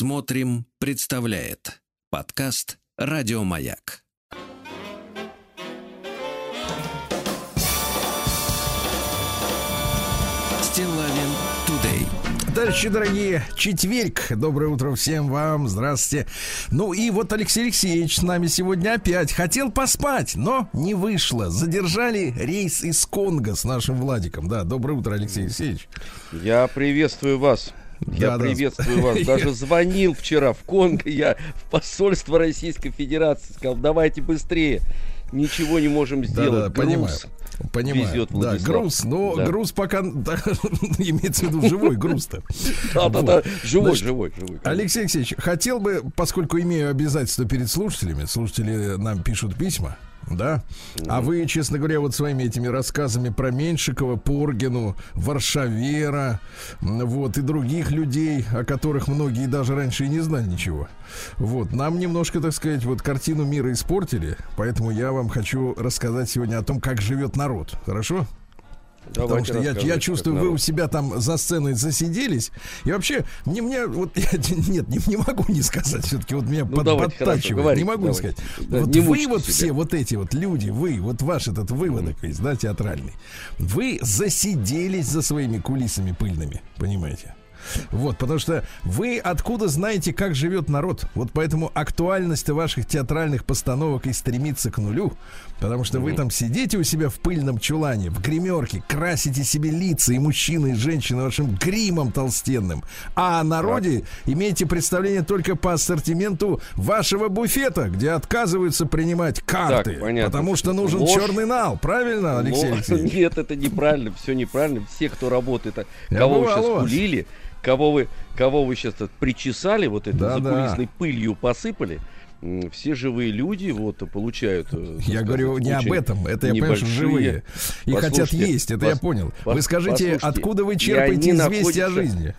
Смотрим, представляет подкаст Радиомаяк. Стилавин Тудей. Товарищи дорогие, четверг. Доброе утро всем вам. Здравствуйте. Ну и вот Алексей Алексеевич с нами сегодня опять. Хотел поспать, но не вышло. Задержали рейс из Конго с нашим Владиком. Да, доброе утро, Алексей Алексеевич. Я приветствую вас. Я Да-да. приветствую вас. Даже звонил вчера в Конго, я в посольство Российской Федерации сказал, давайте быстрее. Ничего не можем Да, сделать. да, понимаю. Груз Понимаю. везет да, груз, но Да. груз пока да, имеется в виду живой груз-то. Вот. живой, Значит, живой, живой. конечно. Алексей Алексеевич, хотел бы, поскольку имею обязательства перед слушателями, слушатели нам пишут письма, да? А вы, честно говоря, вот своими этими рассказами про Меньшикова, Поргину, Варшавера, вот, и других людей, о которых многие даже раньше и не знали ничего. Вот, нам немножко, так сказать, вот картину мира испортили, поэтому я вам хочу рассказать сегодня о том, как живет народ. Хорошо? Потому Давайте что я, я чувствую, вы у себя там за сценой засиделись. И вообще, мне, мне вот я, нет, не, не могу не сказать. Все-таки вот меня Ну, под- давайте, хорошо, подтачивает. не говорите, могу не давайте. сказать. Да, вот не вы вот себя. все вот эти вот люди, вы, вот ваш этот выводок весь, да, театральный. Вы засиделись за своими кулисами пыльными, понимаете? Вот, потому что вы откуда знаете, как живет народ. Вот поэтому актуальность ваших театральных постановок и стремится к нулю. Потому что вы там сидите у себя в пыльном чулане, в гримерке, красите себе лица и мужчины, и женщины вашим гримом толстенным. А о народе имеете представление только по ассортименту вашего буфета, где отказываются принимать карты. понятно. Потому что нужен Ложь. черный нал. Правильно, Алексей Алексеевич? Нет, это неправильно, все неправильно. Все, кто работает, а кого вы сейчас кулили, кого вы, кого вы сейчас причесали, вот это Да-да. закулисной пылью посыпали, все живые люди вот получают. э, Я говорю не об этом, это я понимаю, что живые. И хотят есть, это я понял. Вы скажите, откуда вы черпаете они известия о жизни?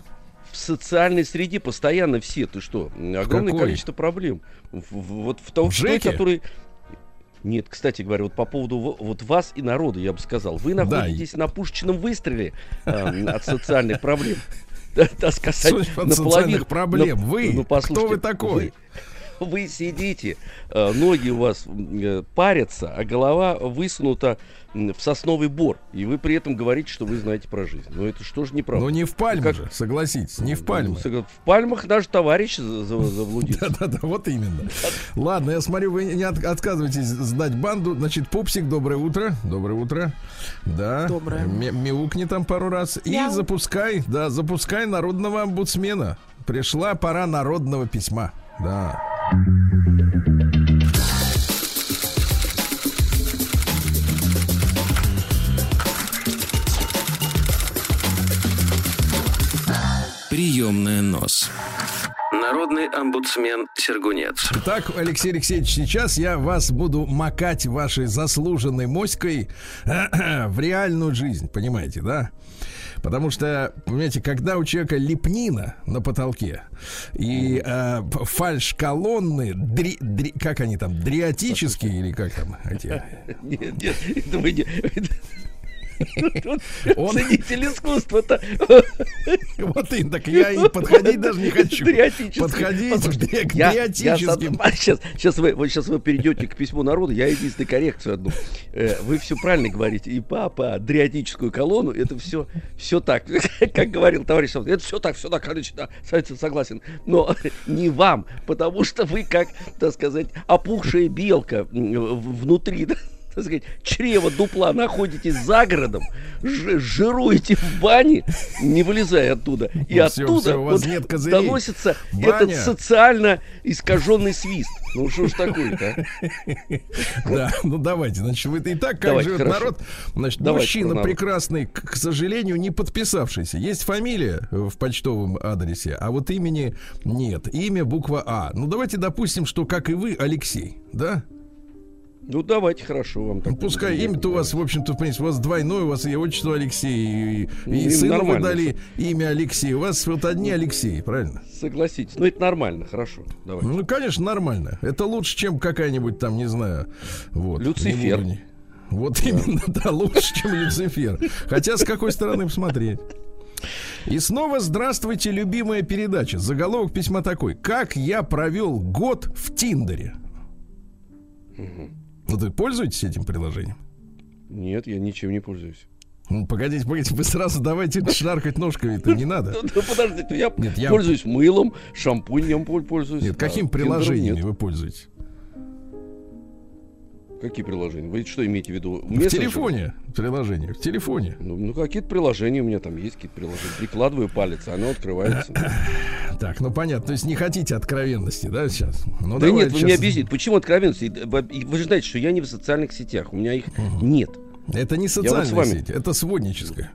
в социальной среде постоянно все. Ты что? Огромное какой? количество проблем. В- в- вот в, том, В той, который... Нет, кстати говоря, вот по поводу во- вот вас и народа, я бы сказал. Вы Да, находитесь на пушечном выстреле э, от социальных проблем. Да, сказать, наполовину- проблем, на- вы, ну, кто вы такой? Вы, сидите, э, ноги у вас э, парятся, а голова высунута в сосновый бор. И вы при этом говорите, что вы знаете про жизнь. Ну это что же неправда? Ну не в пальму как- же, согласитесь, не в пальму. Ну, сог- В пальмах даже товарищ за- за- заблудился. Да-да-да, вот именно. Ладно, я смотрю, вы не от- отказываетесь сдать банду. Значит, Пупсик, доброе утро. Доброе утро. Да. Доброе. Мяукни там пару раз. И запускай, да, запускай народного омбудсмена. Пришла пора народного письма. Да. Приемная нос. Народный омбудсмен Сергунец. Итак, Алексей Алексеевич, сейчас я вас буду макать вашей заслуженной моськой в реальную жизнь, понимаете, да? Потому что, понимаете, когда у человека лепнина на потолке и э, п- фальш-колонны, дри- дри- как они там, дриатические или как там эти? Нет, нет, это вы не... Он- Ценитель искусства-то. Вот и так я и подходить даже не хочу. Подходить Послушайте, к я- я дриатическим. сад- Сейчас, сейчас вы, вот сейчас вы перейдете к письму народа, я единственную коррекцию одну. Э, Вы все правильно говорите. И папа, дриатическую колонну, это все, все так. Как говорил товарищ, это все так, все так, короче, да, согласен. Но не вам, потому что вы как, так сказать, опухшая белка внутри, так сказать, чрева дупла находитесь за городом, жируете в бане, не вылезая оттуда. И Ну, оттуда у вас вот нет козырей. доносится Баня. этот социально искаженный свист. Ну что ж такое-то, а? Да, ну давайте, значит, вы и так как Давайте, живет хорошо. народ. Значит, Давайте мужчина прекрасный, к, к сожалению, не подписавшийся. Есть фамилия в почтовом адресе, а вот имени нет. Имя буква А. Ну давайте допустим, что как и вы, Алексей, да? Ну давайте, хорошо вам. Ну, пускай имя-то у вас, в общем-то, в принципе, у вас двойное, у вас и отчество Алексей, и, Ну, и им сыну вы дали имя Алексей. У вас вот одни Алексей, правильно? Согласитесь. Ну это нормально, хорошо. Давайте. Ну, конечно, нормально. Это лучше, чем какая-нибудь там, не знаю, вот. Люцифер. не буду не- Вот именно, да, лучше, чем Люцифер. Хотя с какой стороны посмотреть. И снова здравствуйте, любимая передача. Заголовок письма такой. Как я провел год в Тиндере? Ну, вы пользуетесь этим приложением? Нет, я ничем не пользуюсь. Ну, погодите, погодите, вы сразу давайте шнаркать ножками, это не надо. Ну, подождите, я Нет, я- пользуюсь мылом, шампунем пол- пользуюсь. Нет, приложениями нет. вы пользуетесь? Какие приложения? Вы что имеете в виду? В Мессенджеры? телефоне приложение, в телефоне. Ну, ну, какие-то приложения у меня там есть, какие-то приложения. Прикладываю палец, оно открывается. Так, ну понятно, то есть не хотите откровенности, да, сейчас? Ну, Да нет, вы мне объясните, почему откровенность? Э, Вы же знаете, что я не в социальных сетях, у меня их нет. Это не социальная сеть, это сводническая.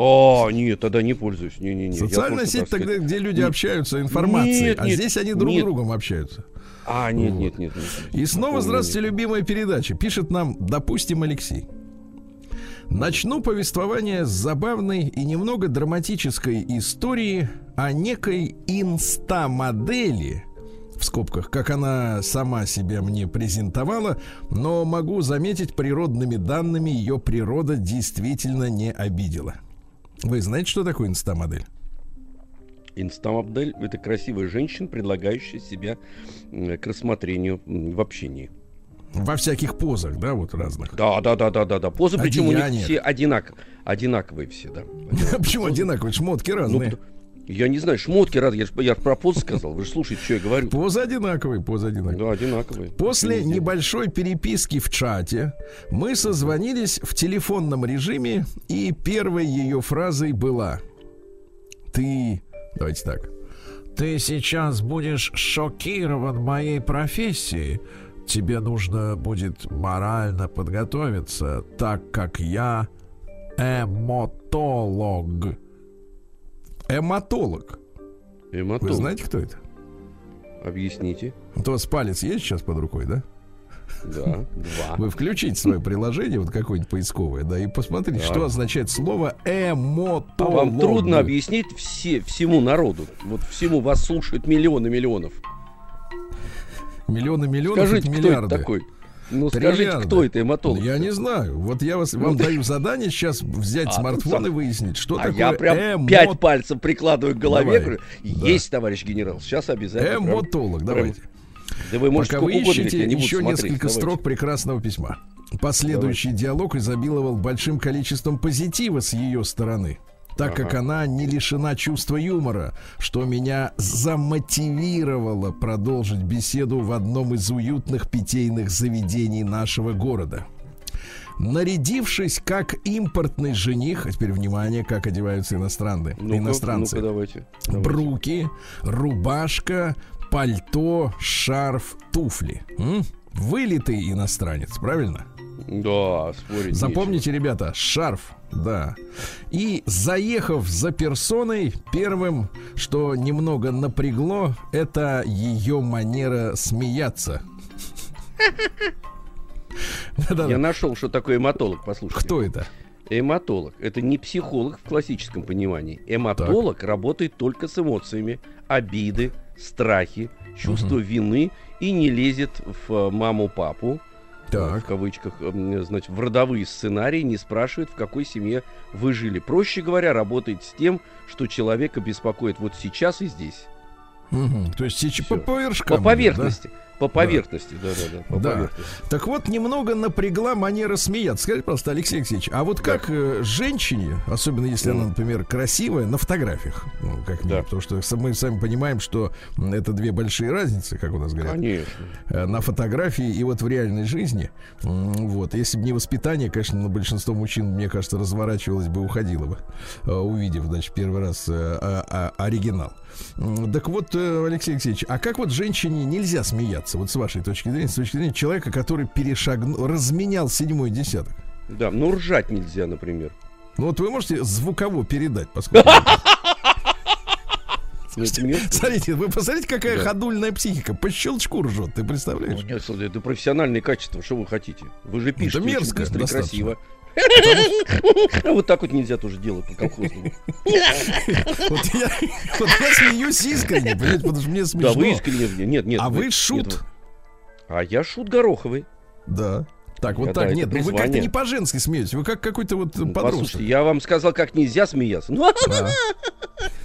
А, нет, тогда не пользуюсь. Не, не, не. Социальная сеть так сказать- тогда, где люди Нет. общаются информацией, Нет, а нет, здесь они друг с нет. другом общаются. А, нет, нет, нет, нет. И снова здравствуйте, нет. любимая передача. Пишет нам, допустим, Алексей. Начну повествование с забавной и немного драматической истории о некой инста-модели, в скобках, как она сама себя мне презентовала, но могу заметить, природными данными ее природа действительно не обидела. Вы знаете, что такое инста-модель? Инстамобдель – это красивая женщина, предлагающая себя к рассмотрению в общении. Во всяких позах, да, вот разных. Да, да, да, да, да, да. Позы, причем у них Одеяние. все одинак... одинаковые все, да. Почему одинаковые? Шмотки Ну, разные. Я не знаю, шмотки раз, я, ж- я ж про позы сказал. Вы же слушаете, что я говорю. Поза одинаковые, поза одинаковые. Да, одинаковые. После Ничего не небольшой переписки в чате мы созвонились в телефонном режиме, и первой ее фразой была «Ты...» Давайте так. «Ты сейчас будешь шокирован моей профессией. Тебе нужно будет морально подготовиться, так как я эмотолог». Эмотолог. сделал. Вы Эматолог. знаете, кто это? Объясните. У вас палец есть сейчас под рукой, да? Да, два. Вы включите свое приложение, вот какое-нибудь поисковое, да, и посмотрите, Да. что означает слово А эмотолог. вам трудно объяснить все, всему народу. Вот всему вас слушают миллионы миллионов. Миллионы миллионов, Скажите, это кто миллиарды. это такой? Ну, скажите, Триллиарды. кто это эматолог? Я не знаю. Вот я вас, вам даю задание сейчас взять А, смартфон тут и выяснить, что А такое я прям эмо- пять пальцев прикладываю к голове. Да. Есть, товарищ генерал. Сейчас обязательно. эмотолог. прям- Давайте. Да вы можете Пока вы ищете еще смотреть. несколько Давайте. строк прекрасного письма. Последующий диалог изобиловал большим количеством позитива с ее стороны. Так как она не лишена чувства юмора, что меня замотивировало продолжить беседу в одном из уютных питейных заведений нашего города. Нарядившись как импортный жених, а теперь внимание, как одеваются иностранцы, Ну-ка, иностранцы. Ну-ка, давайте. давайте. Бруки, рубашка, пальто, шарф, туфли. М? Вылитый иностранец, правильно? Да, спорить Запомните, ребята, шарф, да. И заехав за персоной, первым, что немного напрягло, это ее манера смеяться. Я нашел, что такое эматолог, послушайте. Кто это? Эматолог. Это не психолог в классическом понимании. Эматолог работает только с эмоциями. Обиды, страхи, чувство вины и не лезет в э, маму-папу, э, в Так. кавычках, значит, в родовые сценарии, не спрашивает, в какой семье вы жили. Проще говоря, работает с тем, что человека беспокоит вот сейчас и здесь. Мгм. То есть сейчас по, по вершкам По поверхности. По поверхности, да-да-да. По Да. поверхности. Так вот, немного напрягла манера смеяться. Скажите, просто, Алексей Алексеевич, а вот как э, женщине, особенно если она, например, красивая, на фотографиях, ну, как Да. потому что мы сами понимаем, что это две большие разницы, как у нас говорят. Конечно. Э, на фотографии и вот в реальной жизни. Вот. Если бы не воспитание, конечно, на большинство мужчин, мне кажется, разворачивалось бы, уходило бы, э, увидев, значит, первый раз а- а- оригинал. Так вот, э, Алексей Алексеевич, а как вот женщине нельзя смеяться, вот с вашей точки зрения, с точки зрения человека, который перешагнул, разменял седьмой десяток? Да, но ржать нельзя, например. Ну вот вы можете звуково передать, поскольку... Ну, Смотрите, вы посмотрите, какая Да. ходульная психика. По щелчку ржет, ты представляешь? Нет, смотри, это профессиональные качества, что вы хотите? Вы же пишете очень мерзко быстро и красиво. А вот так вот нельзя тоже делать по колхозному. Вот я, вот я смеюсь искренне, понимаете, потому что мне Да, смешно. вы искренне. Нет, нет. А вы шут. вы- А я шут Гороховый. Да. Так, вот Да, так, нет, ну вы как-то не по-женски смеетесь, вы как какой-то вот Ну, подросток. Послушайте, я вам сказал, как нельзя смеяться. Ну, Да.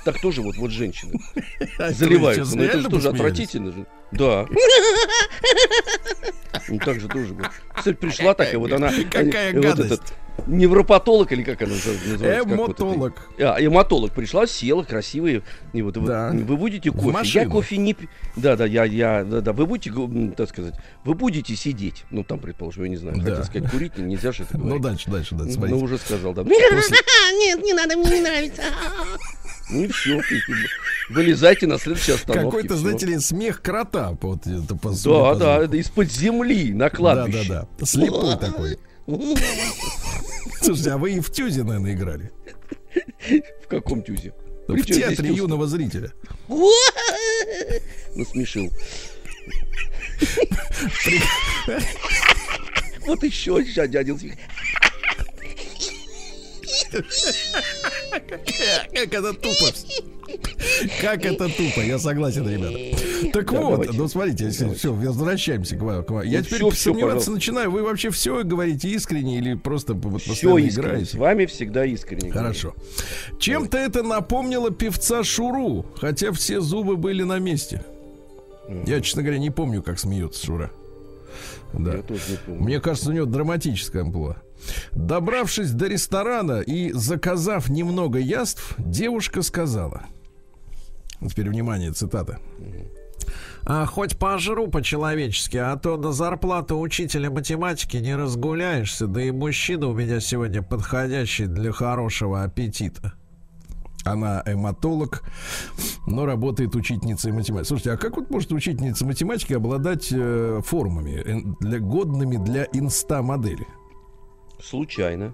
так тоже вот, вот женщины А заливаются. сейчас Ну, это же тоже отвратительно же. Да. Ну, так же тоже. вот. Кстати, пришла такая, вот она... Какая э, гадость. Невропатолог или как она называется? Эмотолог. А, эмотолог пришла, села, красивая. И вот вы, Да. вы будете В кофе. Я кофе не. Да, да, я, я, да, да. Вы будете, так сказать, вы будете сидеть. Ну, там, предположим, я не знаю. Да. Хотел сказать, курить, нельзя же это Ну, говорить. дальше, дальше, дальше, Ну, смотрите. уже сказал, да. Нет, не надо, мне не нравится. Ну и все. Вылезайте на следующей остановке. Какой-то, знаете ли, смех крота. Вот, это по, Да, по да, из-под земли на Да, кладбище. да, да. Слепой такой. Слушайте, а вы и в Тюзе, наверное, играли? В каком тюзе? В театре юного зрителя. Насмешил. Вот еще один смех. Как это тупо. Как это тупо, я согласен, ребята. Так Да, вот, давайте. ну смотрите, все, возвращаемся к вам. к вам. Я Ну, теперь всё, сомневаться пожалуйста. начинаю. Вы вообще все говорите искренне или просто вот Все искренне. играете? С вами всегда искренне. Хорошо. Чем-то это напомнило певца Шуру, хотя все зубы были на месте. Я, честно говоря, не помню, как смеется Шура. Да. Я тоже не помню. Мне кажется, у него драматическая амплуа. Добравшись до ресторана и заказав немного яств, девушка сказала. Теперь внимание, цитата. А хоть пожру по-человечески, а то на зарплату учителя математики не разгуляешься, да и мужчина у меня сегодня подходящий для хорошего аппетита. Она эматолог, но работает учительницей математики. Слушайте, а как вот может учительница математики обладать э, формами, э, для, годными для инста-модели? Случайно.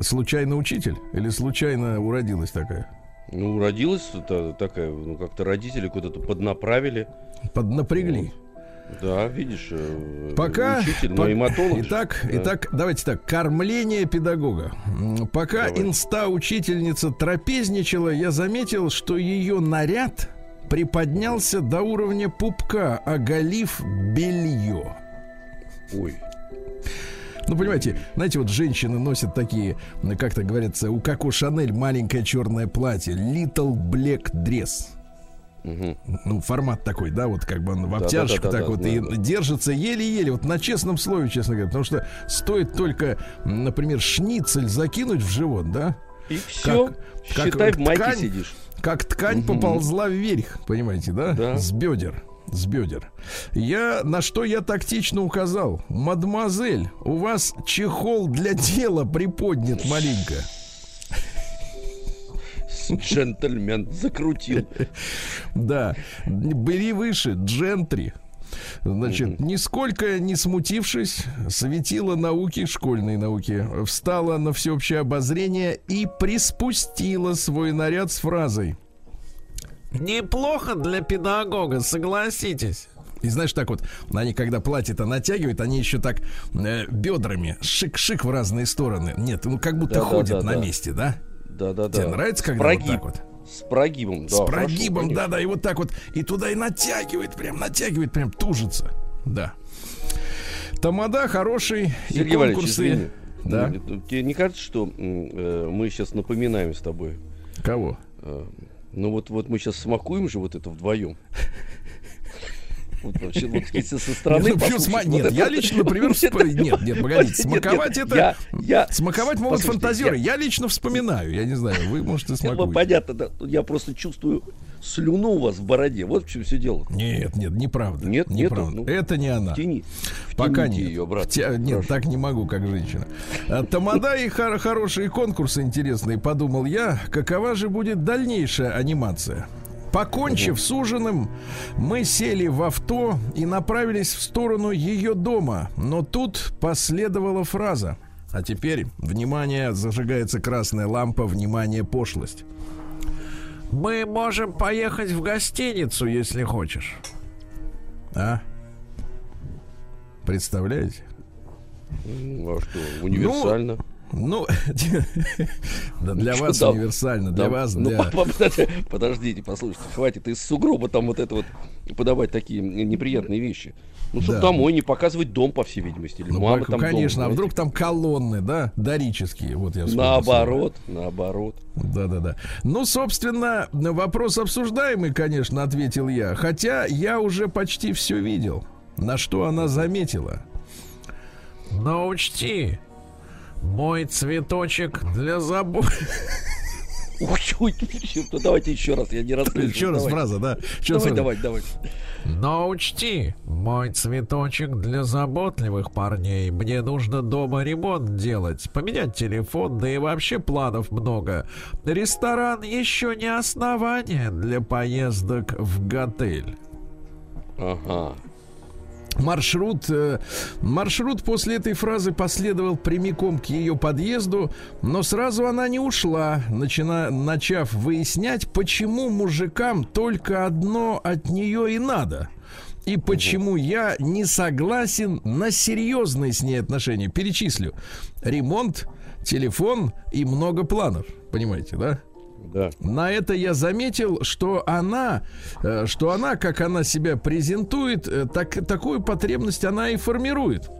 Случайно учитель или случайно уродилась такая? Ну, родилась та- такая, ну, как-то родители куда-то поднаправили. Поднапрягли. Да, видишь, э, Пока, учитель, же. итак, Да. итак, давайте так, кормление педагога. Пока Давай. инста-учительница трапезничала, я заметил, что ее наряд приподнялся до уровня пупка, оголив белье. Ой. Ну, понимаете, знаете, вот женщины носят такие, ну, как-то говорится, у Коко Шанель маленькое черное платье, little black dress. Мгм. Ну, формат такой, да, вот как бы он в Да-да-да-да-да, обтяжку так вот и знаю, да. держится еле-еле, вот на честном слове, честно говоря, потому что стоит только, например, шницель закинуть в живот, да, И все. как Считай, в майке ткань? сидишь. как ткань Мгм. поползла вверх, понимаете, да? Да. С бедер. С бедер. Я на что я тактично указал. Мадемуазель, у вас чехол для дела приподнят маленько. Джентльмен закрутил. Да. Бери выше, джентри. Значит, нисколько не смутившись, светила науки, школьной науки, встала на всеобщее обозрение и приспустила свой наряд с фразой. Неплохо для педагога, согласитесь. И знаешь, так вот, они когда платье-то натягивают, они еще так э, бедрами шик-шик в разные стороны. Нет, ну как будто Да-да-да-да. ходят на месте, да? Да-да-да. Тебе нравится, когда вот прогиб- так вот? С прогибом, да. С хорошо, прогибом, да-да, и вот так вот, и туда и натягивает, прям натягивает, прям тужится. Да. Тамада хороший, Сергей и конкурсы... извини. Да. М, Тебе не кажется, что э, мы сейчас напоминаем с тобой? Кого? э, ну вот, вот мы сейчас смакуем же вот это вдвоем. Вот вообще, вот если со стороны Нет, ну, сма- вот нет, это я вот- лично, например, вот всп- это- нет, нет, погодите, Нет, нет, смаковать это- Я, я, Смаковать могут Послушайте, фантазеры. я- Я лично вспоминаю. Я не знаю, вы, может, и ну, понятно, да, я просто чувствую слюну у вас в бороде. Вот в чем все дело. Нет, нет, неправда. Нет, нету, неправда. ну, Это не она. Тяни. Пока нет. ее обратно. Втя- Нет, так не могу, как женщина. А, Тамада и хор- хорошие конкурсы интересные, подумал я. Какова же будет дальнейшая анимация? Покончив с ужином, мы сели в авто и направились в сторону ее дома. Но тут последовала фраза. А теперь, внимание, зажигается красная лампа, внимание, пошлость. Мы можем поехать в гостиницу, если хочешь. А? Представляете? Ну, а что, универсально. Ну, да для Чё вас там? универсально, для Да, вас, ну, для... по- по- подождите, послушайте, хватит из сугроба там вот это вот подавать такие неприятные вещи. Ну, чтобы Да. домой не показывать дом, по всей видимости. Или Ну, мама там конечно, а вдруг там колонны, да, дорические, вот я вспомнил Наоборот, наоборот. Да, да, да. Ну, собственно, вопрос обсуждаемый, конечно, ответил я. Хотя я уже почти все видел. На что она заметила? Но учти, мой цветочек для забот. Чуть, ну, давайте еще раз, я не расслышал. Еще раз фраза, да? Давай, давай, давай. Но учти, мой цветочек для заботливых парней. Мне нужно дома ремонт делать, поменять телефон, да и вообще планов много. Ресторан еще не основание для поездок в готель. Ага. Маршрут, э, маршрут после этой фразы последовал прямиком к ее подъезду, но сразу она не ушла, начина, начав выяснять, почему мужикам только одно от нее и надо. И почему я не согласен на серьезные с ней отношения. Перечислю. Ремонт, телефон и много планов. Понимаете, да? Да. На это я заметил, что она, э, что она, как она себя презентует, э, так, такую потребность она и формирует.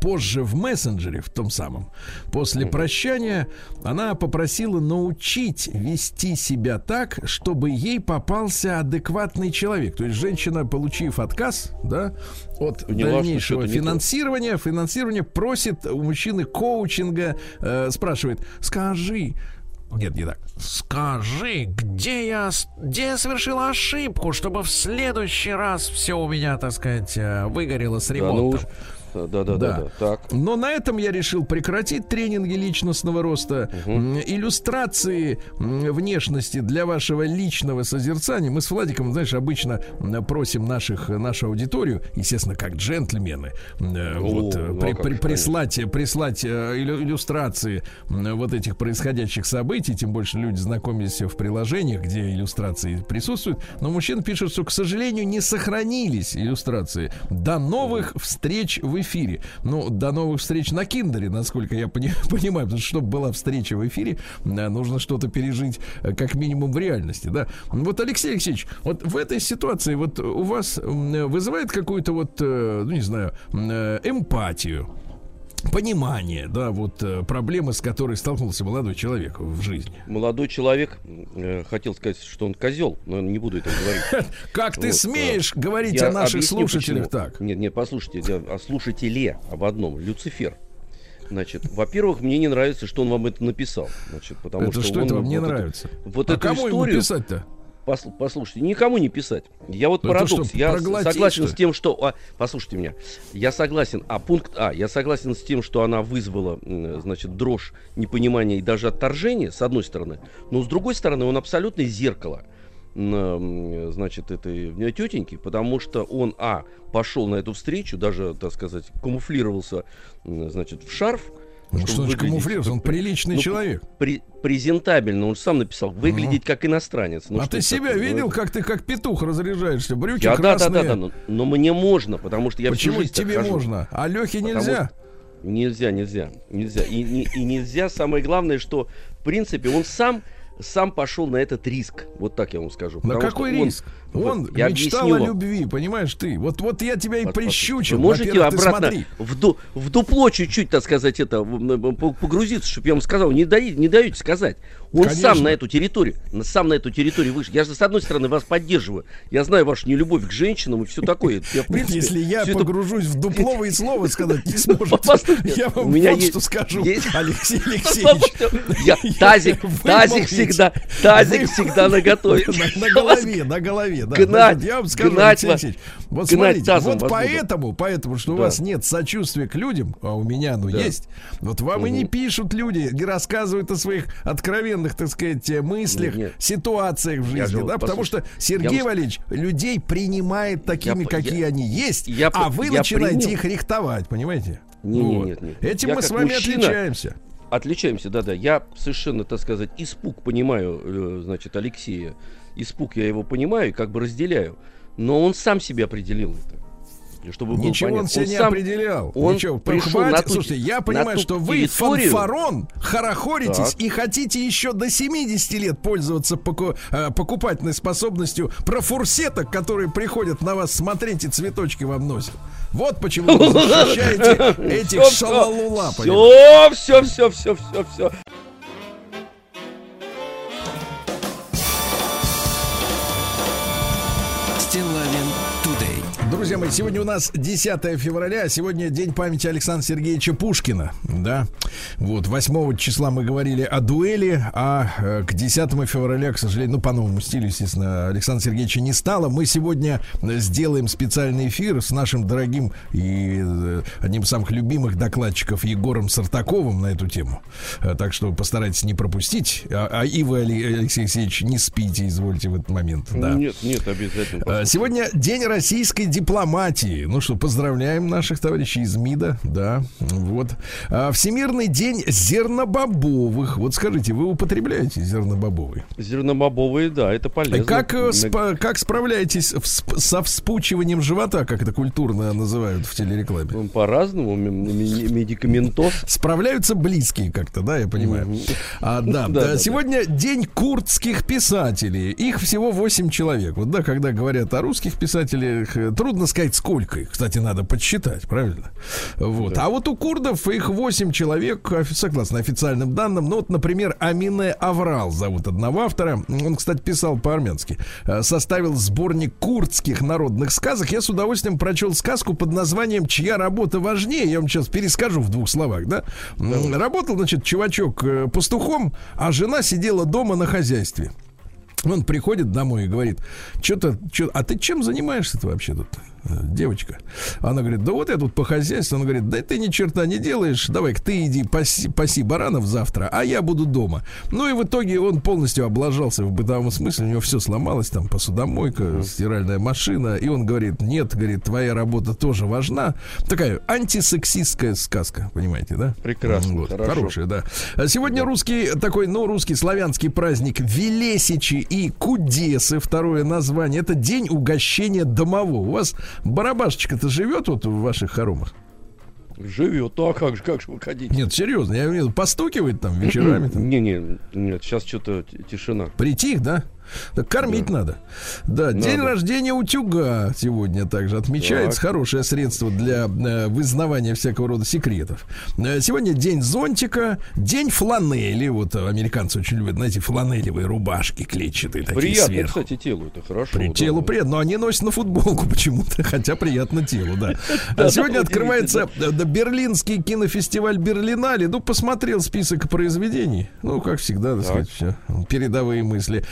Позже в мессенджере, в том самом, после прощания, она попросила научить вести себя так, чтобы ей попался адекватный человек. То есть женщина, получив отказ, да, от Поняла, дальнейшего финансирования, финансирование просит у мужчины коучинга, э, спрашивает, скажи, нет, не так. Скажи, где я, с- где я совершила ошибку, чтобы в следующий раз все у меня, так сказать, э, выгорело с Да, ну ремонтом? Да, да, да, да. Так. Но на этом я решил прекратить тренинги личностного роста, М, иллюстрации внешности для вашего личного созерцания. Мы с Владиком, знаешь, обычно просим наших, нашу аудиторию, естественно, как джентльмены, э, О, вот, ну, а при- при- прислать, прислать э, иллю- иллюстрации вот этих происходящих событий, тем больше люди знакомились в приложениях, где иллюстрации присутствуют. Но мужчина пишет, что, к сожалению, не сохранились иллюстрации. До новых встреч в эфире. Ну, до новых встреч на Киндере, насколько я пони- понимаю, потому что, чтобы была встреча в эфире, э, нужно что-то пережить э, как минимум в реальности, да. Вот, Алексей Алексеевич, вот в этой ситуации вот у вас вызывает какую-то вот, э, ну, не знаю, эмпатию, понимание, да, вот э, проблемы, с которой столкнулся молодой человек в жизни. Молодой человек э, хотел сказать, что он козел, но не буду этого говорить. Как ты Вот, смеешь говорить о наших слушателях так? Нет, нет, послушайте, о слушателе об одном. Люцифер. Значит, во-первых, мне не нравится, что он вам это написал. Значит, потому Это что, что он это вам не вот нравится? вот а эту кому ему историю, писать-то? Посл- послушайте, никому не писать. Я вот Это парадокс. что, я согласен что с тем, что. а, послушайте меня. Я согласен. А пункт А. Я согласен с тем, что она вызвала, значит, дрожь, непонимание и даже отторжение, с одной стороны. Но с другой стороны, он абсолютное зеркало значит, этой э, тетеньки, потому что он, а, пошел на эту встречу, даже, так сказать, камуфлировался, значит, в шарф. Ну, что значит камуфлироваться? Он приличный ну, человек. пре- презентабельно, он сам написал, выглядеть как иностранец. Ну, а ты себя такое? Видел, как ты как петух разряжаешься? Брюки я, да, да, красные. да, да, но, но мне можно, потому что я Почему тебе хожу. можно? А Лехе Потому нельзя? Нельзя, нельзя, нельзя. И, не- и нельзя, самое главное, что, в принципе, он сам, сам пошел на этот риск. Вот так я вам скажу. На какой он- риск? вот, Он я мечтал о любви, понимаешь ты? Вот, вот я тебя и прищучил. Вы можете обратно в, ду- в дупло чуть-чуть, так сказать, это погрузиться, чтобы я вам сказал, не, даи- не даете сказать. Он Конечно. сам на эту территорию, сам на эту территорию вышел. Я же с одной стороны вас поддерживаю. Я знаю вашу нелюбовь к женщинам и все такое. Я, в принципе, Если я всё это- погружусь в дупло, вы и слова сказать не сможете. Я вам у меня вот есть- что скажу, есть- Алексей Алексеевич. Я, тазик, тазик всегда, тазик всегда наготове. На, голове, на голове. Гнать, я вам скажу, гнать Алексей вас- Алексеевич, вот смотрите, вот поэтому, поэтому, что у вас нет сочувствия к людям, а у меня оно есть, вот вам и не пишут люди, не рассказывают о своих откровенных, так сказать, э, мыслях, Нет, нет. ситуациях в Я жизни, же да, потому что Сергей я Валерьевич людей принимает такими, по- какие я- они есть, я а вы я начинаете принял. их рихтовать, понимаете? Не, не, Вот. нет, нет. Этим Я мы с вами мужчина- отличаемся. Отличаемся, да-да. Я совершенно, так сказать, испуг понимаю, э, значит, Алексея. Испуг я его понимаю как бы разделяю. Но он сам себе определил это. Чтобы было Ничего он понятно. себя не сам- определял. он Ничего, пришел хватит. на ту- Слушайте, я понимаю, что вы территорию. фанфарон, хорохоритесь Так. и хотите еще до 70 лет пользоваться поку- э, покупательной способностью про фурсеток, которые приходят на вас смотреть и цветочки вам носят. Вот почему вы защищаете этих шалалула. Все, все, все, все, все, все. Друзья мои, сегодня у нас 10 февраля, сегодня день памяти Александра Сергеевича Пушкина, да. Вот, 8 числа мы говорили о дуэли, а э, к 10 февраля, к сожалению, ну, по новому стилю, естественно, Александра Сергеевича не стало. Мы сегодня сделаем специальный эфир с нашим дорогим и э, одним из самых любимых докладчиков Егором Сартаковым на эту тему. Э, Так что постарайтесь не пропустить. А, а и вы, Алексей Алексеевич, не спите, извольте в этот момент. Да. Нет, нет, обязательно. Сегодня день российской дипломатии. Ну что, поздравляем наших товарищей из МИДа, да, вот. А, Всемирный день зернобобовых. Вот скажите, вы употребляете зернобобовые? Зернобобовые, да, это полезно. Как, э, спа- как справляетесь всп- со вспучиванием живота, как это культурно называют в телерекламе? Ну, По-разному, медикаментоз. Справляются близкие как-то, да, я понимаю. А, да, Да, да, да, сегодня день курдских писателей. Их всего 8 человек. Вот да, когда говорят о русских писателях, э, трудно сказать, сколько их. Кстати, надо подсчитать, правильно? Вот. А вот у курдов их 8 человек, согласно официальным данным. Ну, вот, например, Амине Аврал зовут одного автора. Он, кстати, писал по-армянски. Э, Составил сборник курдских народных сказок. Я с удовольствием прочел сказку под названием «Чья работа важнее». Я вам сейчас перескажу в двух словах, да? М, Работал, значит, чувачок э, пастухом, а жена сидела дома на хозяйстве. Он приходит домой и говорит, что-то, а ты чем занимаешься-то вообще тут, девочка? Она говорит, да вот я тут по хозяйству. Он говорит, да ты ни черта не делаешь, давай-ка ты иди паси, паси баранов завтра, а я буду дома. Ну и в итоге он полностью облажался в бытовом смысле, у него все сломалось, там посудомойка, стиральная машина, и он говорит, нет, говорит, твоя работа тоже важна. Такая антисексистская сказка, понимаете, да? Прекрасно, Вот, хорошо. Хорошая, да. А Сегодня русский такой, ну, русский славянский праздник Велесичи и Кудесы, второе название. Это день угощения домового. У вас барабашечка-то живет вот в ваших хоромах? Живет. Ну а как же, как же вы хотите? Нет, серьезно, я имею постукивает там вечерами. там. Не, не, нет, сейчас что-то тишина. Притих, да? Кормить надо. Да, день рождения утюга сегодня также отмечается. Так. Хорошее средство для э, вызнавания всякого рода секретов. Э, сегодня день зонтика, день фланели. Вот э, американцы очень любят, знаете, фланелевые рубашки клетчатые такие Приятно, сверху. кстати, телу это хорошо. При да. телу приятно, но они носят на футболку почему-то, хотя приятно телу, да. А сегодня да, открывается э, да, Берлинский кинофестиваль Берлинале. Ну, посмотрел список произведений. Ну, как всегда, так сказать, все. Передовые мысли.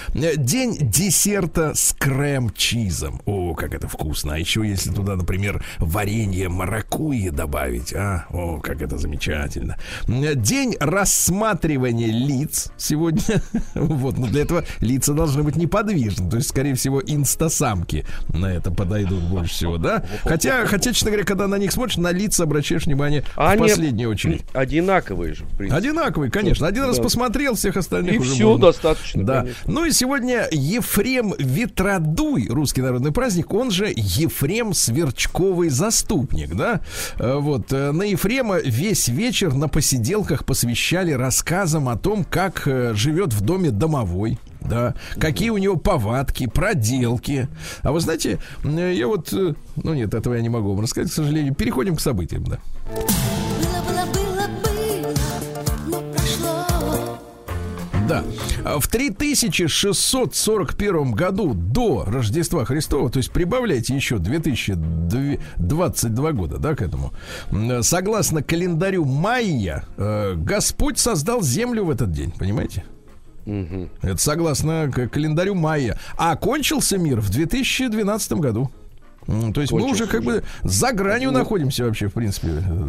День десерта с крем-чизом. О, как это вкусно. А еще, если туда, например, варенье маракуйи добавить, а, о, как это замечательно. День рассматривания лиц сегодня. Вот, но для этого лица должны быть неподвижны. То есть, скорее всего, инстасамки на это подойдут больше всего, да? Хотя, хотя, честно говоря, когда на них смотришь, на лица обращаешь внимание А в последнюю очередь. Одинаковые же, в принципе. Одинаковый, конечно. Один раз Да. посмотрел, всех остальных И уже все можно. достаточно, Да. конечно. Ну и сегодня Ефрем Ветродуй, русский народный праздник, он же Ефрем Сверчковый заступник, да? Э, Вот, э, на Ефрема весь вечер на посиделках посвящали рассказам о том, как э, живет в доме домовой. Да, какие у него повадки, проделки. А вы знаете, я вот, ну нет, этого я не могу вам рассказать, к сожалению. Переходим к событиям, да. Было, было, было, Да. В 3641 году до Рождества Христова, то есть прибавляйте еще 2022 года, да, к этому. Согласно календарю майя, э, Господь создал землю в этот день, понимаете? Мгм. Это согласно календарю майя. А окончился мир в 2012 году. То есть мы уже как бы за гранью Ну. находимся вообще, в принципе,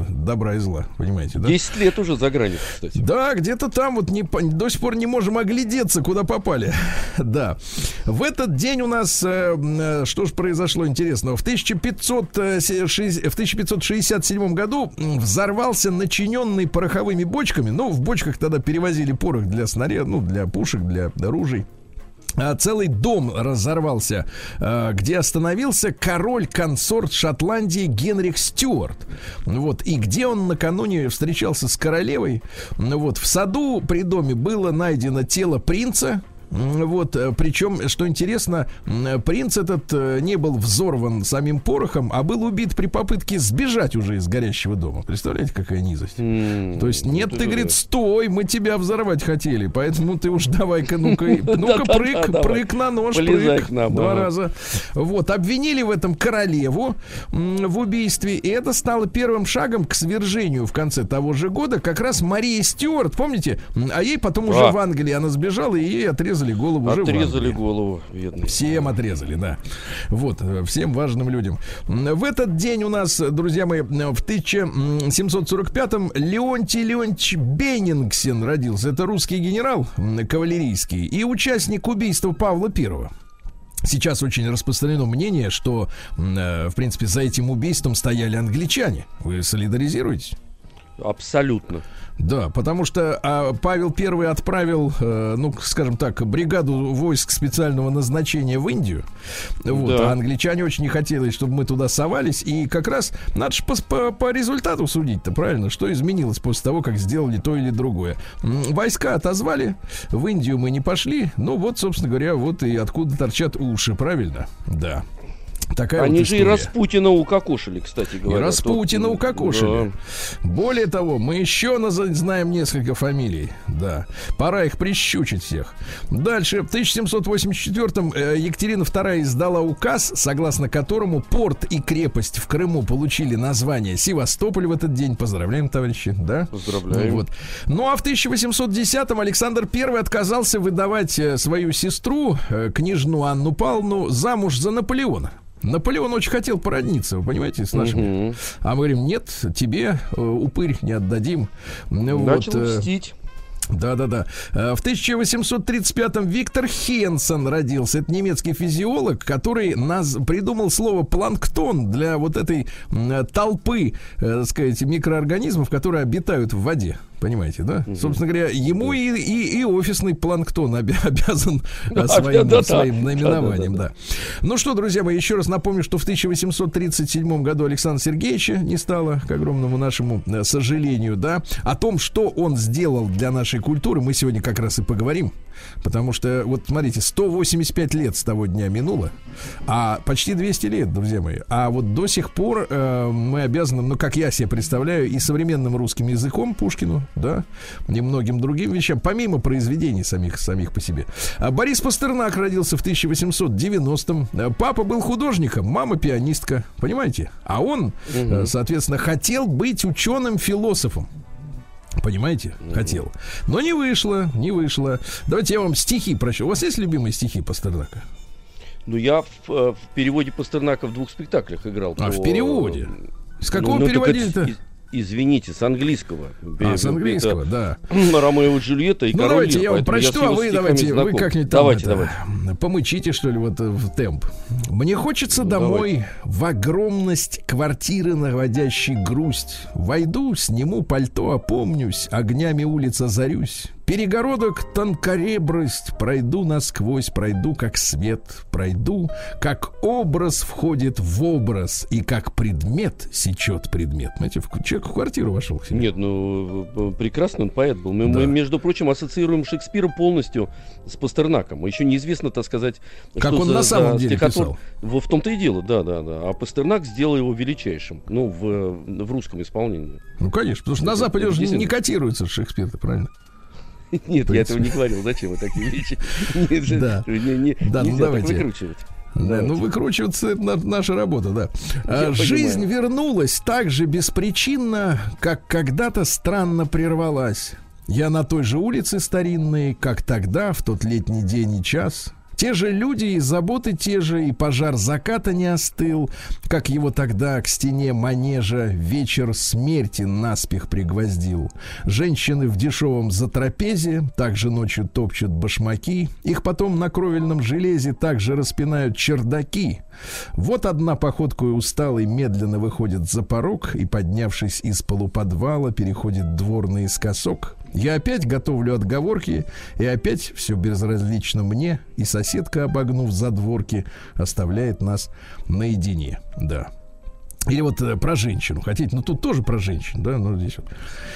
добра и зла, понимаете, да? 10 лет уже за гранью, кстати. Да, где-то там вот не, до сих пор не можем оглядеться, куда попали. да. В этот день у нас, э, э, что же произошло интересного? В, 1500, э, в 1567 году взорвался начиненный пороховыми бочками. Ну, в бочках тогда перевозили порох для снарядов, ну, для пушек, для оружий. А, целый дом разорвался, а, где остановился король-консорт Шотландии Генрих Стюарт. Вот, и где он накануне встречался с королевой. Ну Вот, в саду при доме было найдено тело принца, Вот, э, причем, что интересно, принц этот э, не был взорван самим порохом, а был убит при попытке сбежать уже из горящего дома. Представляете, какая низость? М, То есть, нет, ты, же- говорит, стой, мы тебя взорвать хотели, поэтому ты уж давай-ка, ну-ка, ну-ка, прыг, прыг на нож, прыг. Два раза. Вот, обвинили в этом королеву в убийстве, и это стало первым шагом к свержению в конце того же года как раз Марии Стюарт, помните? А ей потом уже в Англии она сбежала, и ей отрезали голову уже Отрезали голову, бедный. Всем отрезали, да. Вот, э, всем важным людям. В этот день у нас, друзья мои, в 1745-м Леонтий Леонтьевич Беннингсен родился. Это русский генерал кавалерийский и участник убийства Павла Первого. Сейчас очень распространено мнение, что, э, в принципе, за этим убийством стояли англичане. Вы солидаризируетесь? Абсолютно. Да, потому что а, Павел Первый отправил, э, ну, скажем так, бригаду войск специального назначения в Индию. Вот, Да. а англичане очень не хотели, чтобы мы туда совались. И как раз надо же по, по- по результату судить-то, правильно? Что изменилось после того, как сделали то или другое? Войска отозвали, в Индию мы не пошли. Ну, вот, собственно говоря, вот и откуда торчат уши, правильно? Да. Такая Они вот же и. Распутина укокошили, кстати И говоря. Распутина Тут, укокошили. да. Более того, мы еще знаем несколько фамилий. Да. Пора их прищучить всех. Дальше. В 1784-м э, Екатерина II издала указ, согласно которому порт и крепость в Крыму получили название Севастополь в этот день. Поздравляем, товарищи. Да? Поздравляем. Вот. Ну а в 1810-м Александр I отказался выдавать э, свою сестру, э, княжну Анну Павловну, замуж за Наполеона. Наполеон очень хотел породниться, вы понимаете, с нашими. Мгм. А мы говорим, нет, тебе, э, упырь, не отдадим. Ну, Начал вот, э, мстить. да-да-да. Э, В 1835-м Виктор Хенсон родился. Это немецкий физиолог, который нас придумал слово планктон для вот этой толпы, э, так сказать, микроорганизмов, которые обитают в воде. Понимаете, да? Собственно говоря, ему и, и, и офисный планктон обя- обязан Да, своим, да, да, своим да. наименованием, Да, да. Ну что, друзья мои, еще раз напомню, что в 1837 году Александра Сергеевича не стало, к огромному нашему э, сожалению, да. О том, что он сделал для нашей культуры, мы сегодня как раз и поговорим. Потому что, вот смотрите, 185 лет с того дня минуло, а почти 200 лет, друзья мои. А вот до сих пор э, мы обязаны, ну, как я себе представляю, и современным русским языком Пушкину, да, и многим другим вещам, помимо произведений самих, самих по себе. А Борис Пастернак родился в 1890-м. Э, Папа был художником, мама пианистка, понимаете? А он, э, соответственно, хотел быть ученым-философом. Понимаете? Хотел. Но не вышло, не вышло. Давайте я вам стихи прочту. У вас есть любимые стихи Пастернака? Ну, я в, э, в переводе Пастернака в двух спектаклях играл. А, по- в переводе? С какого Ну, ну, так это переводили-то? из- Извините, с английского. А, с Это английского, да. Ромео и Джульетта и Ну, король давайте Лир, я вам прочту, его а вы давайте, вы знаком. как-нибудь там Давайте, это, давайте. помычите, что ли, вот э, в темп. Мне хочется Ну, домой в огромность квартиры, наводящей грусть. Войду, сниму пальто, опомнюсь, огнями улиц озарюсь. Перегородок тонкоребрость, пройду насквозь, пройду как свет, пройду, как образ входит в образ, и как предмет сечет предмет. Знаете, в- человек в квартиру вошел к себе. Нет, ну э, прекрасный он поэт был. Мы, Да. мы, между прочим, ассоциируем Шекспира полностью с Пастернаком. Еще неизвестно, так сказать, Как он за- на самом за деле стихотвор- писал. В том-то и дело, да, да, да. А Пастернак сделал его величайшим. Ну, в, в русском исполнении. Ну, конечно, потому что на Западе уже не действительно. котируется Шекспир, правильно? Нет, я этого не говорил. Зачем вы такие вещи? Же, Да. ну давайте. выкручивать. Да, ну выкручиваться это на- наша работа, да. А, Я Жизнь понимаю. вернулась так же беспричинно, как когда-то странно прервалась. Я на той же улице старинной, как тогда, в тот летний день и час. Те же люди и заботы те же, и пожар заката не остыл, как его тогда к стене манежа вечер смерти наспех пригвоздил. Женщины в дешевом затрапезе также ночью топчут башмаки, их потом на кровельном железе также распинают чердаки. Вот одна походкой усталый медленно выходит за порог и, поднявшись из полуподвала, переходит двор наискосок. Я опять готовлю отговорки, и опять все безразлично мне, и соседка, обогнув задворки, оставляет нас наедине. Да. Или вот э, про женщину хотите, ну тут тоже про женщин, да, ну здесь вот.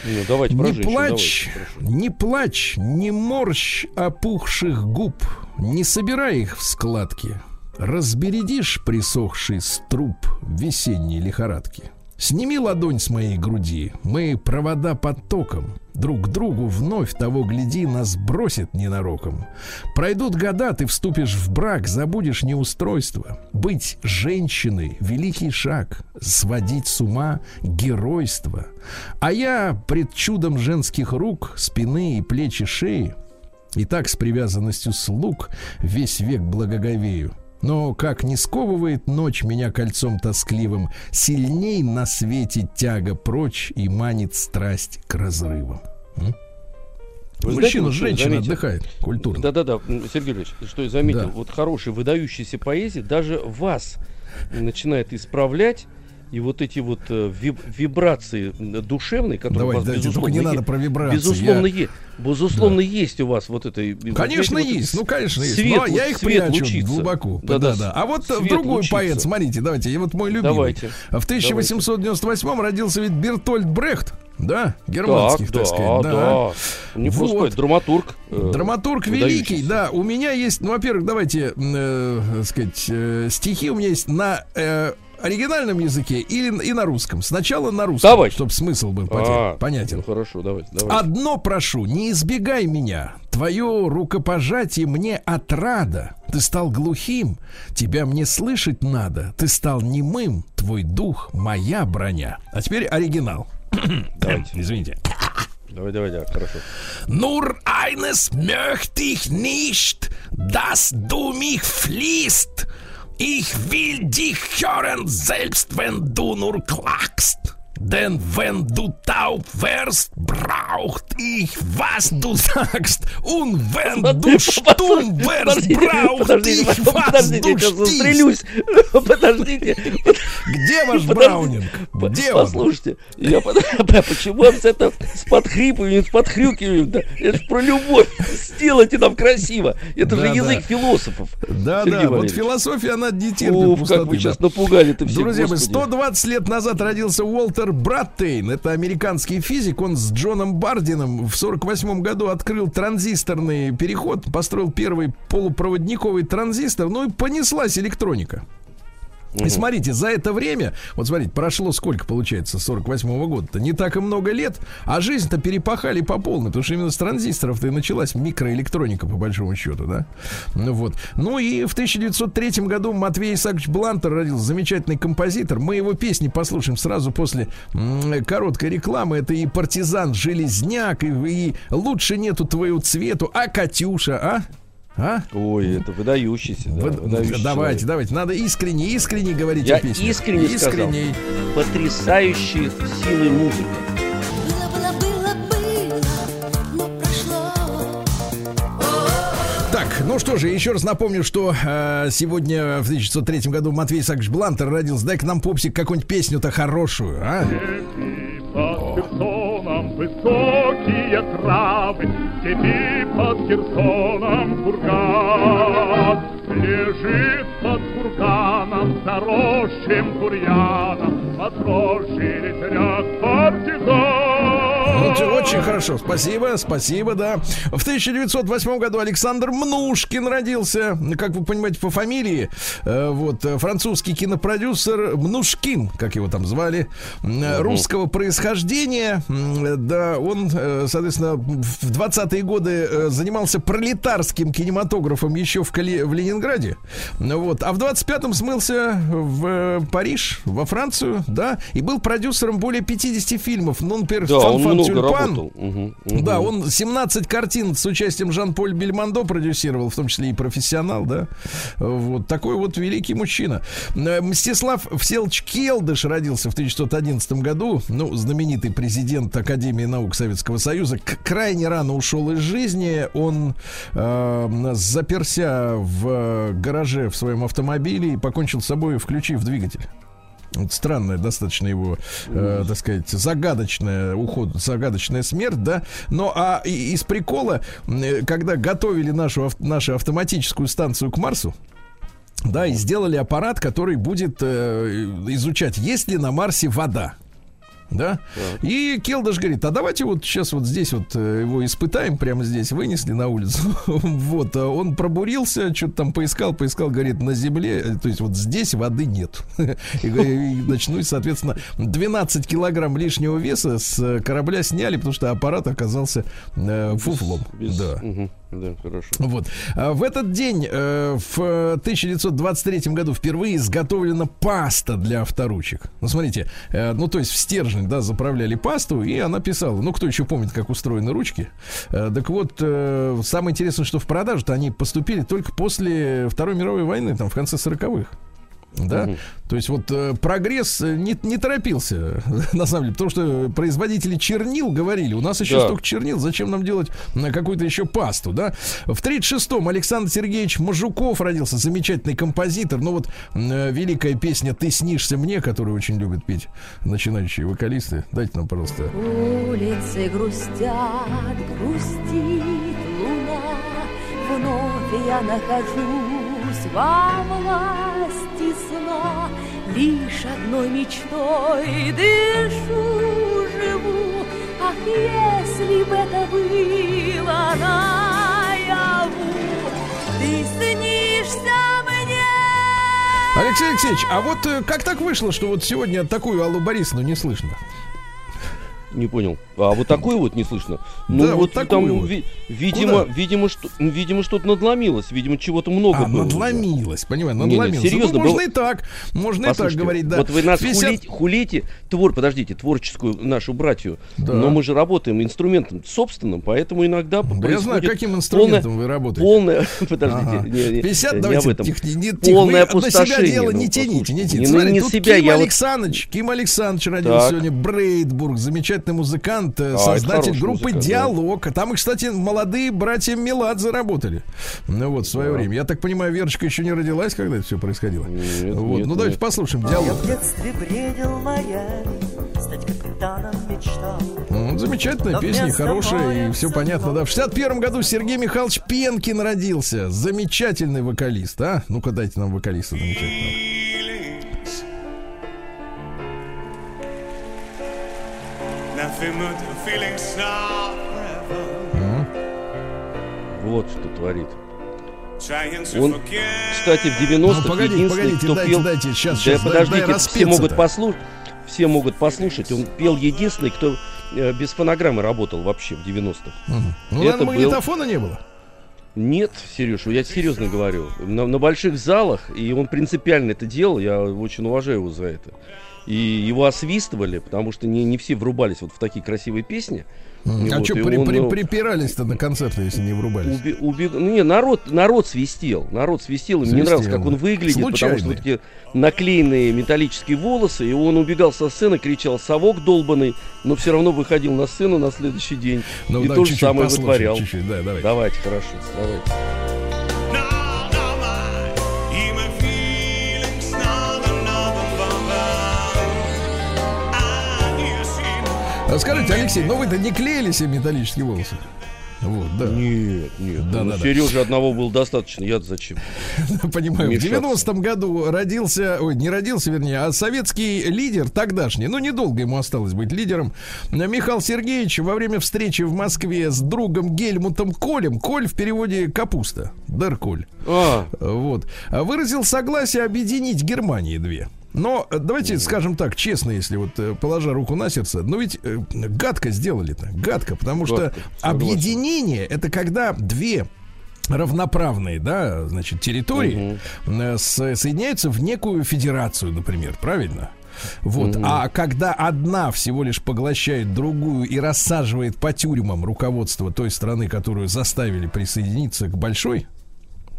Ну, давайте про Не женщин, плачь, давайте, не плачь, не морщ опухших губ, не собирай их в складки. Разбередишь присохший струп весенней лихорадки. Сними ладонь с моей груди, мы провода под током. Друг к другу вновь того гляди, нас бросит ненароком. Пройдут года, ты вступишь в брак, забудешь неустройство. Быть женщиной — великий шаг, сводить с ума — геройство. А я пред чудом женских рук, спины и плечи шеи и так с привязанностью слуг весь век благоговею. Но как не сковывает ночь меня кольцом тоскливым, Сильней на свете тяга прочь и манит страсть к разрывам. М? Вы знаете, Мужчина я женщиной заметил? отдыхает культурно. Да-да-да, Сергей Ильич, что я заметил, Да. вот хорошая, выдающаяся поэзия даже вас начинает исправлять, и вот эти вот э, виб- вибрации душевные, которые у Давайте, вас, давайте, безусловно, не надо про вибрации. безусловно, Я- е- безусловно есть у вас вот это. вот Конечно, вот есть. этот Ну, конечно, есть. свет, Но я вот их свет прячу лучится. глубоко. Да-да, Да-да. А вот другой лучится. поэт, смотрите, давайте, и вот мой любимый. Давайте. В 1898 родился ведь Бертольд Брехт. Да, германских, Так, так, да, сказать. да. Не просто Вот. поэт, драматург. э, Драматург выдающийся. великий, да. У меня есть, ну, во-первых, давайте, э, сказать, э, стихи у меня есть на э, оригинальном языке или и на русском. Сначала на русском, Давайте. чтобы смысл был А, понятен. Ну, хорошо, давайте, давайте. Одно прошу, не избегай меня. Твое рукопожатие мне отрада. Ты стал глухим, тебя мне слышать надо. Ты стал немым, твой дух моя броня. А теперь оригинал. Давайте. Извините. Давай, давай, да, хорошо. Nur eines möchte ich nicht, dass du mich fließt. Ich will dich hören, selbst wenn du nur klagst. Denn wenn du taub wärst, braucht ich, was du sagst. Und wenn du stumm wärst, Подождите, braucht подождите, ich, was подождите, я du stehst. застрелюсь. Подождите. Где ваш Подождите. Браунинг? Где он? Послушайте, я под- почему вам это с подхрипыванием, с подхрюкиванием? Да? Это ж про любовь. Сделайте нам красиво. Это Да, же язык да. философов. Да, Сергей да, вот Валерьевич. философия, она не терпит Уф, пустоты, как вы сейчас напугали-то всех, Друзья мои, господи. 120 лет назад родился Уолтер Браттейн. Это американский физик. Он с Джоном Бардином в 48 году открыл транзисторный переход, построил первый полупроводниковый транзистор. Ну и понеслась электроника. И смотрите, за это время, вот смотрите, прошло сколько получается, 48 года-то, не так и много лет, а жизнь-то перепахали по полной, потому что именно с транзисторов-то и началась микроэлектроника, по большому счету, да? Ну вот. Ну и в 1903 году Матвей Исаакович Блантер родился, замечательный композитор. Мы его песни послушаем сразу после м, короткой рекламы. Это и партизан Железняк, и, и лучше нету твоего цвету, а Катюша, а? А? Ой, это выдающийся. Да, Вы- выдающий давайте, человек. давайте, надо искренне, искренне говорить Я о песне. искренне сказал. Искренне. Потрясающие силы музыки. Так, ну что же, еще раз напомню, что э, сегодня в 1903 году Матвей Исаакович Блантер родился. Дай-ка нам, попсик, какую-нибудь песню-то хорошую, а? Высокие травы, Степи под Херсоном курган. Лежит под курганом, заросшим бурьяном, Отросший ветряк партизан. Очень хорошо, спасибо, спасибо, да. В 1908 году Александр Мнушкин родился, как вы понимаете, по фамилии. Э, Вот, э, французский кинопродюсер Мнушкин, как его там звали, э, русского происхождения. Да, он, соответственно, в 20-е годы занимался пролетарским кинематографом еще в, Кали- в Ленинграде. Вот, а в 25-м смылся в Париж, во Францию, да, и был продюсером более 50 фильмов. Ну, например, Да, он «Фанфан много Тюльпан. работал. Мгм, мгм. Да, он 17 картин с участием Жан-Поль Бельмондо продюсировал, в том числе и профессионал, да. Вот такой вот великий мужчина. Э, Мстислав Всеволодович Келдыш родился в 1911 году. Ну, знаменитый президент Академии наук Советского Союза. Крайне рано ушел из жизни. Он э, заперся в гараже в своем автомобиле и покончил с собой, включив двигатель. Вот странная достаточно его, э, так сказать, загадочная уход, загадочная смерть, да. Но а и- из прикола, когда готовили нашу, нашу автоматическую станцию к Марсу, да, и сделали аппарат, который будет э, изучать, есть ли на Марсе вода. Да? И Келдыш говорит, а давайте вот сейчас вот здесь вот э, его испытаем, прямо здесь вынесли на улицу. вот, а он пробурился, что-то там поискал, поискал, говорит, на земле, э, то есть вот здесь воды нет. и, и, соответственно, 12 килограмм лишнего веса с э, корабля сняли, потому что аппарат оказался э, фуфлом. Без- Да. мгм, Да, хорошо. Вот. А В этот день, э, в э, 1923 году, впервые изготовлена паста для авторучек. Ну, смотрите, э, ну, то есть в стержень, да, заправляли пасту, и она писала. Ну, кто еще помнит, как устроены ручки? Э, Так вот, самое интересное, что в продажу-то они поступили только после Второй мировой войны, там, в конце 40-х. Да, то есть вот э, прогресс э, не, не торопился, на самом деле, потому что производители чернил говорили, у нас еще Да. столько чернил, зачем нам делать э, какую-то еще пасту, да? В 36-м Александр Сергеевич Мажуков родился, замечательный композитор, ну вот э, великая песня «Ты снишься мне», которую очень любят петь начинающие вокалисты. Дайте нам, пожалуйста. Улицы грустят, грустит луна, Вновь я нахожусь во власти сна, Лишь одной мечтой дышу, живу, Ах, если бы это было наяву, Ты снишься мне. Алексей Алексеевич, а вот э, как так вышло, что вот сегодня такую Аллу Борисовну не слышно? Не понял. А вот такую вот не слышно. Ну Да, вот вот, там, вот. ви- видимо, Куда? видимо, что, ну, видимо, что-то надломилось. Видимо, чего-то много А, было. надломилась, понимаю, Не, не, надломилась. серьезно, ну, можно был- и так, можно и так Послушайте, говорить, да. Вот вы нас 50 хулите, хулите твор, подождите, творческую нашу братью. Да. Но мы же работаем инструментом собственным, поэтому иногда Да я знаю, каким инструментом полное- вы работаете. Полное, подождите, Ага. не, не, 50, не давайте, об этом. тих- не- тих- Полное на себя опустошение, дело ну, не тяните, не послушайте. тяните. Не, Смотри, не тут себя, Ким я вот- Александрович, Ким Александрович родился сегодня, Брейдбург, замечательный музыкант, э, это создатель группы музыкант, да. «Диалог». Там, кстати, молодые братья Меладзе работали. Ну вот, в свое время. Я так понимаю, Верочка еще не родилась, когда это все происходило? Нет, вот, нет, ну давайте нет. послушаем Я «Диалог». в детстве бредил морями, стать капитаном мечтал. Ну, замечательная Но песня, хорошая, и все понятно, да. В вновь. 61 году Сергей Михайлович Пенкин родился. Замечательный вокалист, а? Ну-ка, дайте нам вокалиста замечательного. Вот что творит. Он, кстати, в 90-х Ну, погодите, единственный, погодите, кто дайте, пел... дайте, сейчас, да, сейчас, подождите, дай все могут послушать. Все могут послушать. Он пел единственный, кто э, без фонограммы работал вообще в 90-х. Мгм. Ну, Это наверное, был- магнитофона не было. Нет, Сереж, я серьезно говорю. На, на больших залах, и он принципиально это делал, я очень уважаю его за это. И его освистывали, потому что не, не все врубались вот в такие красивые песни. А вот, что при, он, при- ну, припирались-то на концерты, если не врубались? Уби- убег- ну, не, народ, народ свистел. Народ свистел. И мне нравилось, как он выглядит, потому что Случайный. вот эти наклеенные металлические волосы, и он убегал со сцены, кричал «совок долбанный», но все равно выходил на сцену на следующий день. Ну, и да, то же самое вытворял. чуть-чуть, да, давайте. Давайте, хорошо, давайте. Скажите, Алексей, ну вы-то не клеили себе металлические волосы? Вот, да. Нет, нет. Да, ну, да, да. Сережи одного было достаточно. Я зачем? Понимаю, в Мешаться. 90-м году родился, ой, не родился, вернее, а советский лидер тогдашний, ну, недолго ему осталось быть лидером, Михаил Сергеевич во время встречи в Москве с другом Гельмутом Колем, Коль в переводе капуста, Дер Коль, А, вот, выразил согласие объединить Германии две. Но э, давайте скажем так, честно, если вот э, положа руку на сердце, но ведь э, гадко сделали-то, гадко, потому что Гадко, согласен. объединение это когда две равноправные, да, значит, территории со- соединяются в некую федерацию, например, правильно? Вот. А когда одна всего лишь поглощает другую и рассаживает по тюрьмам руководство той страны, которую заставили присоединиться к большой,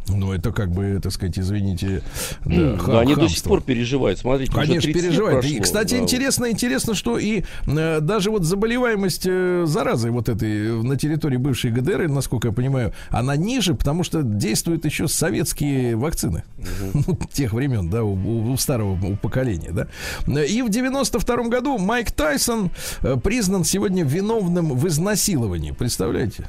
ну, это как бы, так сказать, извините, да, Да, ха- они до сих пор переживают. Смотрите, Конечно, 30 лет переживает. И, прошло. кстати, Да. интересно, интересно, что и э, даже вот заболеваемость э, заразой вот этой э, на территории бывшей ГДР, насколько я понимаю, она ниже, потому что действуют еще советские вакцины ну, тех времен, да, у, у- у старого у поколения, да. И в 92 году Майк Тайсон э, признан сегодня виновным в изнасиловании. Представляете?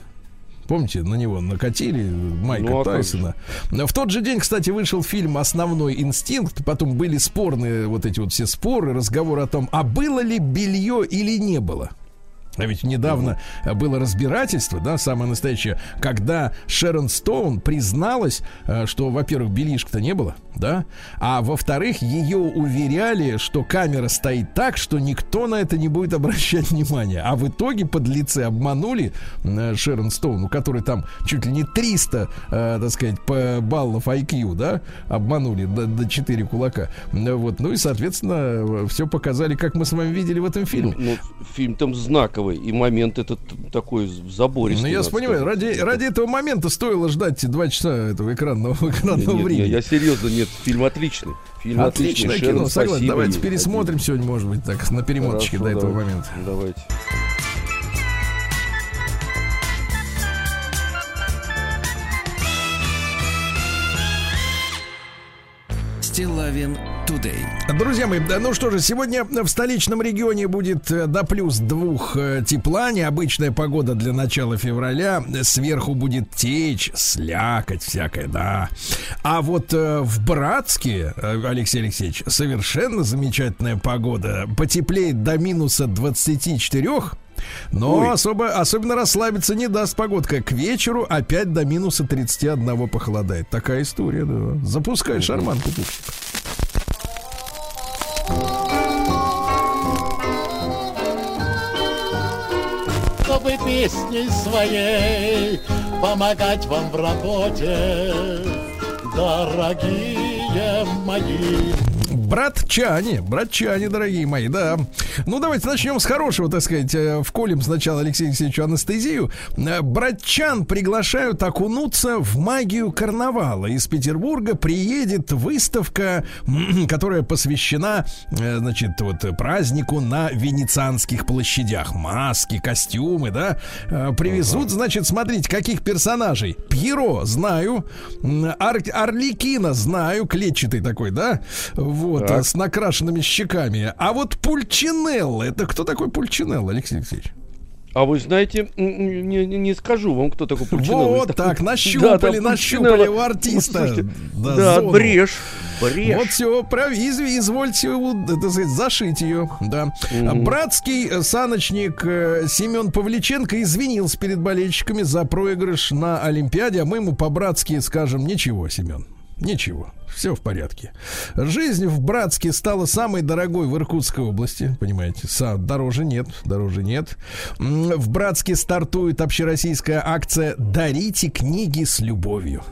Помните, на него накатили Майка Ну, а Тайсона. В тот же день, кстати, вышел фильм «Основной инстинкт». Потом были спорные вот эти вот все споры, разговоры о том, а было ли белье или не было. А ведь недавно было разбирательство, да, самое настоящее, когда Шерон Стоун призналась, э, что, во-первых, бельишка-то не было, да, а во-вторых, ее уверяли, что камера стоит так, что никто на это не будет обращать внимания. А в итоге подлецы обманули э, Шерон Стоун, у которой там чуть ли не 300, э, так сказать, баллов IQ, да, обманули до, до 4 кулака. Вот, ну и, соответственно, все показали, как мы с вами видели в этом фильме. Ну, фильм там знаковый, и момент этот такой забористый. Ну, я понимаю, ради, ради этого момента стоило ждать два часа этого экранного, Нет, экранного нет, времени. я серьезно, нет, фильм отличный. Фильм Отличное отличный. кино, Шерон, согласен. Давайте пересмотрим сегодня, может быть, так, на перемоточке Хорошо, до этого давай. момента. Давайте. Стилавин Today. Друзья мои, ну что же, сегодня в столичном регионе будет э, до плюс двух э, тепла, необычная погода для начала февраля, сверху будет течь, слякоть всякая, да. А вот э, в Братске, Алексей Алексеевич, совершенно замечательная погода, потеплеет до минуса 24, но Ой. особо, особенно расслабиться не даст погодка. К вечеру опять до минуса 31 похолодает. Такая история, да. Запускай шарманку. Пупсик. чтобы песней своей помогать вам в работе, дорогие мои. Братчане, братчане, дорогие мои, да. Ну, давайте начнем с хорошего, так сказать. э, Вколем сначала Алексею Алексеевичу анестезию. Э, Братчан приглашают окунуться в магию карнавала. Из Петербурга приедет выставка, которая посвящена, э, значит, вот празднику на венецианских площадях. Маски, костюмы, да. Привезут, значит, смотрите, каких персонажей. Пьеро, знаю. Ар- Орликина, знаю. Клетчатый такой, да. Вот, Так. а, с накрашенными щеками. А вот Пульчинелло, это кто такой Пульчинелло, Алексей Алексеевич? А вы знаете, не, не- скажу вам, кто такой Пульчинелло. Вот так, нащупали, Да, нащупали у артиста. Ну, слушайте, Да, Да, брешь. Брешь. Вот все, прави, извольте, у- так сказать, зашить ее, да. Братский э, саночник э, Семен Павличенко извинился перед болельщиками за проигрыш на Олимпиаде, а мы ему по-братски скажем ничего, Семен. Ничего, все в порядке. Жизнь в Братске стала самой дорогой в Иркутской области, понимаете? Дороже нет, дороже нет. В Братске стартует общероссийская акция «Дарите книги с любовью».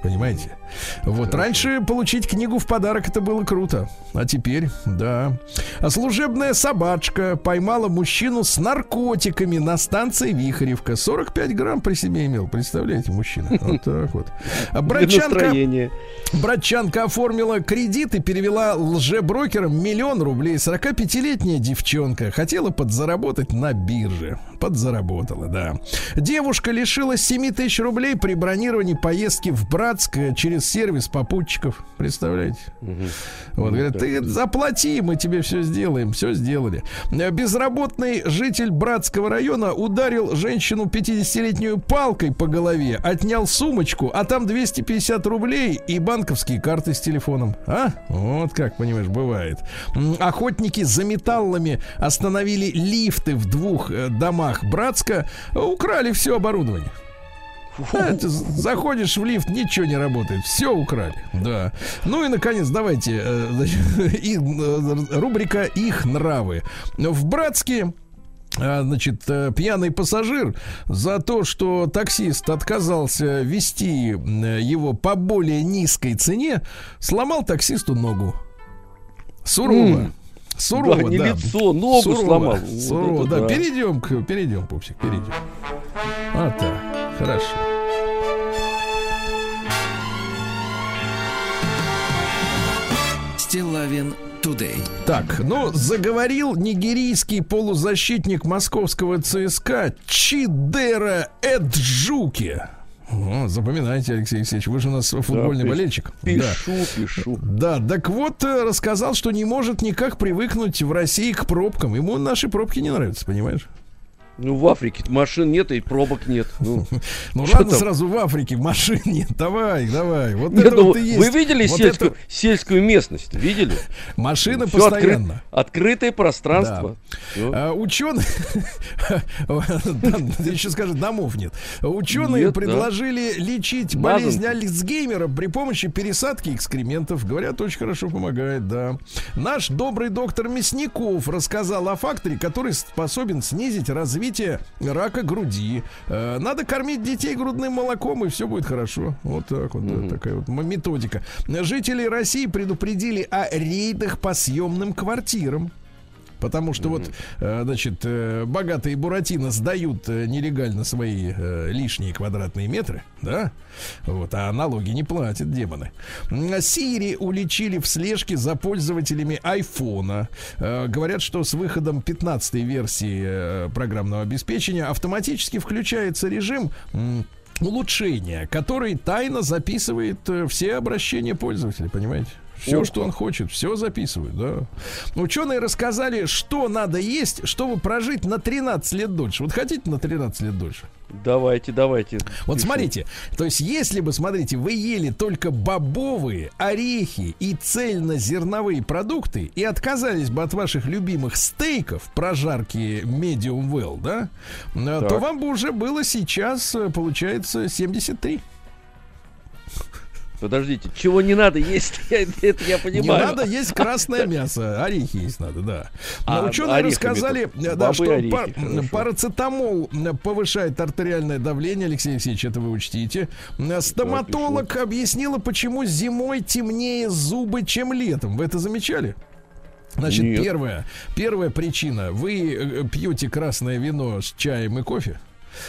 Понимаете? Вот раньше получить книгу в подарок это было круто. А теперь, да. А служебная собачка поймала мужчину с наркотиками на станции Вихаревка. 45 грамм при себе имел. Представляете, мужчина? Вот так вот. А братчанка, братчанка оформила кредит и перевела лжеброкерам миллион рублей. 45-летняя девчонка хотела подзаработать на бирже. Подзаработала, да. Девушка лишилась 7 тысяч рублей при бронировании поездки в Братск э, через сервис попутчиков. Представляете? Вот, говорят, ты заплати, мы тебе все сделаем. Все сделали. Безработный житель Братского района ударил женщину 50-летнюю палкой по голове, отнял сумочку, а там 250 рублей и банковские карты с телефоном. А? Вот как, понимаешь, бывает. Охотники за металлами остановили лифты в двух э, домах Братска, украли все оборудование. Заходишь в лифт, ничего не работает, все украли. Да. Ну и наконец, давайте э, и, э, рубрика их нравы. В Братске а, Значит, э, пьяный пассажир за то, что таксист отказался вести его по более низкой цене, сломал таксисту ногу. Сурово. Сурово, Да, не да. лицо, ногу Сурово. сломал. Вот Сурово, это да. да. Перейдем, к, перейдем, пупсик, перейдем. А так, хорошо. Стилавин Today. Так, ну, заговорил нигерийский полузащитник московского ЦСКА Чидера Эджуки. О, запоминайте, Алексей Алексеевич, вы же у нас футбольный пиш- болельщик. Пишу, пишу. Да, так вот, э, рассказал, что не может никак привыкнуть в России к пробкам. Ему наши пробки не нравятся, понимаешь? Ну, в Африке машин нет и пробок нет. Ну, Ну ладно, там? сразу в Африке машин нет. Давай, давай. Вот Нет, это ну, вот и есть. Вы видели Вот сельскую, это- сельскую местность? Видели? Машины Всё откры- постоянно. Открытое пространство. Всё. А, ученые, Да, еще скажешь, домов нет. Ученые Нет, да. предложили лечить болезнь Альцгеймера при помощи пересадки экскрементов. Говорят, очень хорошо помогает, да. Наш добрый доктор Мясников рассказал о факторе, который способен снизить развитие рака груди. Э, Надо кормить детей грудным молоком, и все будет хорошо. Вот так вот, да, такая вот методика. Жители России предупредили о рейдах по съемным квартирам. Потому что вот, э, значит, э, богатые Буратино сдают э, нелегально свои лишние квадратные метры, да? Вот, а налоги не платят демоны. Сири уличили в слежке за пользователями айфона. Говорят, что с выходом 15 версии программного обеспечения автоматически включается режим улучшения, который тайно записывает все обращения пользователей, понимаете? Все, что он хочет, все записывают, да. Ученые рассказали, что надо есть, чтобы прожить на 13 лет дольше. Вот хотите на 13 лет дольше? Давайте, давайте. Вот Пишу. смотрите, то есть если бы, смотрите, вы ели только бобовые, орехи и цельнозерновые продукты и отказались бы от ваших любимых стейков, прожарки medium well, да, э, то Так. вам бы уже было сейчас, э, получается, 73. Подождите, чего не надо есть? Это я понимаю. Не надо есть красное мясо, орехи есть надо, да. А, Но ученые орехами рассказали, да, что орехи, пар- хорошо. парацетамол э, повышает артериальное давление, Алексей Алексеевич, это вы учтите. Э, Стоматолог объяснила, почему зимой темнее зубы, чем летом. Вы это замечали? Значит, Нет. первая, первая причина. Вы э, пьете красное вино с чаем и кофе.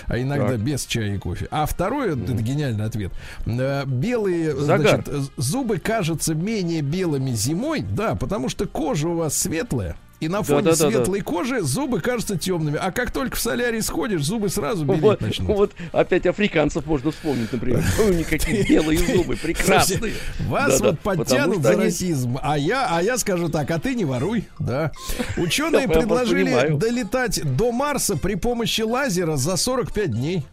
А иногда Так. без чая и кофе. А второе, это гениальный ответ. Э, Белые, Загар. значит, э, зубы кажутся менее белыми зимой, да, потому что кожа у вас светлая. И на фоне Да-да-да-да. светлой кожи зубы кажутся темными. А как только в солярий сходишь, зубы сразу белеть Вот, начнут. вот опять африканцев можно вспомнить, например. У них какие белые зубы, прекрасные. Вас вот подтянут за расизм, а я, а я скажу так, а ты не воруй, да. Ученые предложили долетать до Марса при помощи лазера за 45 дней.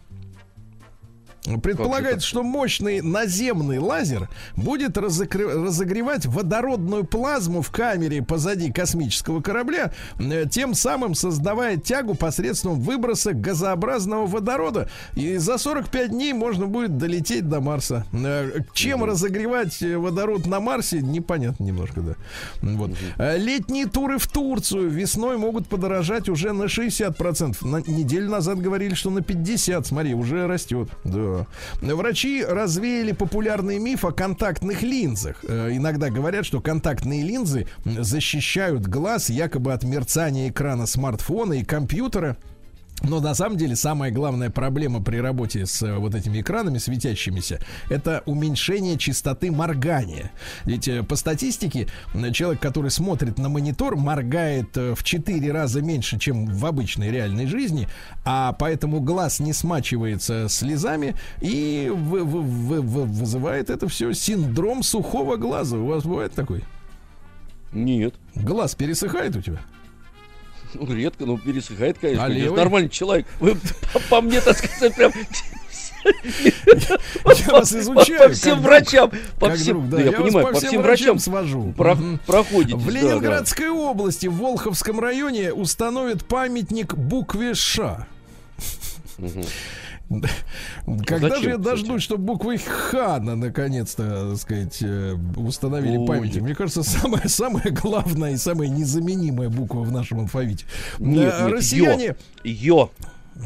Предполагается, что мощный наземный лазер будет разогре- разогревать водородную плазму в камере позади космического корабля, э, тем самым создавая тягу посредством выброса газообразного водорода. И за 45 дней можно будет долететь до Марса. Э, Чем разогревать э, водород на Марсе, непонятно немножко, да. Вот. Летние туры в Турцию весной могут подорожать уже на 60%. На неделю назад говорили, что на 50%. Смотри, уже растет. Да. Врачи развеяли популярный миф о контактных линзах. Э, Иногда говорят, что контактные линзы защищают глаз якобы от мерцания экрана смартфона и компьютера. Но на самом деле самая главная проблема при работе с э, вот этими экранами светящимися это уменьшение частоты моргания. Ведь э, по статистике человек, который смотрит на монитор, моргает э, в 4 раза меньше, чем в обычной реальной жизни, а поэтому глаз не смачивается слезами и вы- вы- вы- вызывает это все синдром сухого глаза. У вас бывает такой? Нет. Глаз пересыхает у тебя? Ну, редко, но пересыхает, конечно. А левый? нормальный человек. Вы по, по мне, так сказать, прям... Я вас изучаю. По всем врачам. По всем, да, я понимаю, по всем врачам свожу. про- проходите. В Ленинградской области, в Волховском районе, установят памятник букве Ш. Когда Зачем, же я кстати? дождусь, чтобы буквой Х на- наконец-то, так сказать, э, установили Ой. памятник? Мне кажется, самая, самая главная и самая незаменимая буква в нашем алфавите. Нет, Э, нет, Россияне... Йо.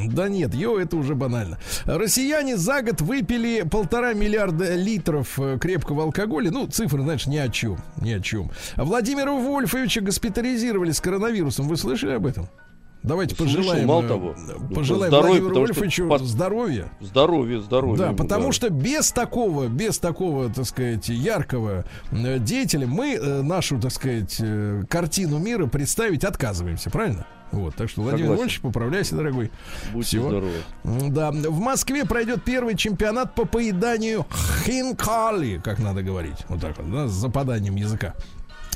Да нет, йо, это уже банально. Россияне за год выпили полтора миллиарда литров э, крепкого алкоголя. Ну, цифры, знаешь, ни о чем. Ни о чем. А Владимира Вольфовича госпитализировали с коронавирусом. Вы слышали об этом? Давайте Слышал, пожелаем, мало э, того. пожелаем Здоровья, Владимиру Вольфовичу под- здоровья. Здоровье, здоровье. Да, ему, потому да. что без такого, без такого, так сказать, яркого э, деятеля мы э, нашу, так сказать, картину мира представить отказываемся, правильно? Вот, так что, Владимир. Вольфович, поправляйся, дорогой. Будьте Всего. здоровы. Да, в Москве пройдет первый чемпионат по поеданию хинкали, как надо говорить, вот так вот, да, с западанием языка.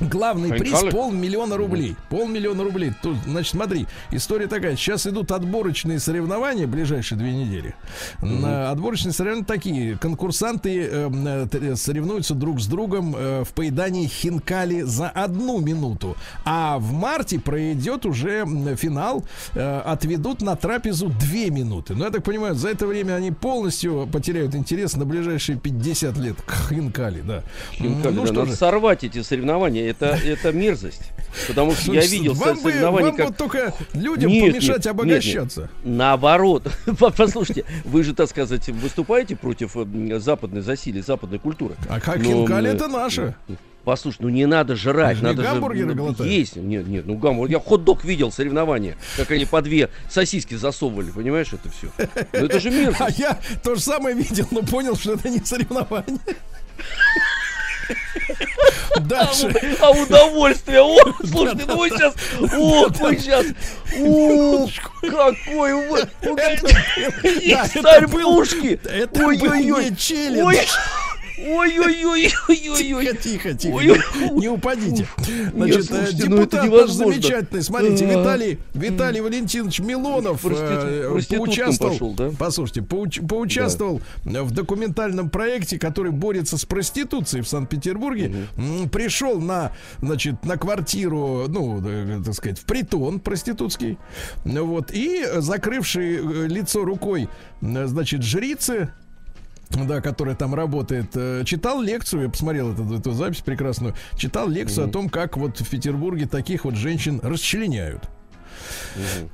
Главный приз полмиллиона рублей. Полмиллиона рублей. Тут, значит, смотри, история такая. Сейчас идут отборочные соревнования ближайшие две недели. На отборочные соревнования такие. Конкурсанты э, э, т- соревнуются друг с другом э, в поедании хинкали за одну минуту. А в марте пройдет уже финал. э, отведут на трапезу две минуты. Но я так понимаю, за это время они полностью потеряют интерес на ближайшие 50 лет к хинкали, да. Хинкали, ну да, что надо же. сорвать эти соревнования. Это, это мерзость. Потому что я видел вам со- бы- соревнования, вам как... вот только людям Нет, помешать нет, обогащаться. нет. Наоборот. По- Послушайте, вы же, так сказать, выступаете против э, западной засилия, западной культуры. А как Но, э, это наше. Послушай, ну не надо жрать, надо гамбургеры же есть. Нет, нет, ну гамбургер. Я хот-дог видел соревнования, как они по две сосиски засовывали, понимаешь, это все. Ну это же А мерзость. я то же самое видел, но понял, что это не соревнование. Дальше. А удовольствие, о, слушайте, ну вы сейчас, о, вы сейчас, о, какой вы, это царь был- пушки, Это был Ой-ой-ой. не челлендж. ой, ой-ой-ой-ой-ой-ой. Тихо, тихо, тихо. Не упадите. Значит, э, ну депутат наш замечательный, смотрите, Да. Виталий, Виталий Валентинович Милонов э, поучаствовал, послушайте, поуч- поучаствовал в документальном проекте, который борется с проституцией в Санкт-Петербурге. Пришел на, значит, на квартиру, ну, э, так сказать, в притон проститутский, вот, и закрывший лицо рукой, значит, жрицы, да, которая там работает, э, читал лекцию, я посмотрел эту, эту запись прекрасную, читал лекцию о том, как вот в Петербурге таких вот женщин расчленяют.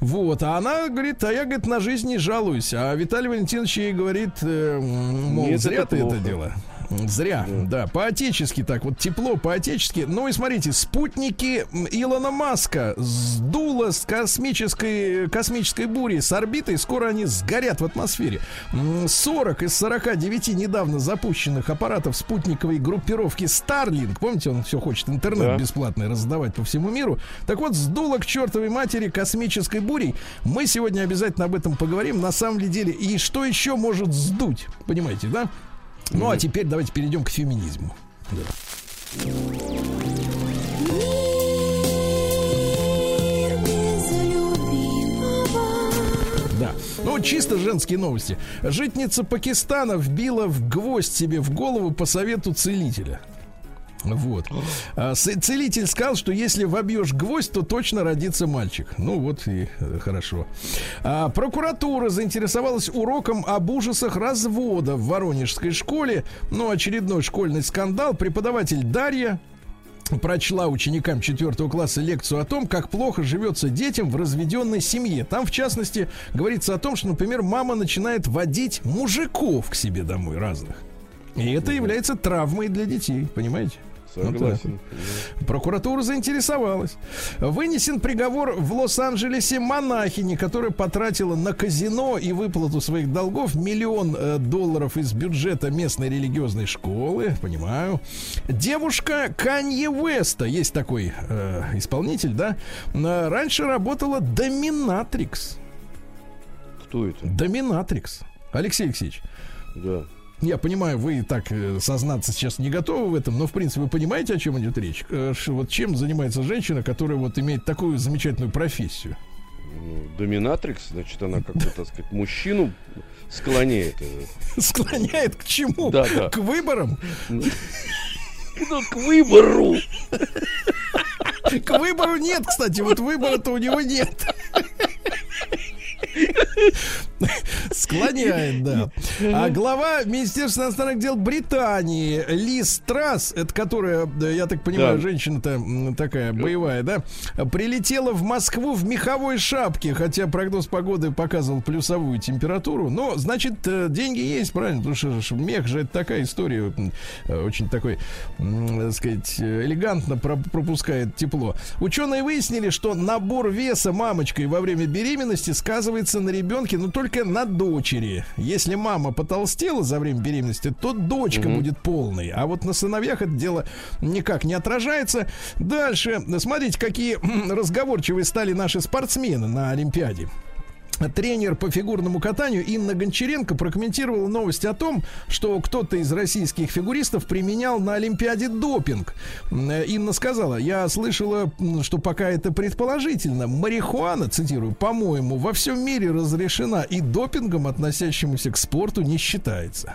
Вот, а она говорит, а я, говорит, на жизнь не жалуюсь. А Виталий Валентинович ей говорит, э, мол, Нет, зря это ты плохо. это дело. Зря, да, по-отечески так, вот тепло, по-отечески. Ну и смотрите, спутники Илона Маска сдуло с космической, космической бури с орбитой, скоро они сгорят в атмосфере. М, 40 из 49 недавно запущенных аппаратов спутниковой группировки Starlink, помните, он все хочет интернет Да. бесплатный раздавать по всему миру, так вот, сдуло к чертовой матери космической бурей. Мы сегодня обязательно об этом поговорим, на самом деле, и что еще может сдуть, понимаете, да? Ну, а теперь давайте перейдем к феминизму. Да. Ну, чисто женские новости. Житница Пакистана вбила в гвоздь себе в голову по совету целителя. Вот. А, целитель сказал, что если вобьешь гвоздь, то точно родится мальчик. Ну вот и э, хорошо. А, прокуратура заинтересовалась уроком об ужасах развода в Воронежской школе. Ну, очередной школьный скандал. Преподаватель Дарья прочла ученикам 4 класса лекцию о том, как плохо живется детям в разведенной семье. Там, в частности, говорится о том, что, например, мама начинает водить мужиков к себе домой разных. И это является травмой для детей, понимаете? Так Согласен. Прокуратура заинтересовалась. Вынесен приговор в Лос-Анджелесе монахине, которая потратила на казино и выплату своих долгов миллион э, долларов из бюджета местной религиозной школы. Понимаю. Девушка Канье Уэста, есть такой э, исполнитель, да? э, Раньше работала доминатрикс. Кто это? Доминатрикс. Алексей Алексеевич, Да. Я понимаю, вы так э, сознаться сейчас не готовы в этом, но в принципе вы понимаете, о чем идет речь. Э, вот чем занимается женщина, которая вот имеет такую замечательную профессию? Ну, доминатрикс, значит, она как-то, так сказать, мужчину склоняет. э, Склоняет к чему? Да, да. К выборам? Ну, к выбору. К выбору нет, кстати, вот выбора-то у него нет. Ск- Склоняет, да. А глава Министерства иностранных дел Британии Лиз Трасс, это которая, я так понимаю, Да. женщина-то такая боевая, да, прилетела в Москву в меховой шапке, хотя прогноз погоды показывал плюсовую температуру. Но, значит, э, деньги есть, правильно? Потому что мех же это такая история, э, очень такой, м, так сказать, э, элегантно про- пропускает тепло. Ученые выяснили, что набор веса мамочкой во время беременности сказывается на ребенке, но только на дочери. Если мама потолстела за время беременности, то дочка будет полной. А вот на сыновьях это дело никак не отражается. Дальше, смотрите, какие разговорчивые стали наши спортсмены на Олимпиаде. Тренер по фигурному катанию Инна Гончаренко прокомментировала новость о том, что кто-то из российских фигуристов применял на Олимпиаде допинг. Э, Инна сказала, я слышала, что пока это предположительно, марихуана, цитирую, по-моему, во всем мире разрешена и допингом, относящемуся к спорту, не считается.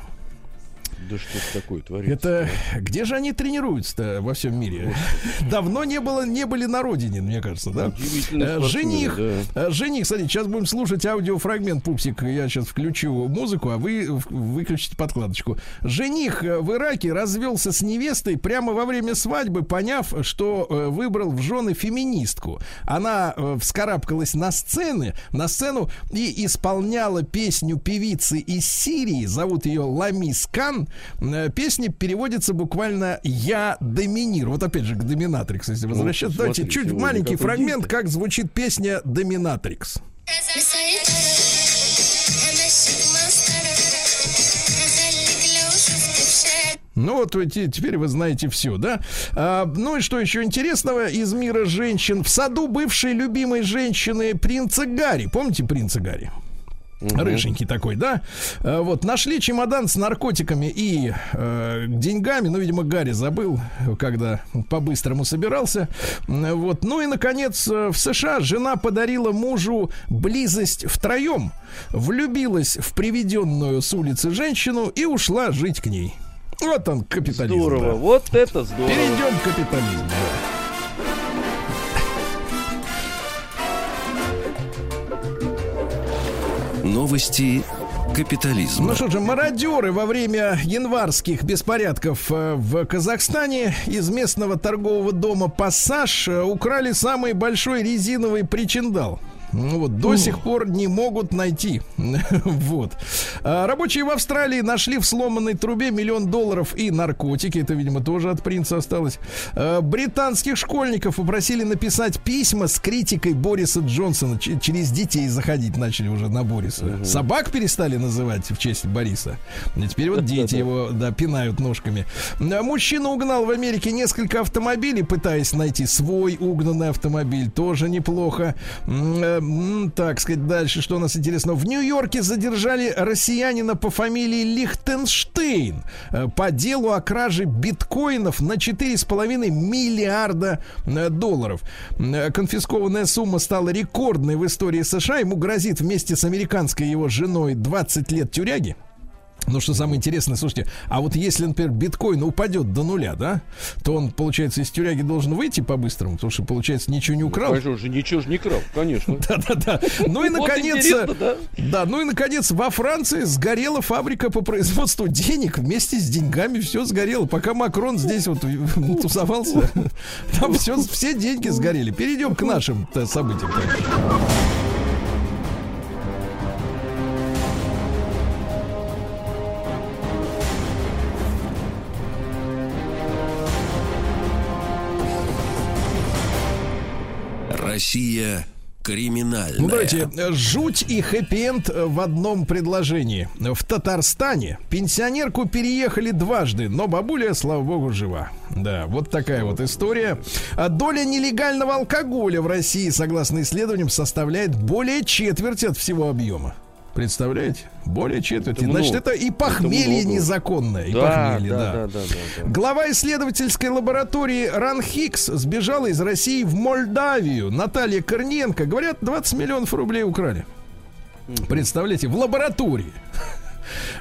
Да что ж такое творится? Это где же они тренируются-то во всем мире? Давно не было, не были на родине, мне кажется, да? Э, Жених, да. э, жених, смотрите, сейчас будем слушать аудиофрагмент, пупсик. Я сейчас включу музыку, а вы выключите подкладочку. Жених э, в Ираке развелся с невестой прямо во время свадьбы, поняв, что выбрал в жены феминистку. Она вскарабкалась на сцены, на сцену и исполняла песню певицы из Сирии, зовут ее Ламис Кан. Э, Песня переводится буквально «Я доминирую». Вот опять же к доминатрикс, если возвращаться. Давайте смотри, чуть маленький фрагмент, день-то. как звучит песня «Доминатрикс». Ну вот теперь вы знаете все, да? А, ну и что еще интересного из мира женщин? В саду бывшей любимой женщины принца Гарри. Помните принца Гарри? Рыженький такой, да? А, вот, нашли чемодан с наркотиками и э, деньгами. Ну, видимо, Гарри забыл, когда по-быстрому собирался. Вот. Ну и, наконец, э, в США жена подарила мужу близость втроем, влюбилась в приведенную с улицы женщину и ушла жить к ней. Вот он, капитализм. Здорово, да. вот это здорово. Перейдем к капитализму. да. Новости капитализма. Ну что же, мародеры во время январских беспорядков э, в Казахстане из местного торгового дома «Пассаж» э, украли самый большой резиновый причиндал. Ну вот, до сих пор не могут найти. вот. А, рабочие в Австралии нашли в сломанной трубе миллион долларов и наркотики. Это, видимо, тоже от принца осталось. А, британских школьников попросили написать письма с критикой Бориса Джонсона. Ч- через детей заходить начали уже на Бориса. Собак перестали называть в честь Бориса. И теперь вот дети его, да, пинают ножками. А, Мужчина угнал в Америке несколько автомобилей, пытаясь найти свой угнанный автомобиль. Тоже неплохо. Так сказать, дальше, что у нас интересно. В Нью-Йорке задержали россиянина по фамилии Лихтенштейн э, по делу о краже биткоинов на 4,5 миллиарда э, долларов. Э, Конфискованная сумма стала рекордной в истории США. Ему грозит вместе с американской его женой 20 лет тюряги. Ну, что самое интересное, слушайте, а вот если, например, биткоин упадет до нуля, да, то он, получается, из тюряги должен выйти по-быстрому, потому что, получается, ничего не украл. Конечно же, ничего же не крал, конечно. Да-да-да. Ну и, наконец, да? ну и, наконец, во Франции сгорела фабрика по производству денег. Вместе с деньгами все сгорело. Пока Макрон здесь вот тусовался, там все, все деньги сгорели. Перейдем к нашим э, событиям. Россия криминальная. Ну, давайте, жуть и хэппи-энд в одном предложении. В Татарстане пенсионерку переехали дважды, но бабуля, слава богу, жива. Да, вот такая вот история. А доля нелегального алкоголя в России, согласно исследованиям, составляет более четверти от всего объема. Представляете? Более четверти. Это Значит, много. это и похмелье много. незаконное. И Да, похмелье, да, да. да, да, да, да. Глава исследовательской лаборатории Ранхикс сбежала из России в Молдавию. Наталья Корниенко, говорят, 20 миллионов рублей украли. Представляете, в лаборатории.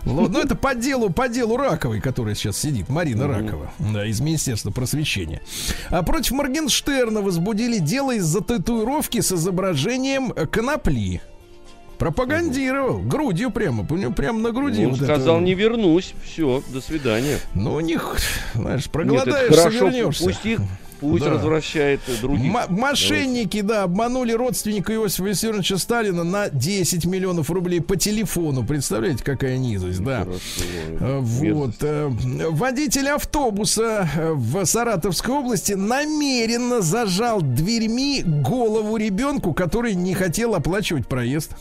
Ну, это по делу, по делу Раковой, которая сейчас сидит, Марина Ракова, да, из Министерства просвещения. А против Моргенштерна возбудили дело из-за татуировки с изображением конопли. Пропагандировал. Грудью прямо. У него прямо на груди. Он вот это- сказал, не вернусь. Все, до свидания. Ну, у них, знаешь, Нет, это проголодаешься, хорошо, вернешься. пусть их, пусть Да. возвращает других. М- мошенники, да, обманули родственника Иосифа Виссарионовича Сталина на 10 миллионов рублей по телефону. Представляете, какая низость, да. Э, Вот. э, Водитель автобуса э, в Саратовской области намеренно зажал дверьми голову ребенку, который не хотел оплачивать проезд.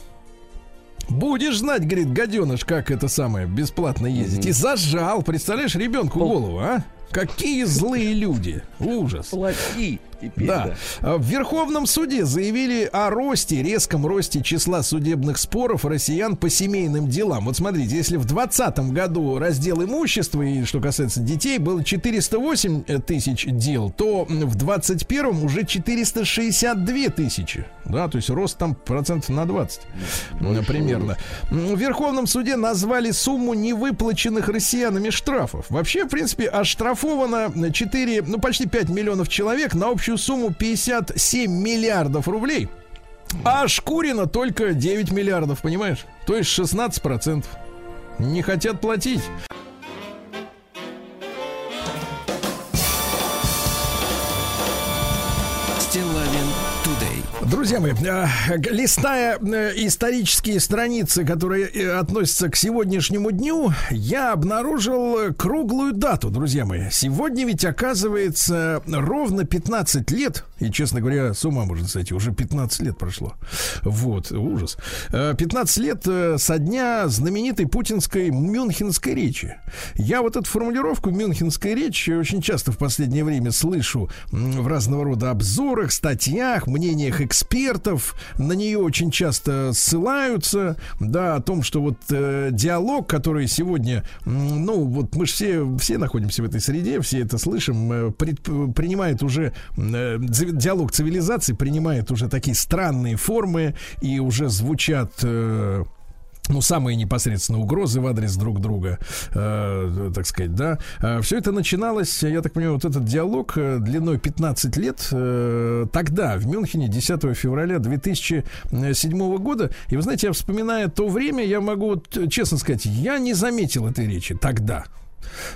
Будешь знать, говорит, гаденыш, как это самое, бесплатно ездить. И зажал, представляешь, ребенку голову, а? Какие злые люди. Ужас. Плати теперь, Да. да. В Верховном суде заявили о росте, резком росте числа судебных споров россиян по семейным делам. Вот смотрите, если в 2020 году раздел имущества и что касается детей было 408 тысяч дел, то в 2021 уже 462 тысячи. Да, то есть рост там процентов на 20 м, примерно. В Верховном суде назвали сумму невыплаченных россиянами штрафов. Вообще, в принципе, оштрафовано 4, ну почти 5 миллионов человек на общую сумму 57 миллиардов рублей. А ошкурено только 9 миллиардов, понимаешь? То есть 16 процентов. Не хотят платить. Друзья мои, э, листая э, исторические страницы, которые э, относятся к сегодняшнему дню, я обнаружил э, круглую дату, друзья мои. Сегодня ведь оказывается ровно 15 лет, и, честно говоря, с ума можно сойти, уже 15 лет прошло. Вот, ужас. Э, 15 лет э, со дня знаменитой путинской мюнхенской речи. Я вот эту формулировку «мюнхенская речь» очень часто в последнее время слышу в разного рода обзорах, статьях, мнениях экспертов. На нее очень часто ссылаются, да, о том, что вот э, диалог, который сегодня, ну, вот мы же все, все находимся в этой среде, все это слышим, э, пред- принимает уже, э, ди- диалог цивилизации принимает уже такие странные формы и уже звучат... э, ну, самые непосредственные угрозы в адрес друг друга, э, так сказать, да. все это начиналось, я так понимаю, вот этот диалог э, длиной 15 лет э, тогда, в Мюнхене, 10 февраля 2007 года. И вы знаете, я вспоминая то время, я могу э, честно сказать, я не заметил этой речи тогда.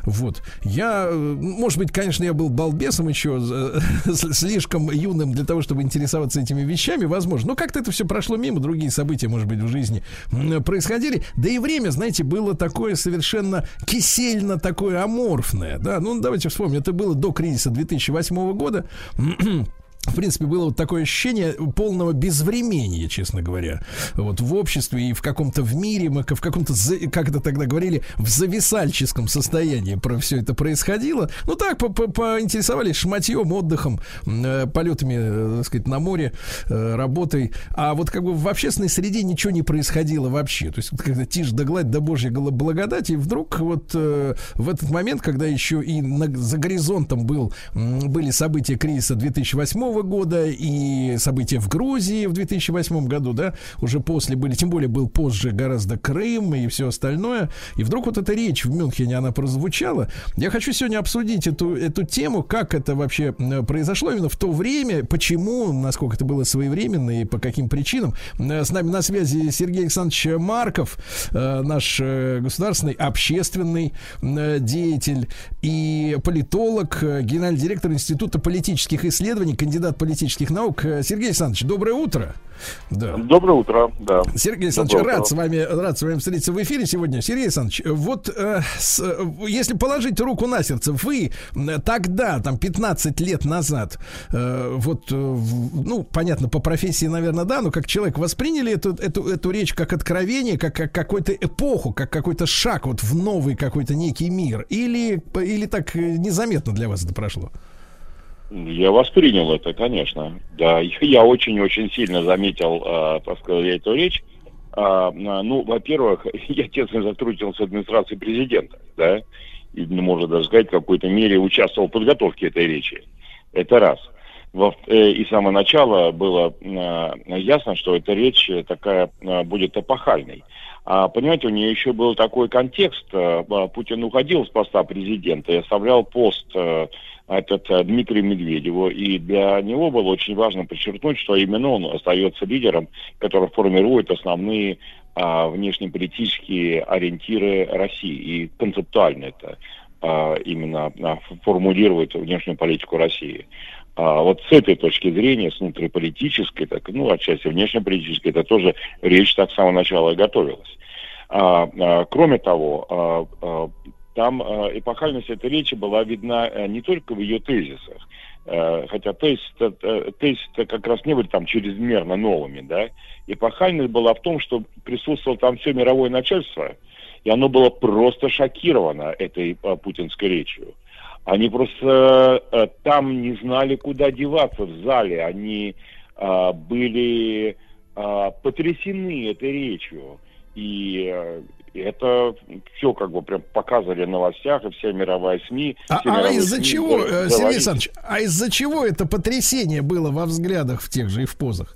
Вот. Я, э, может быть, конечно, я был балбесом еще, э, слишком юным для того, чтобы интересоваться этими вещами, возможно. Но как-то это все прошло мимо, другие события, может быть, в жизни м, происходили. Да и время, знаете, было такое совершенно кисельно такое аморфное. Да? Ну, давайте вспомним, это было до кризиса 2008 года. В принципе, было вот такое ощущение полного безвремения, честно говоря. Вот в обществе и в каком-то в мире, мы в каком-то, как это тогда говорили, в зависальческом состоянии про все это происходило. Ну так, по- по- поинтересовались шматьем, отдыхом, э, полетами, э, так сказать, на море, э, работой. А вот как бы в общественной среде ничего не происходило вообще. То есть когда тишь да гладь да божья благодать, и вдруг вот в этот момент, когда еще и за горизонтом был, были события кризиса 2008 года и события в Грузии в 2008 году, да, уже после были, тем более был позже гораздо Крым и все остальное. И вдруг вот эта речь в Мюнхене, она прозвучала. Я хочу сегодня обсудить эту, эту тему, как это вообще произошло именно в то время, почему, насколько это было своевременно и по каким причинам. Э, С нами на связи Сергей Александрович Марков, э, наш э, государственный общественный деятель и политолог, генеральный директор Института политических исследований, кандидат политических наук. Э, Сергей Александрович, доброе утро. Да. Доброе утро, да. Сергей Александрович, Доброе рад утро. с вами, рад с вами встретиться в эфире сегодня. Сергей Александрович, вот э, с- э, если положить руку на сердце, вы тогда, там, 15 лет назад, э, вот, э, ну, понятно, по профессии, наверное, да, но как человек восприняли эту, эту, эту речь как откровение, как, как какую-то эпоху, как какой-то шаг вот в новый какой-то некий мир? Или, или так э, незаметно для вас это прошло? Я воспринял это, конечно. Да, я очень-очень сильно заметил, э, так сказать, эту речь. А, а, ну, во-первых, я тесно сотрудничал с администрацией президента, да, и, ну, можно даже сказать, в какой-то мере участвовал в подготовке этой речи. Это раз. Э, и с самого начала было э, ясно, что эта речь такая будет эпохальной. А, понимаете, у нее еще был такой контекст. а, Путин уходил с поста президента и оставлял пост этот э, Дмитрию Медведеву, и для него было очень важно подчеркнуть, что именно он остается лидером, который формирует основные а, внешнеполитические ориентиры России, и концептуально это а, именно а, формулирует внешнюю политику России. А вот с этой точки зрения, с внутриполитической, так, ну, отчасти внешнеполитической, это тоже речь так с самого начала и готовилась. А, а, кроме того, а, а, там а, эпохальность этой речи была видна а, не только в ее тезисах, а, хотя тезисы тезис как раз не были там чрезмерно новыми, да, эпохальность была в том, что присутствовало там все мировое начальство, и оно было просто шокировано этой путинской речью. Они просто э, там не знали, куда деваться в зале. Они э, были э, потрясены этой речью. И э, это все как бы прям показывали в новостях, и вся мировая СМИ. А, все а из-за СМИ чего, говорили, э, Сергей. Александрович, а из-за чего это потрясение было во взглядах в тех же и в позах?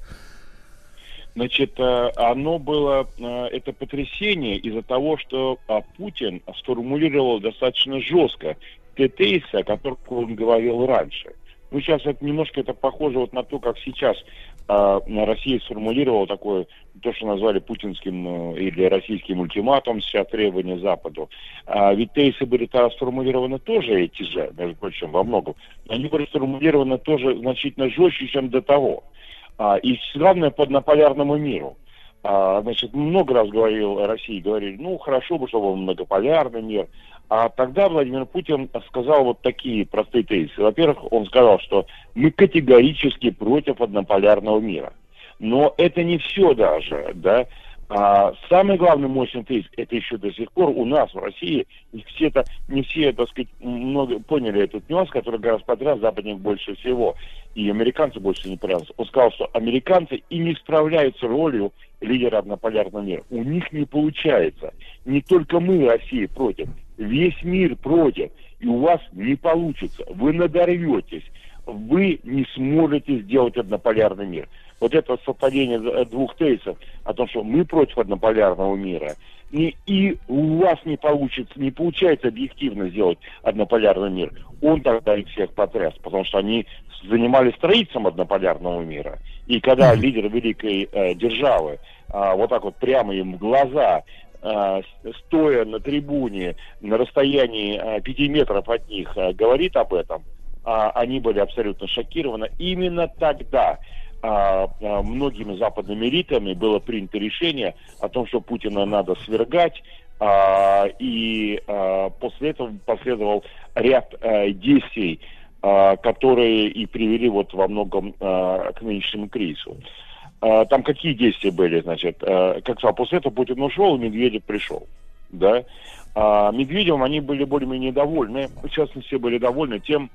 Значит, э, оно было, э, это потрясение из-за того, что а, Путин сформулировал достаточно жестко те тезисы, о которых он говорил раньше. Ну, сейчас это немножко это похоже вот на то, как сейчас а, Россия сформулировала такое, то, что назвали путинским э, или российским ультиматум, сейчас требования Западу. А ведь тезисы были тогда сформулированы тоже эти же, между прочим, во многом. Они были сформулированы тоже значительно жестче, чем до того. А, и главное, по однополярному миру. А, значит, много раз говорил России, говорили, ну, хорошо бы, чтобы был многополярный мир. А тогда Владимир Путин сказал вот такие простые тезисы. Во-первых, он сказал, что мы категорически против однополярного мира. Но это не все даже, да. А самый главный мощный тезис, это еще до сих пор у нас в России, не все, это, не все так сказать, много поняли этот нюанс, который гораздо подряд западник больше всего, и американцы больше не понравился. Он сказал, что американцы и не справляются ролью лидера однополярного мира. У них не получается. Не только мы, Россия, против. Весь мир против. И у вас не получится. Вы надорветесь. Вы не сможете сделать однополярный мир. Вот это совпадение д- двух тезисов о том, что мы против однополярного мира, и, и у вас не получится, не получается объективно сделать однополярный мир, он тогда их всех потряс, потому что они занимались строительством однополярного мира. И когда лидер великой э, державы а, вот так вот прямо им в глаза, стоя на трибуне на расстоянии а, пяти метров от них, а, говорит об этом, а, они были абсолютно шокированы. Именно тогда а, а, многими западными элитами было принято решение о том, что Путина надо свергать, а, и а, после этого последовал ряд а, действий, а, которые и привели вот во многом а, к нынешнему кризису. А, Там какие действия были, значит, а, как сказал, после этого Путин ушел, и Медведев пришел, да. А Медведевым они были более-менее довольны, в частности, были довольны тем,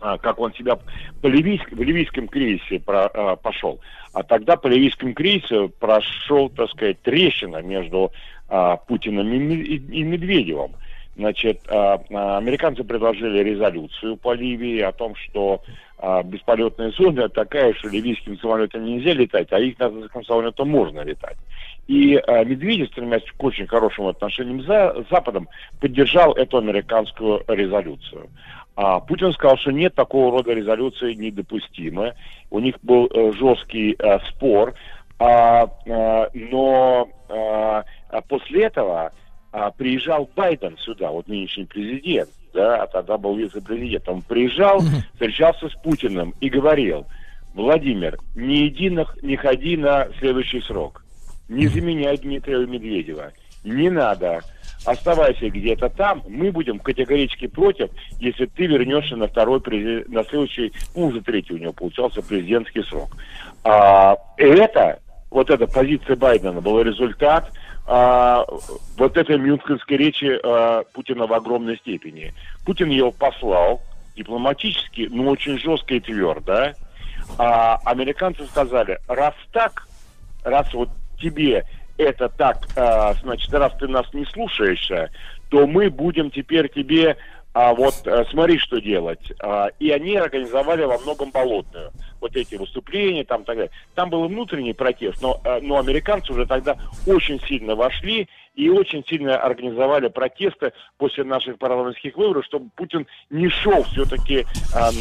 а, как он себя по ливийск- в ливийском кризисе про- а, пошел. А тогда по ливийскому кризису прошел, так сказать, трещина между а, Путиным и, и- Медведевым. Значит, а, американцы предложили резолюцию по Ливии о том, что а, бесполетная зона такая, что ливийским самолетам нельзя летать, а их наземным самолетам можно летать. И а, Медведев, стремясь к очень хорошим отношениям с Западом, поддержал эту американскую резолюцию. А Путин сказал, что нет такого рода резолюции недопустимы. У них был э, жесткий э, спор, а, а, но а, а после этого а, приезжал Байден сюда, вот нынешний президент, да, а тогда был вице-президент. Он приезжал, встречался с Путиным и говорил, Владимир, не иди на, не ходи на следующий срок, не заменяй Дмитрия Медведева, не надо, оставайся где-то там, мы будем категорически против, если ты вернешься на второй, на следующий, ну, уже третий у него получался президентский срок. А, это, вот эта позиция Байдена был результат а, вот этой мюнхенской речи а, Путина в огромной степени. Путин его послал дипломатически, но очень жестко и твердо. А американцы сказали, раз так, раз вот тебе это так, а, значит, раз ты нас не слушаешься, то мы будем теперь тебе а вот а, смотри, что делать. А, и они организовали во многом болотную. Вот эти выступления, там так далее. Там был внутренний протест, но, а, но американцы уже тогда очень сильно вошли и очень сильно организовали протесты после наших парламентских выборов, чтобы Путин не шел все-таки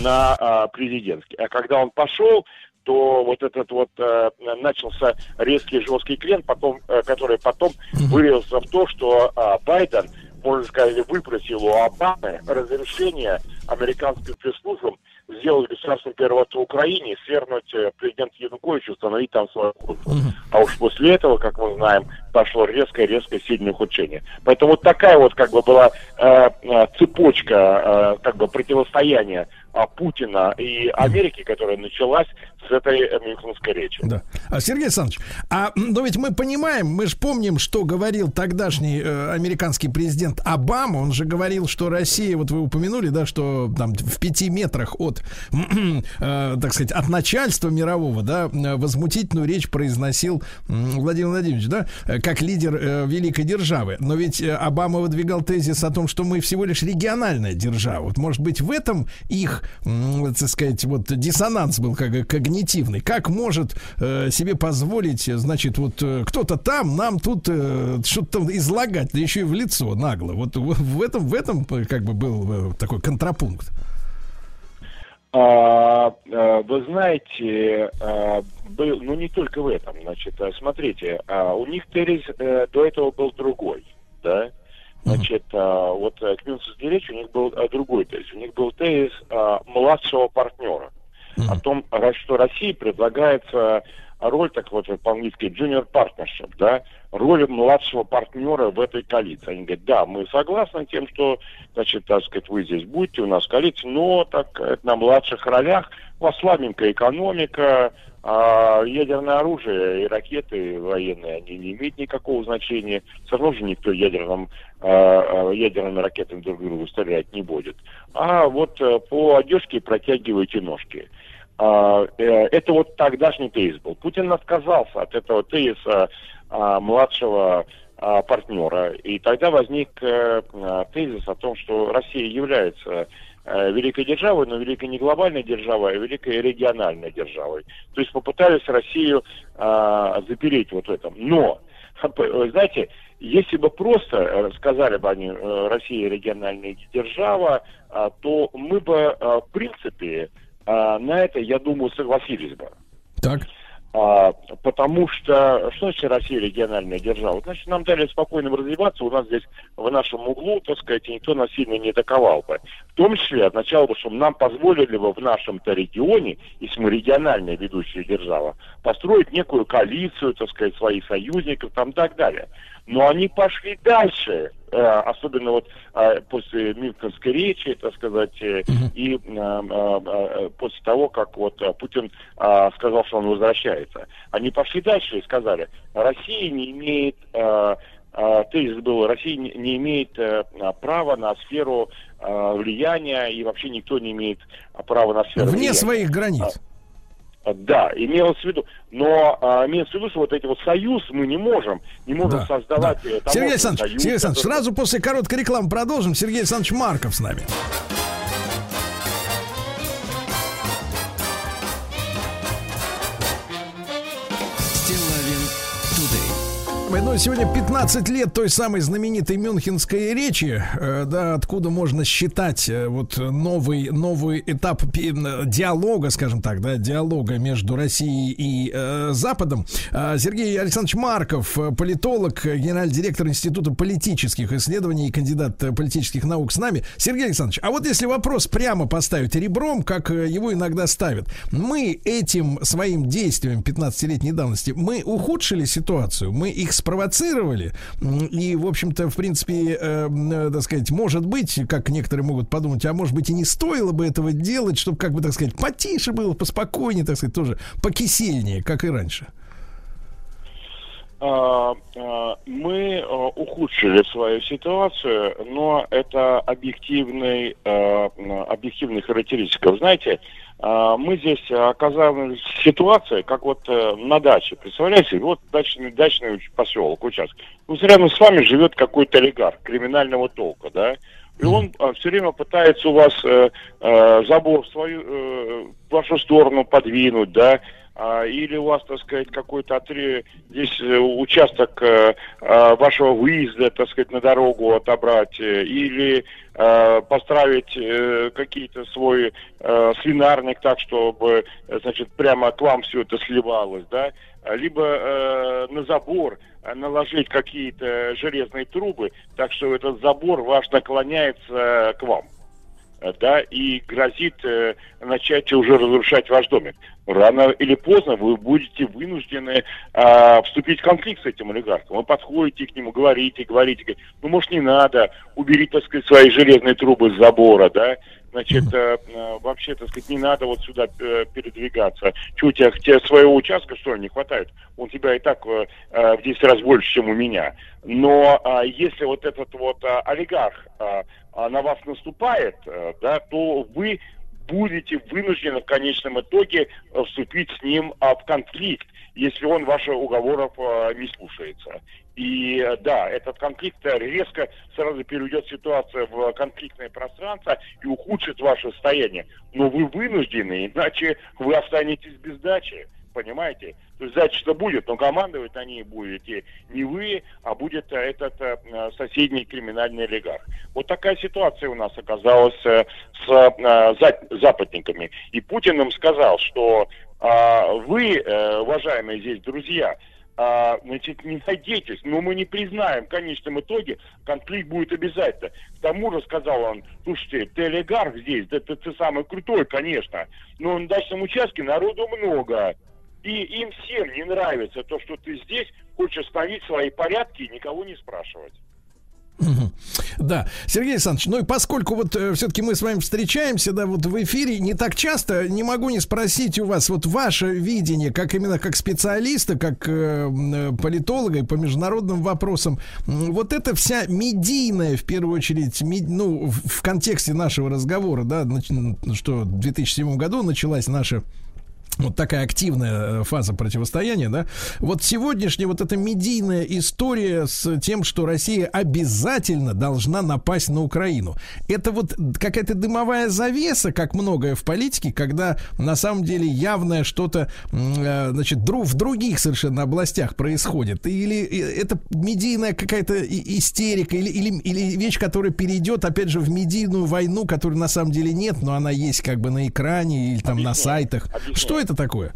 на а, президентский. А когда он пошел, то вот этот вот э, начался резкий жесткий клен, потом, э, который потом вылился в то, что э, Байден, можно сказать, выпросил у Обамы разрешение американским спецслужбам сделать государством первого в Украине, свергнуть э, президента Януковича, установить там свою службу. А уж после этого, как мы знаем, пошло резкое-резкое сильное ухудшение. Поэтому вот такая вот как бы была э, э, цепочка э, как бы противостояния Путина и Америки, которая началась с этой Мюнхенской речи. Да. А, Сергей Александрович, а но ведь мы понимаем, мы же помним, что говорил тогдашний э, американский президент Обама. Он же говорил, что Россия, вот вы упомянули, да, что там в пяти метрах от, э, так сказать, от начальства мирового, да, возмутительную речь произносил Владимир Владимирович, да, э, как лидер э, великой державы. Но ведь э, Обама выдвигал тезис о том, что мы всего лишь региональная держава. Вот, может быть, в этом их так сказать, вот диссонанс был как когнитивный. Как может э, себе позволить, значит, вот э, кто-то там нам тут э, что-то излагать, да еще и в лицо нагло. Вот в, этом, в этом э, как бы был э, такой контрапункт. А, вы знаете, был, ну не только в этом, значит, смотрите, а, у них тезис до этого был другой, да, Значит, а, вот э, к Мюнхенской речи у них был а, другой тезис. У них был тезис а, младшего партнера. О том, что России предлагается роль, так вот по-английски, junior partnership, да, роль младшего партнера в этой коалиции. Они говорят, да, мы согласны тем, что, значит, так сказать, вы здесь будете, у нас коалиция, но так на младших ролях, у вас слабенькая экономика, а ядерное оружие и ракеты военные, они не имеют никакого значения. Все равно же никто ядерным, а, а, ядерными ракетами друг другу стрелять не будет. А вот э, по одежке протягивайте ножки. А, э, это вот тогдашний тезис был. Путин отказался от этого тезиса младшего партнера. И тогда возник э, тезис о том, что Россия является великой державой, но великой не глобальной державой, а великой региональной державой. То есть попытались Россию а, запереть вот в этом. Но, знаете, если бы просто э, сказали бы они, э, Россия региональная держава, то мы бы, в принципе, на это, я думаю, согласились бы. Так. А, потому что, что значит Россия региональная держава? Значит, нам дали спокойно развиваться, у нас здесь в нашем углу, так сказать, никто нас сильно не атаковал бы. В том числе означало бы, что нам позволили бы в нашем-то регионе, если мы региональная ведущая держава, построить некую коалицию, так сказать, своих союзников там так далее. Но они пошли дальше, э, особенно вот э, после Мюнхенской речи, так сказать, э, и э, после того, как вот Путин э, сказал, что он возвращается. Они пошли дальше и сказали, Россия не имеет, тезис был, Россия не, не имеет права на сферу влияния, и вообще никто не имеет права на сферу Вне влияния. своих границ. Да, имелось в виду. Но а, имеется в виду, что вот эти вот союз мы не можем, не можем Да, создавать. да. э, Сергей Александрович, союз, Сергей Александрович, который- сразу после короткой рекламы продолжим. Сергей Александрович Марков с нами. Ну, сегодня 15 лет той самой знаменитой Мюнхенской речи, э, да, откуда можно считать э, вот новый, новый этап диалога, скажем так, да, диалога между Россией и э, Западом. А, Сергей Александрович Марков, э, политолог, э, генеральный директор Института политических исследований и кандидат э, политических наук с нами. Сергей Александрович, а вот если вопрос прямо поставить ребром, как э, его иногда ставят, мы этим своим действием 15-летней давности, мы ухудшили ситуацию, мы их спровоцировали, и, в общем-то, в принципе, э, м, э, так сказать, может быть, как некоторые могут подумать, а может быть и не стоило бы этого делать, чтобы, как бы, так сказать, потише было, поспокойнее, так сказать, тоже покисельнее, как и раньше. А, а, мы а, ухудшили свою ситуацию, но это объективный, объективная характеристика. Вы Знаете, мы здесь оказались в ситуации, как вот э, на даче. Представляете, вот дачный, дачный поселок, участок. Вот рядом с вами живет какой-то олигарх криминального толка, да? И он все время пытается у вас э, э, забор в свою, э, в вашу сторону подвинуть, да, или у вас, так сказать, какой-то отре... здесь э, участок э, э, вашего выезда, так сказать, на дорогу отобрать, э, или построить э, какие-то свой свинарник так, чтобы, значит, прямо к вам все это сливалось, да, А, либо на забор наложить какие-то железные трубы, так что этот забор ваш наклоняется к вам да, и грозит э, начать уже разрушать ваш домик. Рано или поздно вы будете вынуждены а, вступить в конфликт с этим олигархом. Вы подходите к нему, говорите, говорите, говорите, ну, может, не надо, убери, так сказать, свои железные трубы с забора, да, значит, э, э, вообще, так сказать, не надо вот сюда э, передвигаться. Чего у тебя, тебе своего участка, что ли, не хватает? Он тебя и так в 10 раз больше, чем у меня. Но а, если вот этот вот а, олигарх а, на вас наступает, да, то вы будете вынуждены в конечном итоге вступить с ним в конфликт, если он ваших уговоров не слушается. И э, да, этот конфликт э, резко сразу перейдет ситуация в конфликтное пространство и ухудшит ваше состояние. Но вы вынуждены, иначе вы останетесь без дачи. Понимаете? То есть дача-то будет, но командовать на ней будете не вы, а будет э, этот соседний криминальный олигарх. Вот такая ситуация у нас оказалась с за- западниками. И Путин им сказал, что а, вы, уважаемые здесь друзья, а, значит, не надейтесь, но мы не признаем в конечном итоге, конфликт будет обязательно. К тому же сказал он, слушайте, ты олигарх здесь, да ты, ты самый крутой, конечно, но на дачном участке народу много. И им всем не нравится то, что ты здесь хочешь остановить свои порядки и никого не спрашивать. Да, Сергей Александрович, ну и поскольку вот все-таки мы с вами встречаемся, да, вот в эфире не так часто, не могу не спросить у вас вот ваше видение, как именно как специалиста, как э, э, политолога и по международным вопросам, вот эта вся медийная, в первую очередь, ми- ну, в, в контексте нашего разговора, да, нач- что в 2007 году началась наша вот такая активная э, фаза противостояния, да. Вот сегодняшняя вот эта медийная история с тем, что Россия обязательно должна напасть на Украину. Это вот какая-то дымовая завеса, как многое в политике, когда на самом деле явное что-то, э, значит, в других совершенно областях происходит. Или э, это медийная какая-то истерика, или, или, или вещь, которая перейдет, опять же, в медийную войну, которой на самом деле нет, но она есть как бы на экране или там на Объясняю, сайтах. объясняю. Что это такое?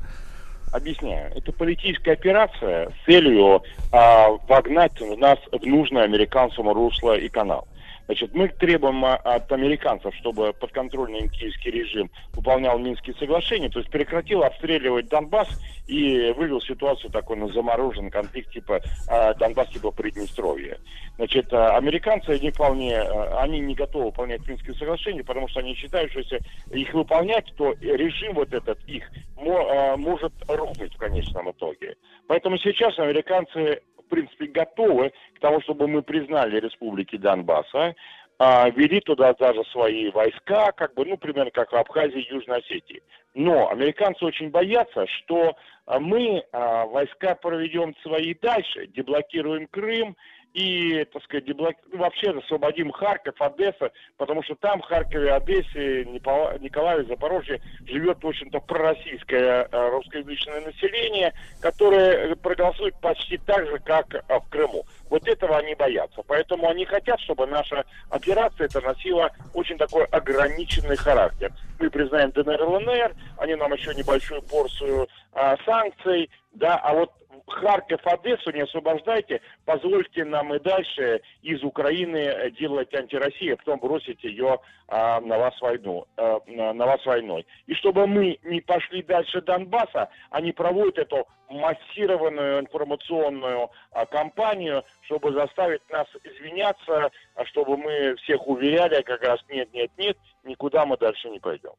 Объясняю. Это политическая операция с целью а, вогнать нас в нужное американцам русло и канал. Значит, мы требуем а, от американцев, чтобы подконтрольный им киевский режим выполнял Минские соглашения, то есть прекратил обстреливать Донбасс и вывел ситуацию такой на замороженный конфликт типа а, Донбасс типа Приднестровья. Значит, а, американцы не вполне, они не готовы выполнять Минские соглашения, потому что они считают, что если их выполнять, то режим вот этот их мо- может рухнуть в конечном итоге. Поэтому сейчас американцы принципе, готовы к тому, чтобы мы признали республики Донбасса, а, ввели туда даже свои войска, как бы, ну, примерно как в Абхазии и Южной Осетии. Но американцы очень боятся, что а, мы а, войска проведем свои дальше, деблокируем Крым и, так сказать, деблок... ну, вообще освободим Харьков, Одесса, потому что там, в Харькове, Одессе, Николаеве, Запорожье живет, в общем-то, пророссийское э, русскоязычное население, которое проголосует почти так же, как э, в Крыму. Вот этого они боятся. Поэтому они хотят, чтобы наша операция это носила очень такой ограниченный характер. Мы признаем ДНР, ЛНР, они нам еще небольшую порцию а, санкций, да, а вот Харьков, Одессу не освобождайте, позвольте нам и дальше из Украины э, делать антироссию, а потом бросить ее а, на вас войну, э, на вас войной. И чтобы мы не пошли дальше Донбасса, они проводят эту массированную информационную а, кампанию, чтобы заставить нас извиняться, а чтобы мы всех уверяли, как раз нет, нет, нет, никуда мы дальше не пойдем.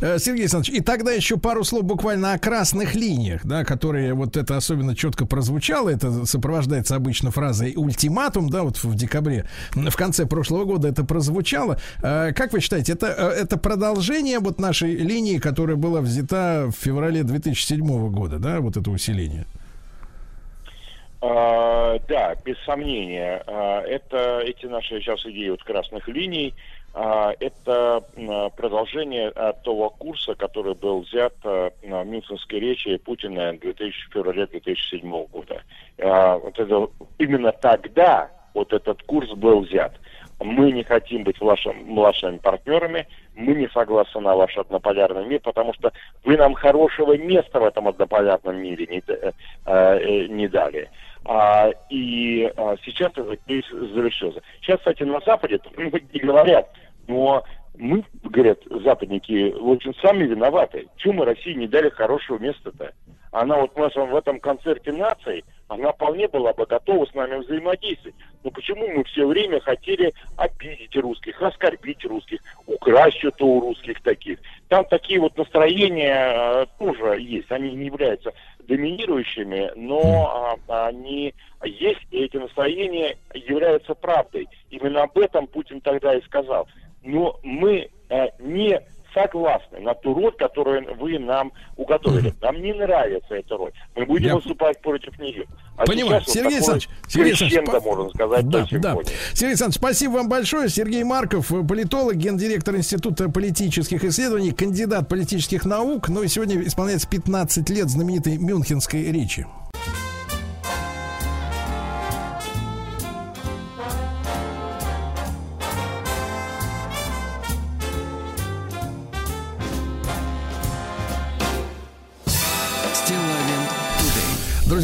Э, Сергей Александрович, и тогда еще пару слов буквально о красных линиях, да, которые вот это особенно четко прозвучало, это сопровождается обычно фразой ультиматум, да, вот в декабре, в конце прошлого года это прозвучало. Э, Как вы считаете, это, э, это продолжение вот нашей линии, которая была взята в феврале 2007 года, да, вот это усиление? А, да, без сомнения. А, это эти наши сейчас идеи вот красных линий, это м, продолжение а, того курса, который был взят а, на Мюнхенской речи Путина 2000, февраля 2007 года. А, Вот это, именно тогда вот этот курс был взят. Мы не хотим быть вашим, вашими партнерами, мы не согласны на ваш однополярный мир, потому что вы нам хорошего места в этом однополярном мире не, э, э, не дали. А, и а, сейчас этот кейс завершился. Сейчас, кстати, на Западе ну, не говорят, но мы, говорят западники, очень сами виноваты. Чему мы России не дали хорошего места-то? Она вот у нас в этом концерте наций, она вполне была бы готова с нами взаимодействовать. Но почему мы все время хотели обидеть русских, оскорбить русских, украсть что-то у русских таких? Там такие вот настроения э, тоже есть. Они не являются доминирующими, но а, они есть, и эти настроения являются правдой. Именно об этом Путин тогда и сказал. Но мы э, не согласны на ту роль, которую вы нам уготовили. Нам не нравится эта роль. Мы будем Я- выступать против нее. А Понимаю. Сергей вот Александрович, Сергей Александрович, можно сказать, да, да. Сергей Александрович, спасибо вам большое. Сергей Марков, э, политолог, гендиректор Института политических исследований, кандидат политических наук. Ну и сегодня исполняется 15 лет знаменитой Мюнхенской речи.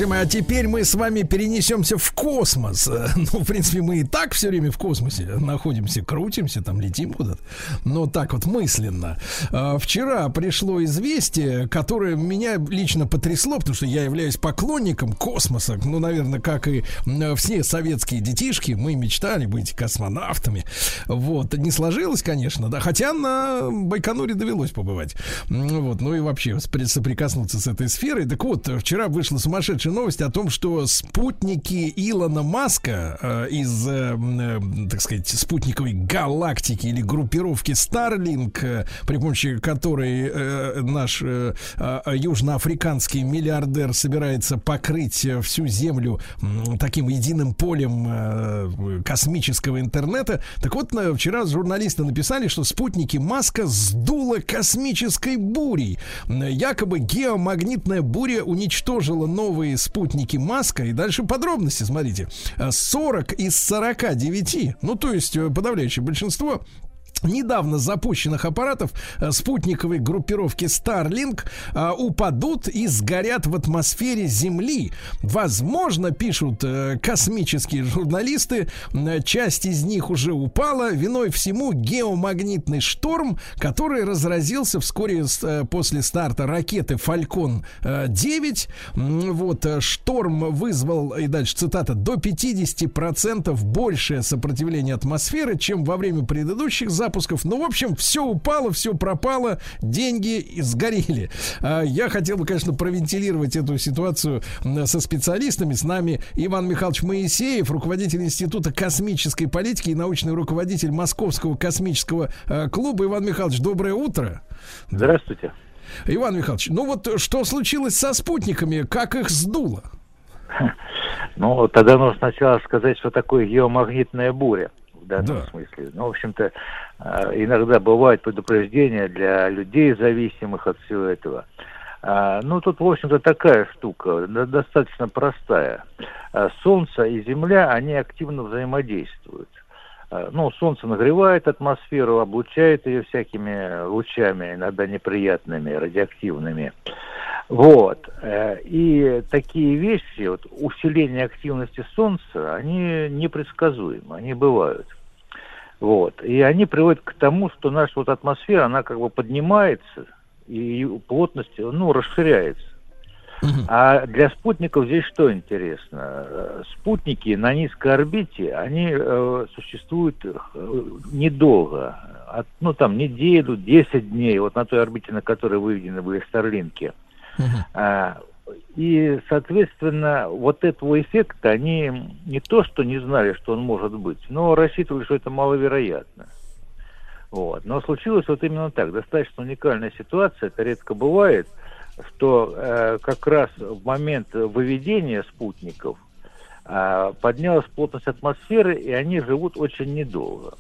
Друзья мои, а теперь мы с вами перенесемся в космос. Э, Ну, в принципе, мы и так все время в космосе находимся, крутимся, там летим куда-то. Но так вот мысленно. Э, Вчера пришло известие, которое меня лично потрясло, потому что я являюсь поклонником космоса. Ну, наверное, как и все советские детишки, мы мечтали быть космонавтами. Вот. Не сложилось, конечно, да. Хотя на Байконуре довелось побывать. Вот. Ну и вообще соприкоснуться с этой сферой. Так вот, вчера вышла сумасшедшая новость о том, что спутники Илона Маска э, из, э, э, так сказать, спутниковой галактики или группировки Starlink, э, при помощи которой э, наш э, э, южноафриканский миллиардер собирается покрыть э, всю Землю м, таким единым полем э, космического интернета. Так вот, на- вчера журналисты написали, что спутники Маска сдуло космической бурей. Якобы геомагнитная буря уничтожила новые спутники Маска. И дальше подробности, смотрите. Э, 40 из 49, ну то есть э, подавляющее большинство недавно запущенных аппаратов э, спутниковой группировки Starlink э, упадут и сгорят в атмосфере Земли. Возможно, пишут э, космические журналисты, часть из них уже упала. Виной всему геомагнитный шторм, который разразился вскоре после старта ракеты Falcon э, 9. М, Вот шторм вызвал, и дальше цитата, до 50% большее сопротивление атмосферы, чем во время предыдущих запусков. Ну, в общем, все упало, все пропало, деньги сгорели. А, Я хотел бы, конечно, провентилировать эту ситуацию со специалистами. С нами Иван Михайлович Моисеев, руководитель Института космической политики и научный руководитель Московского космического э, клуба. Иван Михайлович, доброе утро. Здравствуйте. Иван Михайлович, ну вот э, что случилось со спутниками, как их сдуло? Ну, тогда нужно сначала сказать, что такое геомагнитная буря в данном смысле. Ну, в общем-то, иногда бывают предупреждения для людей, зависимых от всего этого. А, Ну, тут, в общем-то, такая штука, до- достаточно простая. А, Солнце и Земля, они активно взаимодействуют. А, Ну, Солнце нагревает атмосферу, облучает ее всякими лучами, иногда неприятными, радиоактивными. Вот. Э, И такие вещи, вот, усиление активности Солнца, они непредсказуемы, они бывают. Вот. И они приводят к тому, что наша вот атмосфера, она как бы поднимается, и плотность, ну, расширяется. А для спутников здесь что интересно? Спутники на низкой орбите, они э, существуют э, недолго. От, ну, там, неделю, 10 дней, вот на той орбите, на которой выведены были Старлинки. А, и, соответственно, вот этого эффекта они не то, что не знали, что он может быть, но рассчитывали, что это маловероятно. Вот. Но случилось вот именно так. Достаточно уникальная ситуация, это редко бывает, что э, как раз в момент выведения спутников э, поднялась плотность атмосферы, и они живут очень недолго.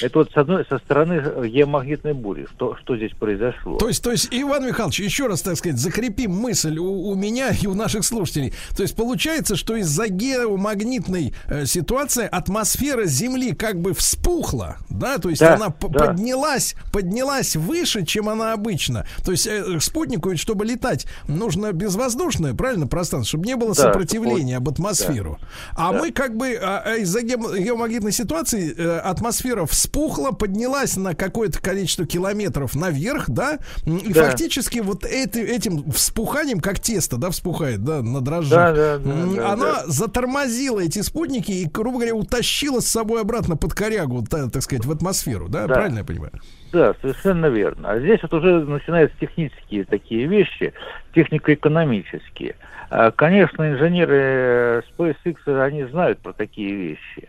Это вот с одной со стороны геомагнитной бури. Что, что здесь произошло? То есть, то есть, Иван Михайлович, еще раз, так сказать, закрепим мысль у, у меня и у наших слушателей. То есть получается, что из-за геомагнитной э, ситуации атмосфера Земли как бы вспухла, да, то есть Да, она да. поднялась, поднялась выше, чем она обычно. То есть э, спутнику, ведь, чтобы летать, нужно безвоздушное, правильно, пространство, чтобы не было Да, сопротивления об атмосферу. А Да. мы как бы а, из-за геом- геомагнитной ситуации э, атмосфера вспухла, поднялась на какое-то количество километров наверх, да, и Да. фактически вот эти- этим вспуханием, как тесто, да, вспухает, да, на дрожжах, Да, да, да, она да. затормозила эти спутники и, грубо говоря, утащила с собой обратно под корягу, та- так сказать, в атмосферу, да, Да. правильно я понимаю? Да, совершенно верно. А здесь вот уже начинаются технические такие вещи, технико-экономические. А, Конечно, инженеры э, SpaceX, они знают про такие вещи.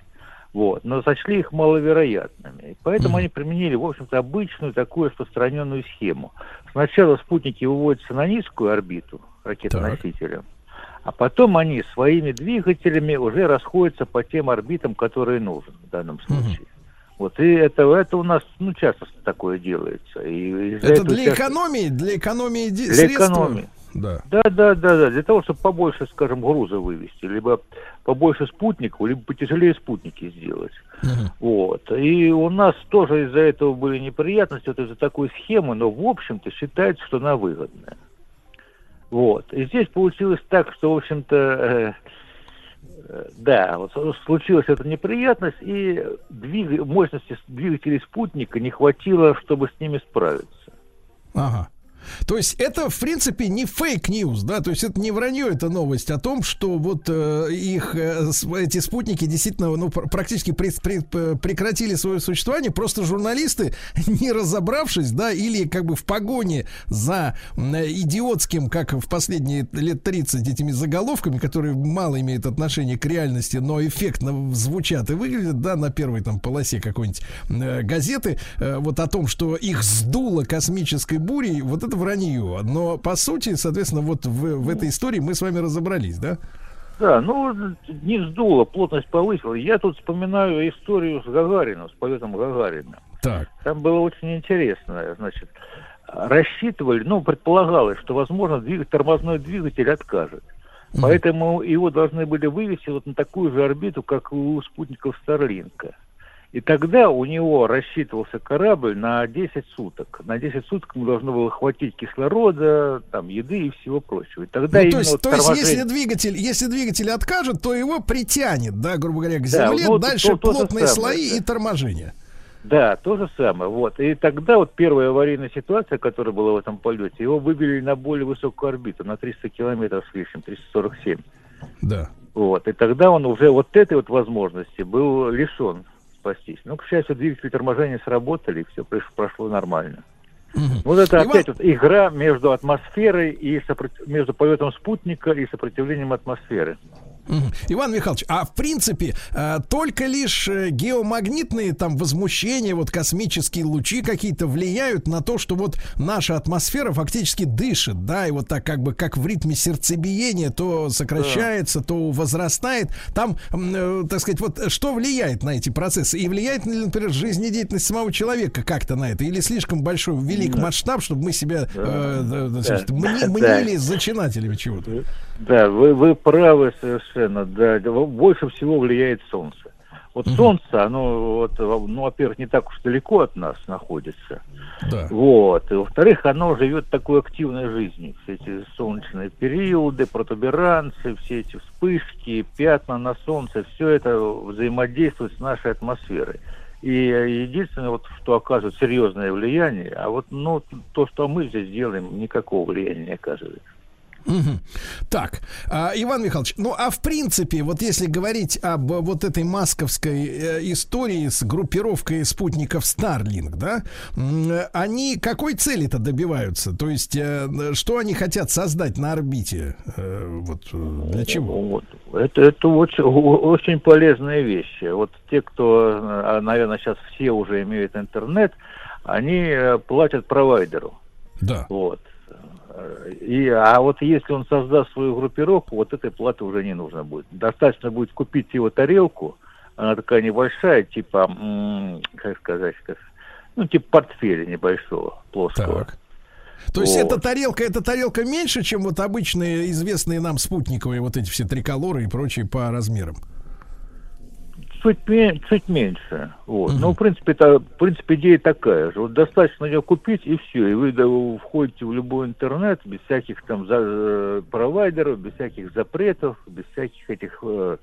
Вот, но сочли их маловероятными. Поэтому они применили, в общем-то, обычную такую распространенную схему. Сначала спутники выводятся на низкую орбиту ракетоносителем, а потом они своими двигателями уже расходятся по тем орбитам, которые нужны в данном случае. Вот, и это, это у нас, ну, часто такое делается. И Это для часто- экономии, для экономии Для средств. экономии. Да. Да, да, да, да, для того, чтобы побольше, скажем, груза вывести, либо побольше спутников, либо потяжелее спутники сделать. Вот. И у нас тоже из-за этого были неприятности, вот из-за такой схемы, но в общем-то считается, что она выгодная. Вот. И здесь получилось так, что, в общем-то, э, э, да, вот случилась эта неприятность, и двиг- мощности двигателей спутника не хватило, чтобы с ними справиться. Ага. То есть это, в принципе, не fake news, да, то есть это не вранье, это новость о том, что вот э, их, э, эти спутники действительно, ну, пр- практически пред- пред- п- прекратили свое существование, просто журналисты, не разобравшись, да, или как бы в погоне за идиотским, как в последние лет 30 этими заголовками, которые мало имеют отношения к реальности, но эффектно звучат и выглядят, да, на первой там полосе какой-нибудь э, газеты, э, вот о том, что их сдуло космической бурей, вот это вранье. Но по сути, соответственно, вот в, в этой истории мы с вами разобрались, да? Да, ну, не сдуло, плотность повысила. Я тут вспоминаю историю с Гагарином, с полетом Гагарина. Так. Там было очень интересно, значит, рассчитывали, ну, предполагалось, что, возможно, двиг- тормозной двигатель откажет. Поэтому его должны были вывести вот на такую же орбиту, как у спутников Старлинка. И тогда у него рассчитывался корабль на 10 суток. На 10 суток ему должно было хватить кислорода, там, еды и всего прочего. И тогда Ну, то есть, вот то есть торможение- если двигатель, если двигатель откажет, то его притянет, да, грубо говоря, к Да, земле, ну, дальше то- то плотные самое, слои да. и торможение. Да, то же самое. Вот. И тогда вот первая аварийная ситуация, которая была в этом полете, его вывели на более высокую орбиту, на 300 километров с лишним, 347. Да. Вот. И тогда он уже вот этой вот возможности был лишен спастись. Ну, к счастью, двигатели торможения сработали, и все прошло нормально. Вот это Иван- опять вот игра между атмосферой и сопрот- между полетом спутника и сопротивлением атмосферы. Иван Михайлович, а в принципе э, только лишь э, геомагнитные там возмущения, вот космические лучи какие-то влияют на то, что вот наша атмосфера фактически дышит, да, и вот так как бы как в ритме сердцебиения то сокращается, то возрастает. Там, э, так сказать, вот что влияет на эти процессы? И влияет ли, например, жизнедеятельность самого человека как-то на это? Или слишком большой, велик масштаб, чтобы мы себя э, да, да, значит, Да. мнили зачинателями чего-то? Да, вы, вы правы совершенно. Да, Да, больше всего влияет Солнце. Вот Солнце, оно, вот, ну, во-первых, не так уж далеко от нас находится. Да. Вот. И, во-вторых, оно живет такой активной жизнью. Все эти солнечные периоды, протуберанцы, все эти вспышки, пятна на солнце, все это взаимодействует с нашей атмосферой. И единственное, вот, что оказывает серьезное влияние, а вот ну, то, что мы здесь делаем, никакого влияния не оказывает. Мгм. Так, а, Иван Михайлович, ну а в принципе, вот если говорить об вот этой масковской э, истории с группировкой спутников Starlink, да, э, они какой цели-то добиваются? То есть, э, что они хотят создать на орбите? Э, вот э, для чего? Вот. Это, это очень, очень полезные вещи. Вот те, кто, э, наверное, сейчас все уже имеют интернет, они платят провайдеру. Да. Вот. И, а вот если он создаст свою группировку, вот этой платы уже не нужно будет. Достаточно будет купить его тарелку, она такая небольшая, типа, как сказать, как, ну, типа портфеля небольшого, плоского. Так. То есть Вот. эта тарелка, эта тарелка меньше, чем вот обычные известные нам спутниковые вот эти все триколоры и прочие по размерам. Чуть, чуть меньше. Вот. Ну, в принципе, это, в принципе, идея такая же. Вот достаточно ее купить, и все. И вы да, входите в любой интернет без всяких там за- э, провайдеров, без всяких запретов, без всяких этих э,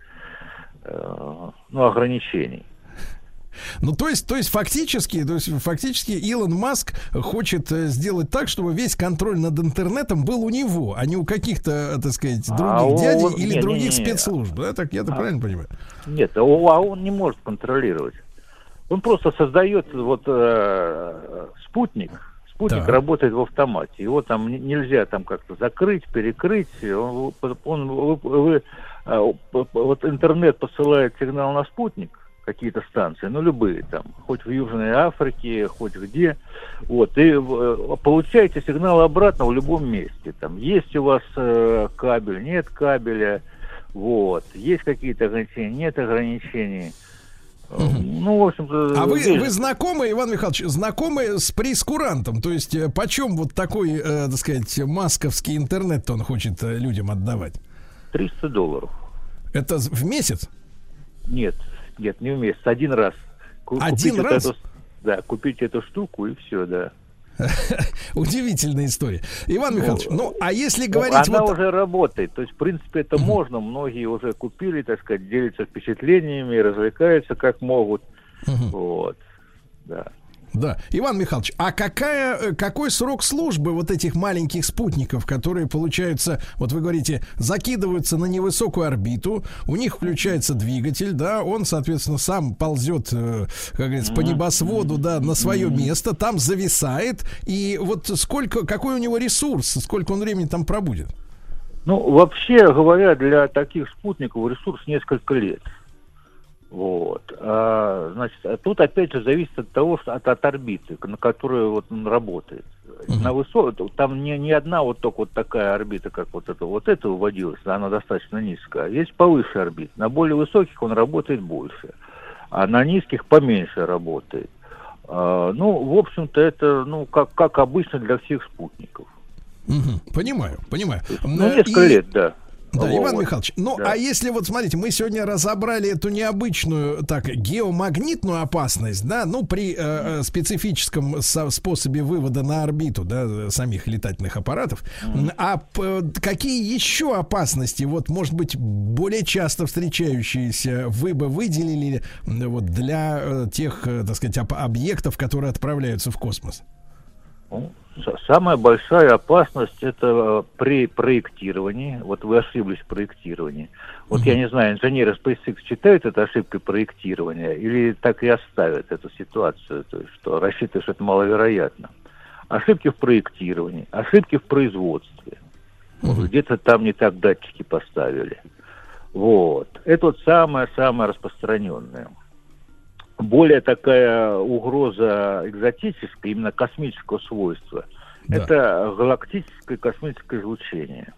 э, ну, ограничений. Ну, то есть, то есть фактически, то есть фактически Илон Маск хочет э, сделать так, чтобы весь контроль над интернетом был у него, а не у каких-то, так сказать, других А он- дядей или не-не-не. других спецслужб. Да, так я-то А. правильно понимаю? Нет, а он а он не может контролировать. Он просто создает вот э, спутник. Спутник Так. работает в автомате. Его там нельзя там как-то закрыть, перекрыть. Он, он- вы- вы, э, вот интернет посылает сигнал на спутник, какие-то станции, ну любые там, хоть в Южной Африке, хоть где, вот, и э, получаете сигнал обратно в любом месте. Там есть у вас э, кабель, нет кабеля, вот, есть какие-то ограничения, нет ограничений. Ну, в общем-то... А вы, здесь- вы знакомы, Иван Михайлович, знакомы с прескурантом? То есть, э, почем вот такой, э, так сказать, масковский интернет он хочет э, людям отдавать? 300 долларов. Это в месяц? Нет, нет, не месяц, один раз. Ку- Один купить раз? Эту, да, купить эту штуку и все, да. Удивительная история. Иван Ну, Михайлович, ну, а если Ну, говорить она вот... уже работает. То есть, в принципе, это можно. Многие уже купили, так сказать, делятся впечатлениями, развлекаются как могут. Вот. Да. Да, Иван Михайлович, а какая, э, какой срок службы вот этих маленьких спутников, которые, получаются, вот вы говорите, закидываются на невысокую орбиту, у них включается двигатель, да, он, соответственно, сам ползет, э, как говорится, по небосводу, да, на свое место, там зависает, и вот сколько, какой у него ресурс, сколько он времени там пробудет? Ну, вообще говоря, для таких спутников ресурс несколько лет. Вот. А, значит, а тут опять же зависит от того, что от, от орбиты, на которой вот он работает. На высо... Там не, не одна вот только вот такая орбита, как вот эта, вот эта выводилась, она достаточно низкая. Есть повыше орбит. На более высоких он работает больше, а на низких поменьше работает. А, ну, в общем-то, это, ну, как, как обычно для всех спутников. Мгм, Понимаю, понимаю. Ну, несколько и- лет, да. Да, Вот. Иван Михайлович, ну Да. а если вот смотрите, мы сегодня разобрали эту необычную, так, геомагнитную опасность, да, ну при э, э, специфическом со- способе вывода на орбиту, да, самих летательных аппаратов. А п- какие еще опасности, вот, может быть, более часто встречающиеся, вы бы выделили м, вот для э, тех, э, так сказать, об- объектов, которые отправляются в космос? Ну, Самая большая опасность это э, при проектировании. Вот вы ошиблись в проектировании. Вот я не знаю, инженеры SpaceX считают это ошибкой проектирования или так и оставят эту ситуацию, то есть что рассчитывают, что это маловероятно. Ошибки в проектировании, ошибки в производстве. Вот Где-то там не так датчики поставили. Вот. Это вот самое-самое распространенное более такая угроза экзотическая, именно космического свойства, Да. это галактическое космическое излучение.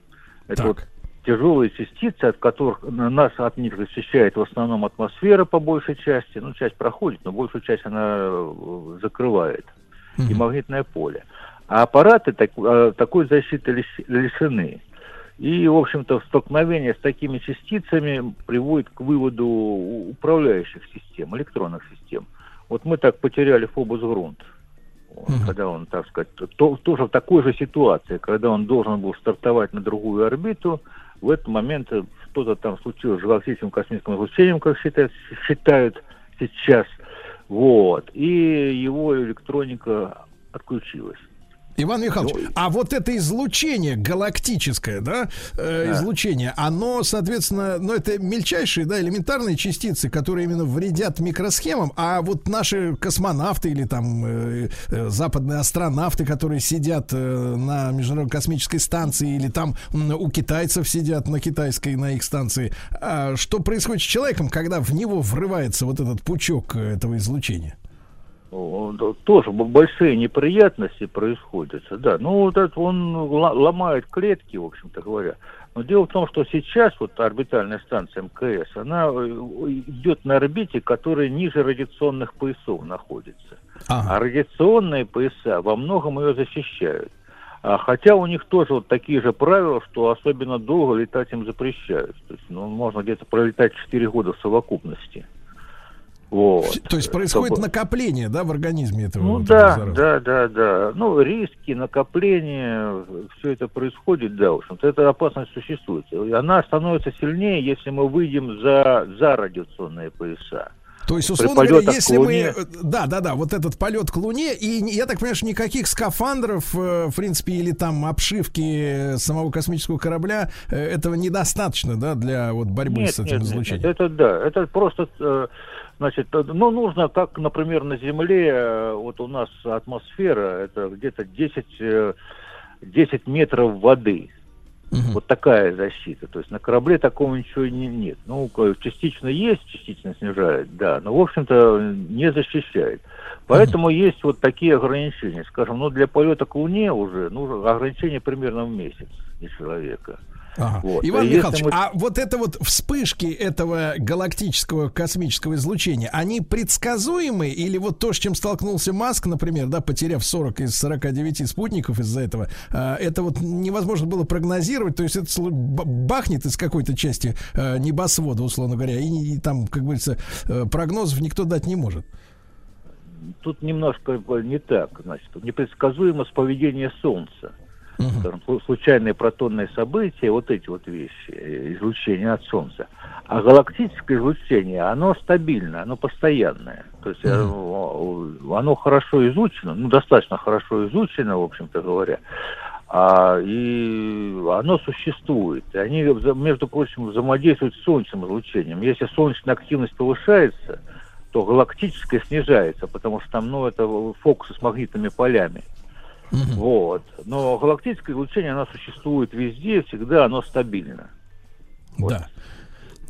Это Так. вот тяжелые частицы, от которых на- нас от них защищает в основном атмосфера по большей части, ну, часть проходит, но большую часть она э, закрывает, и магнитное поле. А аппараты так- э, такой защиты лиш- лишены. И, в общем-то, столкновение с такими частицами приводит к выводу управляющих систем, электронных систем. Вот мы так потеряли Фобус Грунт, Вот, когда он, так сказать, то- тоже в такой же ситуации, когда он должен был стартовать на другую орбиту, в этот момент что-то там случилось с галактическим космическим излучением, как считают, считают сейчас, вот, и его электроника отключилась. Иван Михайлович, а вот это излучение галактическое, да, э, Да. излучение, оно, соответственно, ну это мельчайшие, да, элементарные частицы, которые именно вредят микросхемам, а вот наши космонавты или там э, э, западные астронавты, которые сидят э, на международной космической станции или там у китайцев сидят на китайской, на их станции, а что происходит с человеком, когда в него врывается вот этот пучок э, этого излучения? То- тоже большие неприятности происходят, да. Ну, вот это он ломает клетки, в общем-то говоря. Но дело в том, что сейчас вот орбитальная станция МКС, она э, идет на орбите, которая ниже радиационных поясов находится. А радиационные пояса во многом ее защищают. А хотя у них тоже вот такие же правила, что особенно долго летать им запрещают. То есть, ну, можно где-то пролетать 4 года в совокупности. Вот. То есть происходит Чтобы- накопление, да, в организме этого. Ну да, да, да, да. Ну, риски, накопление, все это происходит, да, в общем-то, эта опасность существует. И она становится сильнее, если мы выйдем за, за радиационные пояса. То есть, условно говоря, если мы... Да, да, да, вот этот полет к Луне, и я так понимаю, что никаких скафандров, э, в принципе, или там обшивки самого космического корабля, э, этого недостаточно, да, для вот борьбы Нет, с этим нет, нет, излучением. нет, это да, это просто, э, значит, э, ну, нужно, как, например, на Земле, э, вот у нас атмосфера, это где-то 10, э, 10 метров воды. Вот такая защита. То есть на корабле такого ничего не, нет. Ну, частично есть, частично снижает, да, но, в общем-то, не защищает. Поэтому есть вот такие ограничения. Скажем, ну, для полета к Луне уже, ну, ограничения примерно в месяц для человека. Ага. Вот. Иван А если Михайлович, мы- а вот это вот вспышки этого галактического космического излучения, они предсказуемы или вот то, с чем столкнулся Маск, например, да, потеряв 40 из 49 спутников из-за этого, а, это вот невозможно было прогнозировать, то есть это бахнет из какой-то части э, небосвода, условно говоря, и, и там, как говорится, э, прогнозов никто дать не может. тут немножко не так, значит, непредсказуемость поведения Солнца. Скажем, слу- случайные протонные события, вот эти вот вещи, э, излучение от Солнца. А галактическое излучение, оно стабильное, оно постоянное. То есть э, оно хорошо изучено, ну, достаточно хорошо изучено, в общем-то говоря. А, и оно существует. И они, между прочим, взаимодействуют с солнечным излучением. Если солнечная активность повышается, то галактическая снижается, потому что там, ну, это фокусы с магнитными полями. Вот. Но галактическое излучение, оно существует везде, всегда оно стабильно. Да.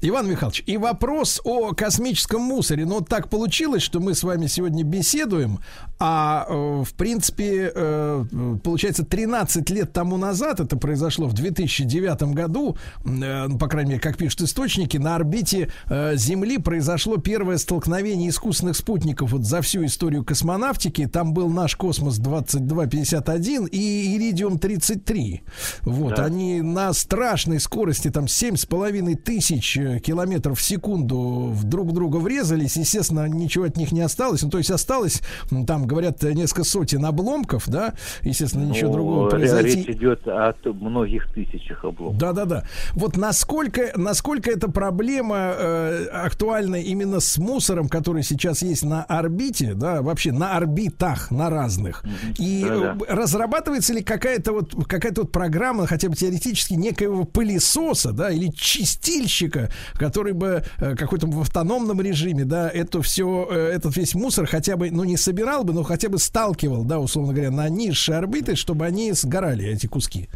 Иван Михайлович, и вопрос о космическом мусоре. Ну, так получилось, что мы с вами сегодня беседуем, а э, в принципе, э, получается, 13 лет тому назад, это произошло в 2009 году, э, ну, по крайней мере, как пишут источники, на орбите э, Земли произошло первое столкновение искусственных спутников вот за всю историю космонавтики. Там был наш космос 2251 и Иридиум-33. Вот, Да. они на страшной скорости, там 7,5 тысяч э, километров в секунду в друг друга врезались. Естественно, ничего от них не осталось. Ну, то есть осталось, там, говорят, несколько сотен обломков, да. Естественно, ничего Ну, другого произойти. Речь идет о многих тысячах обломков. Да, да, да. Вот насколько, насколько эта проблема э, актуальна именно с мусором, который сейчас есть на орбите, да, вообще на орбитах, на разных. И Да-да. э, разрабатывается ли какая-то вот какая-то вот программа, хотя бы теоретически некоего пылесоса, да, или чистильщика, который бы э, какой-то в автономном режиме, да, это все, этот весь мусор хотя бы, ну не собирал бы, но хотя бы сталкивал, да, условно говоря, на низшие орбиты, чтобы они сгорали эти куски.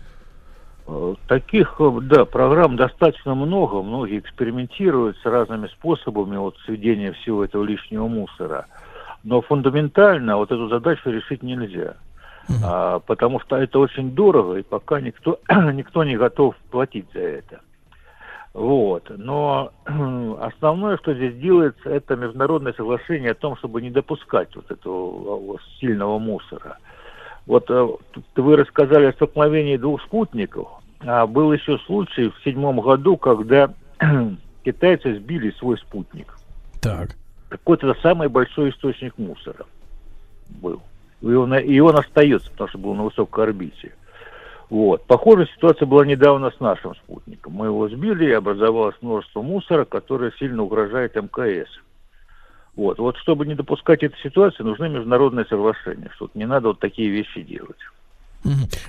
Э, Таких, э, да, программ достаточно много, многие экспериментируют с разными способами вот сведения всего этого лишнего мусора. Но фундаментально вот эту задачу решить нельзя. А, потому что это очень дорого, и пока никто, никто не готов платить за это. Вот. Но основное, что здесь делается, это международное соглашение о том, чтобы не допускать вот этого сильного мусора. Вот э, тут вы рассказали о столкновении двух спутников. А был еще случай в седьмом году, когда китайцы сбили свой спутник. Так. Это самый большой источник мусора был. И он, и он остается, потому что был на высокой орбите. Вот. Похожая ситуация была недавно с нашим спутником. Мы его сбили, и образовалось множество мусора, которое сильно угрожает МКС. Вот. вот чтобы не допускать этой ситуации, нужны международные соглашения, что не надо вот такие вещи делать.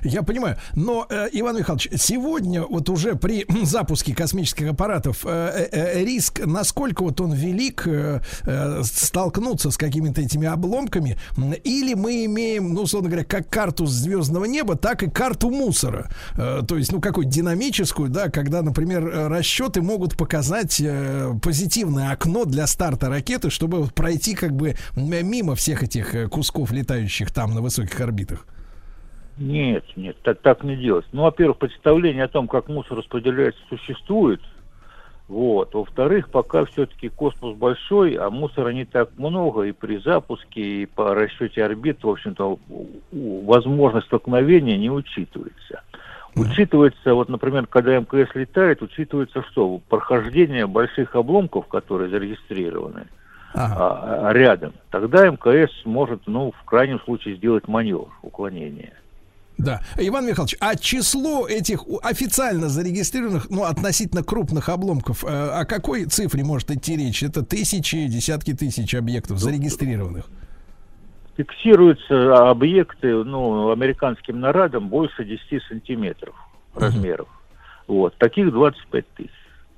Я понимаю, но э, Иван Михайлович, сегодня вот уже при запуске космических аппаратов э, э, риск, насколько вот он велик столкнуться с какими-то этими обломками, или мы имеем, ну, условно говоря, как карту звездного неба, так и карту мусора, то есть, ну, какую динамическую, да, когда, например, расчеты могут показать позитивное окно для старта ракеты, чтобы пройти как бы мимо всех этих кусков летающих там на высоких орбитах. Нет, нет, так, так не делать. Ну, во-первых, представление о том, как мусор распределяется, существует. Вот. Во-вторых, пока все-таки космос большой, а мусора не так много, и при запуске, и по расчете орбит, в общем-то, возможность столкновения не учитывается. Учитывается, вот, например, когда МКС летает, учитывается что? Прохождение больших обломков, которые зарегистрированы а, а, рядом. Тогда МКС может, ну, в крайнем случае, сделать маневр уклонения. Да. Иван Михайлович, а число этих официально зарегистрированных, ну, относительно крупных обломков, э, о какой цифре может идти речь? Это тысячи, десятки тысяч объектов зарегистрированных. Фиксируются объекты, ну, американским нарадом больше 10 сантиметров размеров. Вот. Таких 25 тысяч.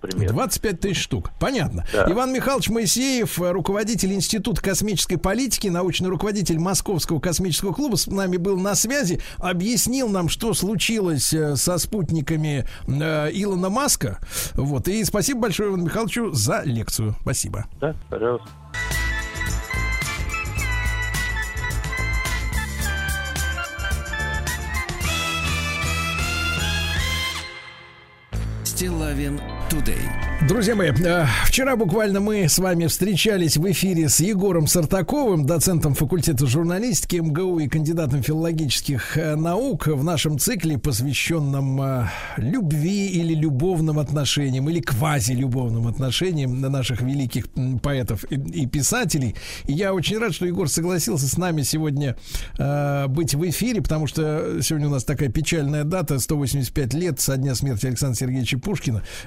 Примерно. 25 тысяч штук. Понятно. Да. Иван Михайлович Моисеев, э, руководитель Института космической политики, научный руководитель Московского космического клуба, с нами был на связи, объяснил нам, что случилось э, со спутниками э, Илона Маска. Вот. И спасибо большое Ивану Михайловичу за лекцию. Спасибо. Да, пожалуйста. Стилавин Today. Друзья мои, э, вчера буквально мы с вами встречались в эфире с Егором Сартаковым, доцентом факультета журналистики МГУ и кандидатом филологических э, наук в нашем цикле, посвященном э, любви или любовным отношениям, или квазилюбовным отношениям на наших великих поэтов и, писателей. И я очень рад, что Егор согласился с нами сегодня быть в эфире, потому что сегодня у нас такая печальная дата, 185 лет со дня смерти Александра Сергеевича Пушкина.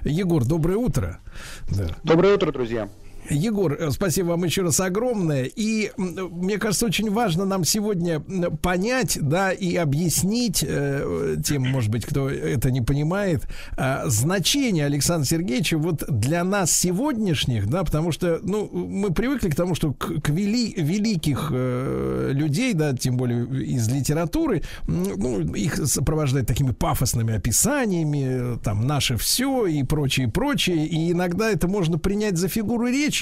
Егор, доброе утро. Да. Доброе утро, друзья. Егор, э, спасибо вам еще раз огромное. И мне кажется, очень важно нам сегодня понять, да, и объяснить э, тем, может быть, кто это не понимает, э, значение Александра Сергеевича вот для нас сегодняшних, да, потому что, ну, мы привыкли к тому, что к, к вели- великих э, людей, да, тем более из литературы, ну, их сопровождают такими пафосными описаниями, там, наше все и прочее, прочее, и иногда это можно принять за фигуру речи.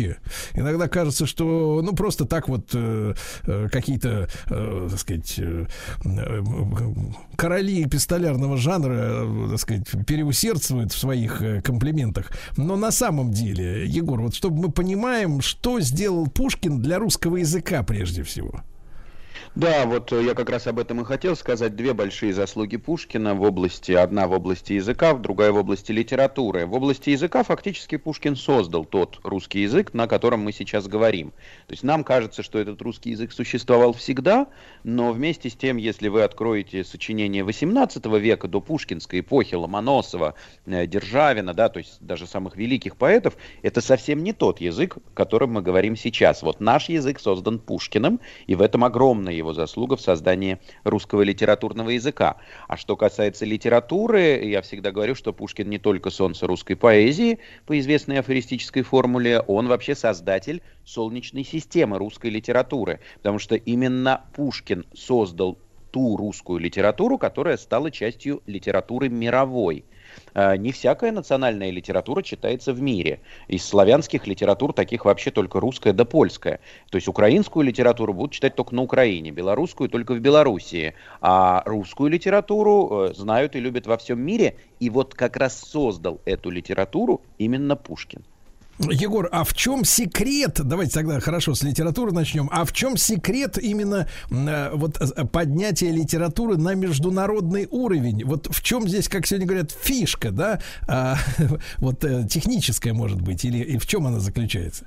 Иногда кажется, что, ну, просто так вот э, э, какие-то, э, так сказать, э, э, короли эпистолярного жанра, э, так сказать, переусердствуют в своих комплиментах. Но на самом деле, Егор, вот чтобы мы понимаем, что сделал Пушкин для русского языка прежде всего. Да, вот э, я как раз об этом и хотел сказать. Две большие заслуги Пушкина в области, одна в области языка, другая в области литературы. В области языка фактически Пушкин создал тот русский язык, на котором мы сейчас говорим. То есть нам кажется, что этот русский язык существовал всегда, но вместе с тем, если вы откроете сочинение 18 века до Пушкинской эпохи, Ломоносова, э, Державина, да, то есть даже самых великих поэтов, это совсем не тот язык, которым мы говорим сейчас. Вот наш язык создан Пушкиным, и в этом огромная его заслуга в создании русского литературного языка. А что касается литературы, я всегда говорю, что Пушкин не только солнце русской поэзии по известной афористической формуле, он вообще создатель солнечной системы русской литературы, потому что именно Пушкин создал ту русскую литературу, которая стала частью литературы мировой. А, Не всякая национальная литература читается в мире. Из славянских литератур таких вообще только русская да польская. То есть украинскую литературу будут читать только на Украине, белорусскую только в Белоруссии. А русскую литературу э, знают и любят во всем мире. И вот как раз создал эту литературу именно Пушкин. Егор, а в чем секрет? Давайте тогда хорошо с литературы начнем. А в чем секрет именно э, вот э, поднятия литературы на международный уровень? Вот в чем здесь, как сегодня говорят, фишка, да? А, вот э, техническая может быть или и в чем она заключается?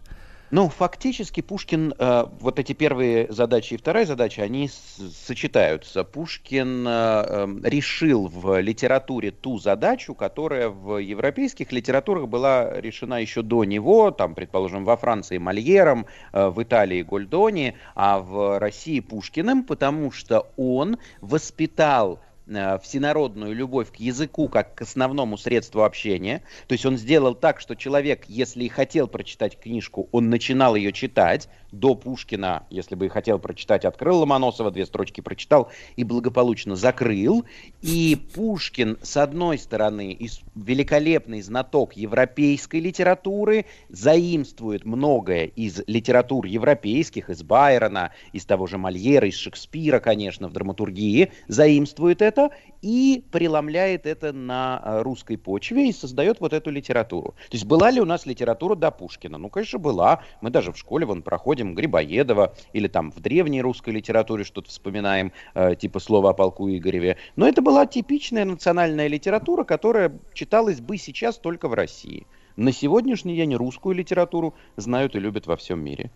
Ну, фактически Пушкин, э, вот эти первые задачи и вторая задача, они сочетаются. Пушкин э, э, решил в литературе ту задачу, которая в европейских литературах была решена еще до него, там, предположим, во Франции Мольером, э, в Италии Гольдони, а в России Пушкиным, потому что он воспитал всенародную любовь к языку как к основному средству общения. То есть он сделал так, что человек, если и хотел прочитать книжку, он начинал ее читать. До Пушкина, если бы и хотел прочитать, открыл Ломоносова, две строчки прочитал и благополучно закрыл. И Пушкин, с одной стороны, великолепный знаток европейской литературы, заимствует многое из литератур европейских, из Байрона, из того же Мольера, из Шекспира, конечно, в драматургии, заимствует это и преломляет это на э, русской почве и создает вот эту литературу. То есть была ли у нас литература до Пушкина? Ну, конечно, была. Мы даже в школе вон проходим Грибоедова или там в древней русской литературе что-то вспоминаем, э, типа слова о полку Игореве. Но это была типичная национальная литература, которая читалась бы сейчас только в России. На сегодняшний день русскую литературу знают и любят во всем мире.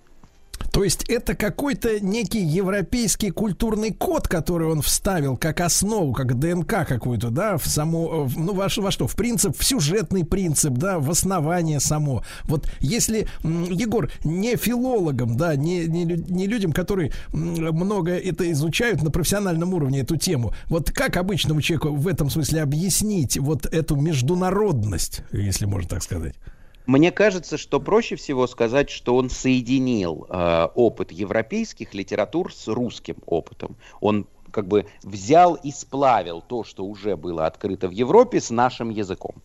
То есть это какой-то некий европейский культурный код, который он вставил как основу, как ДНК какую-то, да, в саму, в- ну, во, во что, в принцип, в сюжетный принцип, да, в основание само. Вот если, Егор, не филологам, да, не, не, не людям, которые много это изучают на профессиональном уровне, эту тему, вот как обычному человеку в этом смысле объяснить вот эту международность, если можно так сказать? Мне кажется, что проще всего сказать, что он соединил э, опыт европейских литератур с русским опытом. Он как бы взял и сплавил то, что уже было открыто в Европе, с нашим языком.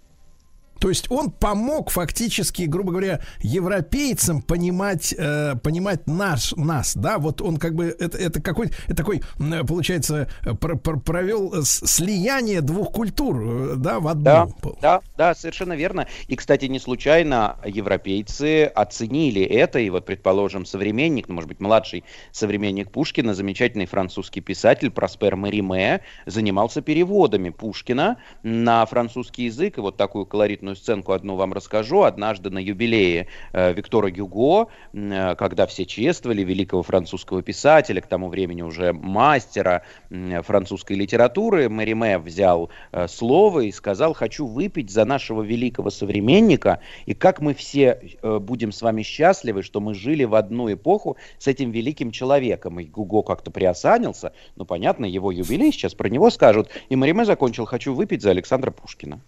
То есть он помог фактически, грубо говоря, европейцам понимать, э, понимать наш, нас, да, вот он как бы, это, это какой-то, это такой, получается, пр- пр- провел слияние двух культур, э, да, в одну. Да, да, да, совершенно верно. И, кстати, не случайно европейцы оценили это, и вот, предположим, современник, ну, может быть, младший современник Пушкина, замечательный французский писатель Проспер Мариме, занимался переводами Пушкина на французский язык, и вот такую колоритную сценку одну вам расскажу. Однажды на юбилее э, Виктора Гюго, э, когда все чествовали великого французского писателя, к тому времени уже мастера м, французской литературы, Мариме взял э, слово и сказал, хочу выпить за нашего великого современника, и как мы все э, будем с вами счастливы, что мы жили в одну эпоху с этим великим человеком. И Гуго как-то приосанился, ну понятно, его юбилей, сейчас про него скажут. И Мариме закончил, хочу выпить за Александра Пушкина.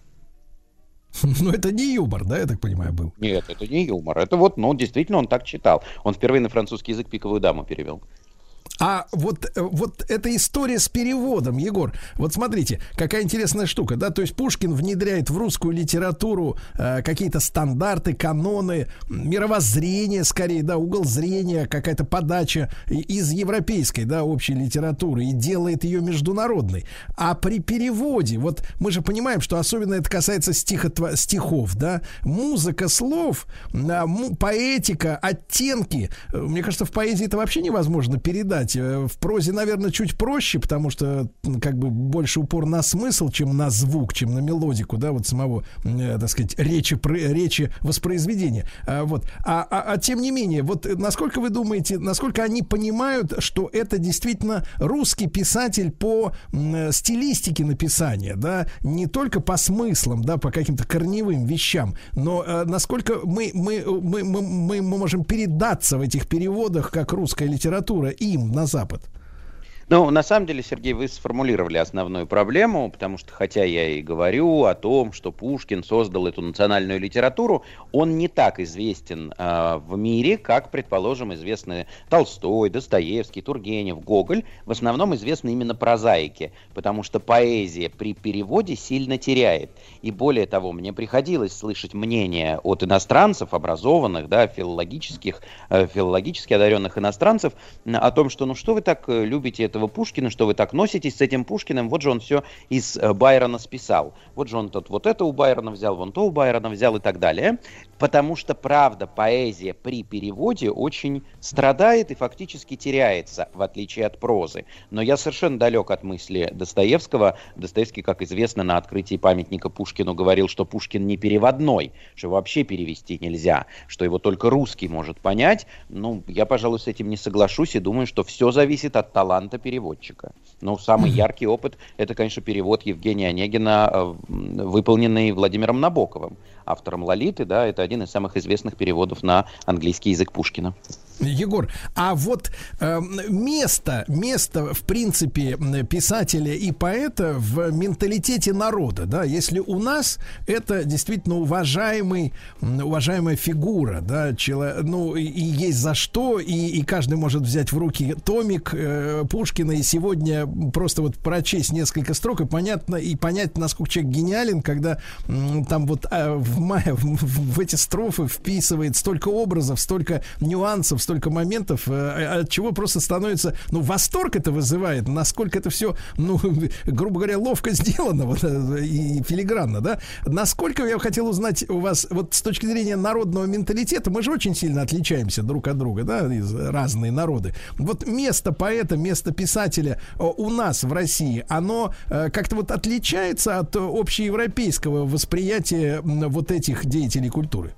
Ну, это не юмор, да, я так понимаю, был. Нет, это не юмор. Это вот, ну, действительно, он так читал. Он впервые на французский язык «Пиковую даму» перевел. А вот, э, вот эта история с переводом, Егор, вот смотрите, какая интересная штука, да, то есть Пушкин внедряет в русскую литературу э, какие-то стандарты, каноны, мировоззрение, скорее, да, угол зрения, какая-то подача из европейской, да, общей литературы и делает ее международной. А при переводе, вот мы же понимаем, что особенно это касается стихотво- стихов, да, музыка слов, му- поэтика, оттенки, э, мне кажется, в поэзии это вообще невозможно передать. Э, В прозе, наверное, чуть проще, потому что как бы больше упор на смысл, чем на звук, чем на мелодику, да, вот самого, э, так сказать, речи, речи воспроизведения. А, вот. А, а- а тем не менее, вот э, насколько вы думаете, насколько они понимают, что это действительно русский писатель по стилистике написания, да, не только по смыслам, да, по каким-то корневым вещам, но э, насколько мы, мы, мы, мы, мы можем передаться в этих переводах как русская литература им на Запад. Ну, на самом деле, Сергей, вы сформулировали основную проблему, потому что, хотя я и говорю о том, что Пушкин создал эту национальную литературу, он не так известен э, в мире, как, предположим, известны Толстой, Достоевский, Тургенев, Гоголь. В основном известны именно прозаики, потому что поэзия при переводе сильно теряет. И более того, мне приходилось слышать мнение от иностранцев, образованных, да, филологических, э, филологически одаренных иностранцев, о том, что ну что вы так э, любите это этого Пушкина, что вы так носитесь с этим Пушкиным, вот же он все из э, Байрона списал. Вот же он тут вот это у Байрона взял, вон то у Байрона взял и так далее. Потому что, правда, поэзия при переводе очень страдает и фактически теряется, в отличие от прозы. Но я совершенно далек от мысли Достоевского. Достоевский, как известно, на открытии памятника Пушкину говорил, что Пушкин не переводной, что вообще перевести нельзя, что его только русский может понять. Ну, я, пожалуй, с этим не соглашусь и думаю, что все зависит от таланта переводчика. Ну, самый яркий опыт – это, конечно, перевод Евгения Онегина, э, выполненный Владимиром Набоковым, автором «Лолиты», да, это один из самых известных переводов на английский язык Пушкина. Егор, а вот э, место, место, в принципе, писателя и поэта в менталитете народа, да, если у нас это действительно уважаемый, уважаемая фигура, да, чело, ну, и, и есть за что, и, и каждый может взять в руки томик э, Пушкина и сегодня просто вот прочесть несколько строк и понятно, и понять, насколько человек гениален, когда м, там вот э, в, мае, в, в эти строфы вписывает столько образов, столько нюансов, столько моментов, э, от чего просто становится, ну, восторг это вызывает, насколько это все, ну, грубо говоря, ловко сделано вот, э, и филигранно, да? Насколько я хотел узнать у вас, вот с точки зрения народного менталитета, мы же очень сильно отличаемся друг от друга, да, из разные народы. Вот место поэта, место писателя э, у нас в России, оно э, как-то вот отличается от общеевропейского восприятия вот этих деятелей культуры?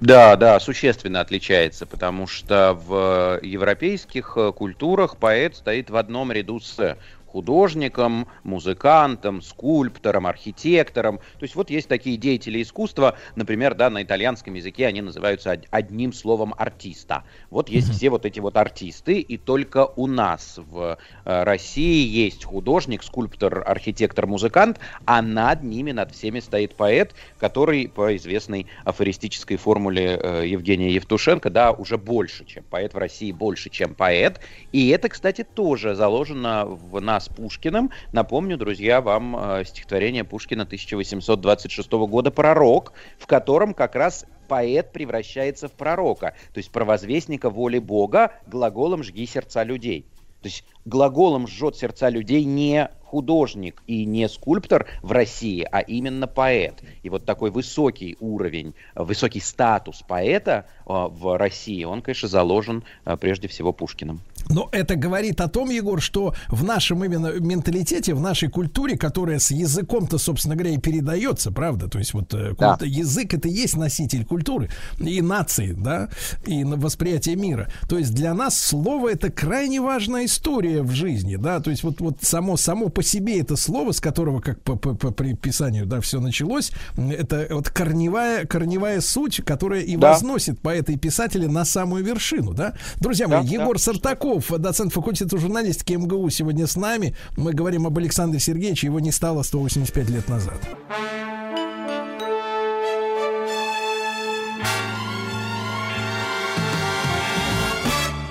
Да, да, существенно отличается, потому что в европейских э, культурах поэт стоит в одном ряду с художником, музыкантом, скульптором, архитектором. То есть вот есть такие деятели искусства, например, да, на итальянском языке они называются од- одним словом артиста. Вот есть все вот эти вот артисты, и только у нас в э, России есть художник, скульптор, архитектор, музыкант, а над ними, над всеми стоит поэт, который по известной афористической формуле э, Евгения Евтушенко, да, уже больше, чем поэт в России, больше, чем поэт. И это, кстати, тоже заложено в нас Пушкиным. Напомню, друзья, вам э, стихотворение Пушкина 1826 года «Пророк», в котором как раз поэт превращается в пророка, то есть провозвестника воли Бога глаголом «жги сердца людей». То есть глаголом жжет сердца людей не художник и не скульптор в России, а именно поэт. И вот такой высокий уровень, высокий статус поэта э, в России, он, конечно, заложен э, прежде всего Пушкиным. Но это говорит о том, Егор, что в нашем именно менталитете, в нашей культуре, которая с языком-то, собственно говоря, и передается, правда? То есть вот э, Да. язык это и есть носитель культуры и нации, да, и восприятие мира. То есть для нас слово это крайне важная история в жизни, да. То есть вот вот само само по себе это слово, с которого как по, по, по приписанию, да, все началось, это вот корневая корневая суть, которая и Да. возносит поэта и писателя на самую вершину, да. Друзья мои, Да, да. Егор Сартаков, доцент факультета журналистики МГУ, сегодня с нами. Мы говорим об Александре Сергеевиче, его не стало 185 лет назад.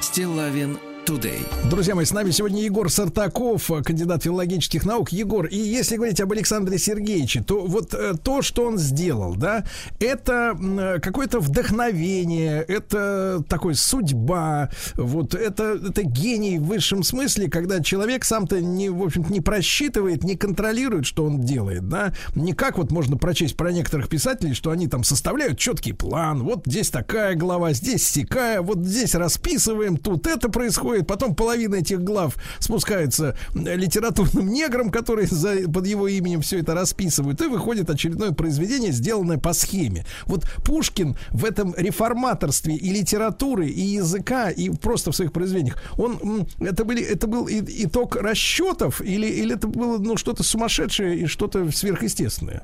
Стилавин Today. Друзья мои, с нами сегодня Егор Сартаков, кандидат филологических наук. Егор, и если говорить об Александре Сергеевиче, то вот э, то, что он сделал, да, это э, какое-то вдохновение, это такой судьба, вот это, это гений в высшем смысле, когда человек сам-то не, в общем не просчитывает, не контролирует, что он делает, да, не как вот можно прочесть про некоторых писателей, что они там составляют четкий план, вот здесь такая глава, здесь сякая, вот здесь расписываем, тут это происходит, потом половина этих глав спускается литературным неграм, которые за, под его именем все это расписывают, и выходит очередное произведение, сделанное по схеме. Вот Пушкин в этом реформаторстве и литературы, и языка, и просто в своих произведениях, он, это, были, это был итог расчетов, или, или это было ну, что-то сумасшедшее и что-то сверхъестественное?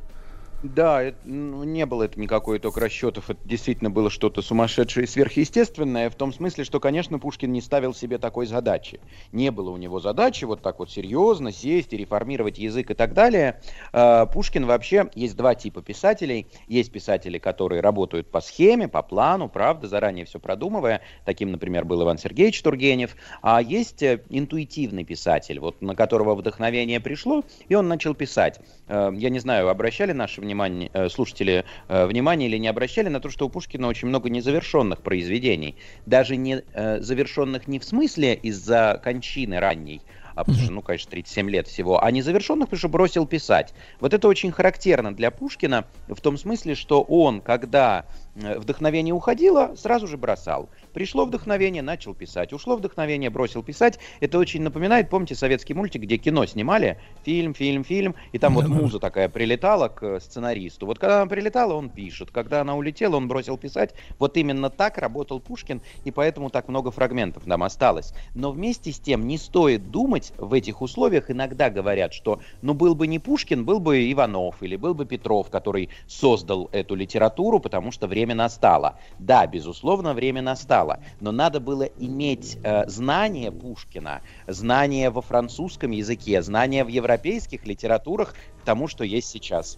Да, ну, не было это никакой итог расчетов, это действительно было что-то сумасшедшее и сверхъестественное, в том смысле, что, конечно, Пушкин не ставил себе такой задачи. Не было у него задачи вот так вот серьезно сесть и реформировать язык и так далее. А, Пушкин вообще, есть два типа писателей. Есть писатели, которые работают по схеме, по плану, правда, заранее все продумывая. Таким, например, был Иван Сергеевич Тургенев. А есть э, интуитивный писатель, вот на которого вдохновение пришло, и он начал писать. Э, Я не знаю, обращали наше внимание, э, слушатели э, внимание или не обращали на то, что у Пушкина очень много незавершенных произведений. Даже не э, завершенных не в смысле из-за кончины ранней, а потому что, ну, конечно, 37 лет всего, а незавершенных, потому что бросил писать. Вот это очень характерно для Пушкина в том смысле, что он, когда вдохновение уходило, сразу же бросал. Пришло вдохновение, начал писать. Ушло вдохновение, бросил писать. Это очень напоминает, помните, советский мультик, где кино снимали? Фильм, фильм, фильм. И там вот муза такая прилетала к сценаристу. Вот когда она прилетала, он пишет. Когда она улетела, он бросил писать. Вот именно так работал Пушкин, и поэтому так много фрагментов нам осталось. Но вместе с тем не стоит думать в этих условиях. Иногда говорят, что ну был бы не Пушкин, был бы Иванов или был бы Петров, который создал эту литературу, потому что время настало. Да, безусловно, время настало. Но надо было иметь э, знания Пушкина, знания во французском языке, знания в европейских литературах к тому, что есть сейчас.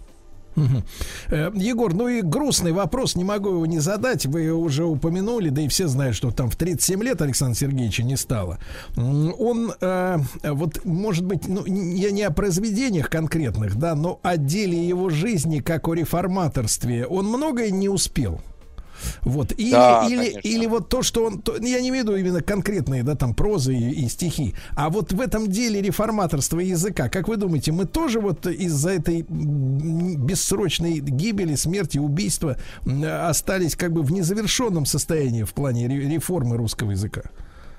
Э, Егор, ну и грустный вопрос, не могу его не задать. Вы уже упомянули, да и все знают, что там в 37 лет Александра Сергеевича не стало. Он, э, вот, может быть, ну, я не о произведениях конкретных, да, но о деле его жизни, как о реформаторстве, он многое не успел. Вот. Или, Да, или, конечно. или вот то, что он... то- я не имею в виду именно конкретные, да, там, прозы и, и стихи. А вот в этом деле реформаторства языка, как вы думаете, мы тоже вот из-за этой бессрочной гибели, смерти, убийства остались как бы в незавершенном состоянии в плане ре- реформы русского языка?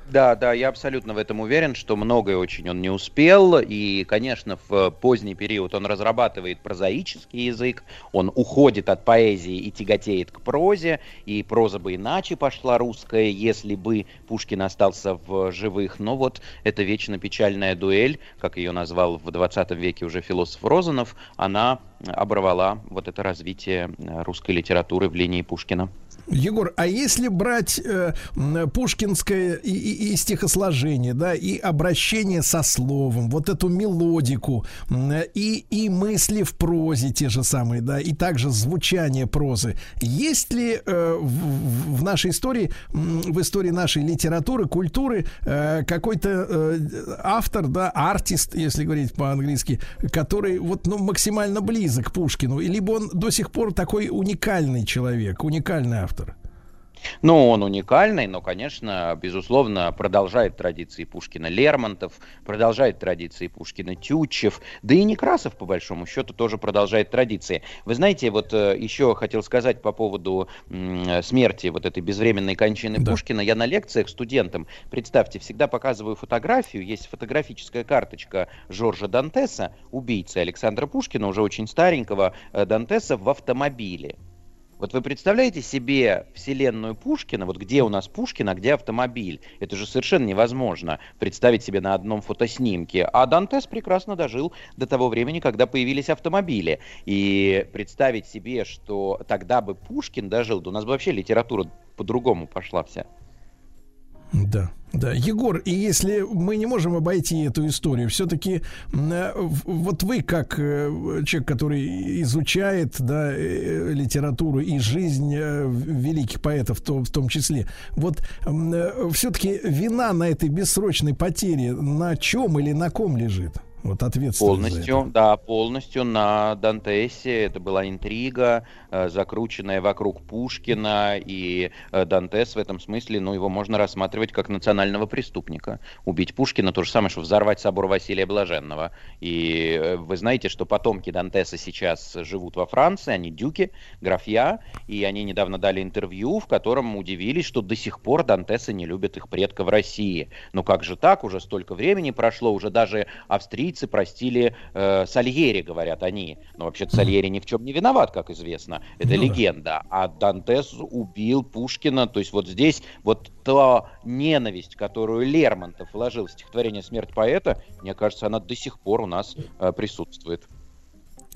Да, да, я абсолютно в этом уверен, что многое очень он не успел. И, конечно, в поздний период он разрабатывает прозаический язык, он уходит от поэзии и тяготеет к прозе. И проза бы иначе пошла русская, если бы Пушкин остался в живых. Но вот эта вечно печальная дуэль, как ее назвал в 20 веке уже философ Розанов, она оборвала вот это развитие э, русской литературы в линии Пушкина. Егор, а если брать э, пушкинское и, и- и стихосложение, да, и обращение со словом, вот эту мелодику, м, и, и мысли в прозе те же самые, да, и также звучание прозы, есть ли э, в, в- нашей истории, в истории нашей литературы, культуры, э, какой-то э, автор, да, артист, если говорить по-английски, который вот, ну, максимально близок к Пушкину, либо он до сих пор такой уникальный человек, уникальный автор? Ну, он уникальный, но, конечно, безусловно, продолжает традиции Пушкина Лермонтов, продолжает традиции Пушкина Тютчев, да и Некрасов, по большому счету, тоже продолжает традиции. Вы знаете, вот э, еще хотел сказать по поводу смерти, вот этой безвременной кончины Пушкина. Я на лекциях студентам, представьте, всегда показываю фотографию, есть фотографическая карточка Жоржа Дантеса, убийцы Александра Пушкина, уже очень старенького э, Дантеса, в автомобиле. Вот вы представляете себе вселенную Пушкина, вот где у нас Пушкин, а где автомобиль? Это же совершенно невозможно представить себе на одном фотоснимке. А Дантес прекрасно дожил до того времени, когда появились автомобили. И представить себе, что тогда бы Пушкин дожил, да у нас бы вообще литература по-другому пошла вся. Да, да. Егор, и если мы не можем обойти эту историю, все-таки вот вы, как э, человек, который изучает да, э, литературу и жизнь э, великих поэтов то, в том числе, вот все-таки вина на этой бессрочной потере на чем или на ком лежит? Вот ответственность. Полностью, да, полностью на Дантесе. Это была интрига, э, закрученная вокруг Пушкина. И э, Дантес в этом смысле, ну, его можно рассматривать как национального преступника. Убить Пушкина то же самое, что взорвать собор Василия Блаженного. И э, вы знаете, что потомки Дантеса сейчас живут во Франции, они дюки, графья, и они недавно дали интервью, в котором удивились, что до сих пор Дантесы не любят их предка в России. Ну как же так? Уже столько времени прошло, уже даже австрийцы простили э, Сальери, говорят они. Но вообще-то Сальери ни в чем не виноват, как известно. Это Ну да. легенда. А Дантес убил Пушкина. То есть вот здесь вот та ненависть, которую Лермонтов вложил в стихотворение «Смерть поэта», мне кажется, она до сих пор у нас э, присутствует.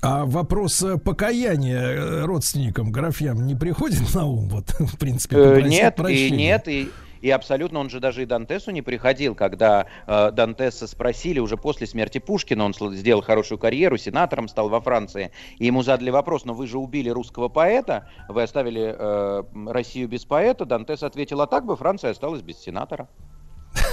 А вопрос э, покаяния э, родственникам, графьям не приходит на ум? Вот, в принципе, Э, Нет, и прощения? нет, и, и абсолютно он же даже и Дантесу не приходил, когда э, Дантеса спросили уже после смерти Пушкина, он сделал хорошую карьеру, сенатором стал во Франции, и ему задали вопрос, но вы же убили русского поэта, вы оставили э, Россию без поэта, Дантес ответил, а так бы Франция осталась без сенатора.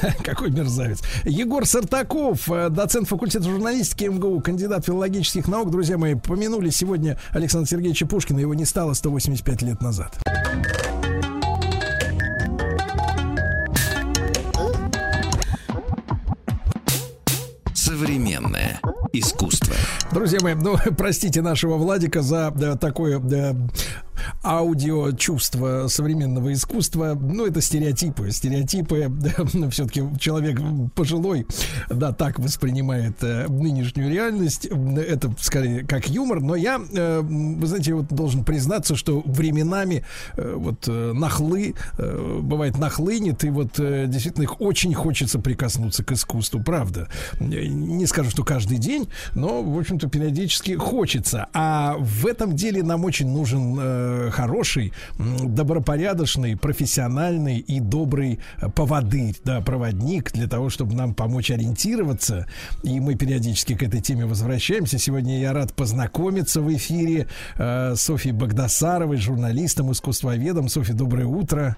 Какой мерзавец. Егор Сартаков, э, доцент факультета журналистики МГУ, кандидат филологических наук. Друзья мои, помянули сегодня Александра Сергеевича Пушкина. Его не стало 185 лет назад. Искусства. Друзья мои, ну, простите нашего Владика за да, такое да, аудио чувство современного искусства. Ну, это стереотипы. Стереотипы. Все-таки человек пожилой, да, так воспринимает э, нынешнюю реальность. Это скорее как юмор. Но я, э, вы знаете, вот должен признаться, что временами э, вот э, нахлы, э, бывает нахлынет, и вот э, действительно их очень хочется прикоснуться к искусству, правда. Не скажу, что каждый день, но, в общем-то, периодически хочется. А в этом деле нам очень нужен э, хороший, м, добропорядочный, профессиональный и добрый э, поводырь, да, проводник для того, чтобы нам помочь ориентироваться. И мы периодически к этой теме возвращаемся. Сегодня я рад познакомиться в эфире э, с Софьей Богдасаровой, журналистом, искусствоведом. Софья, доброе утро.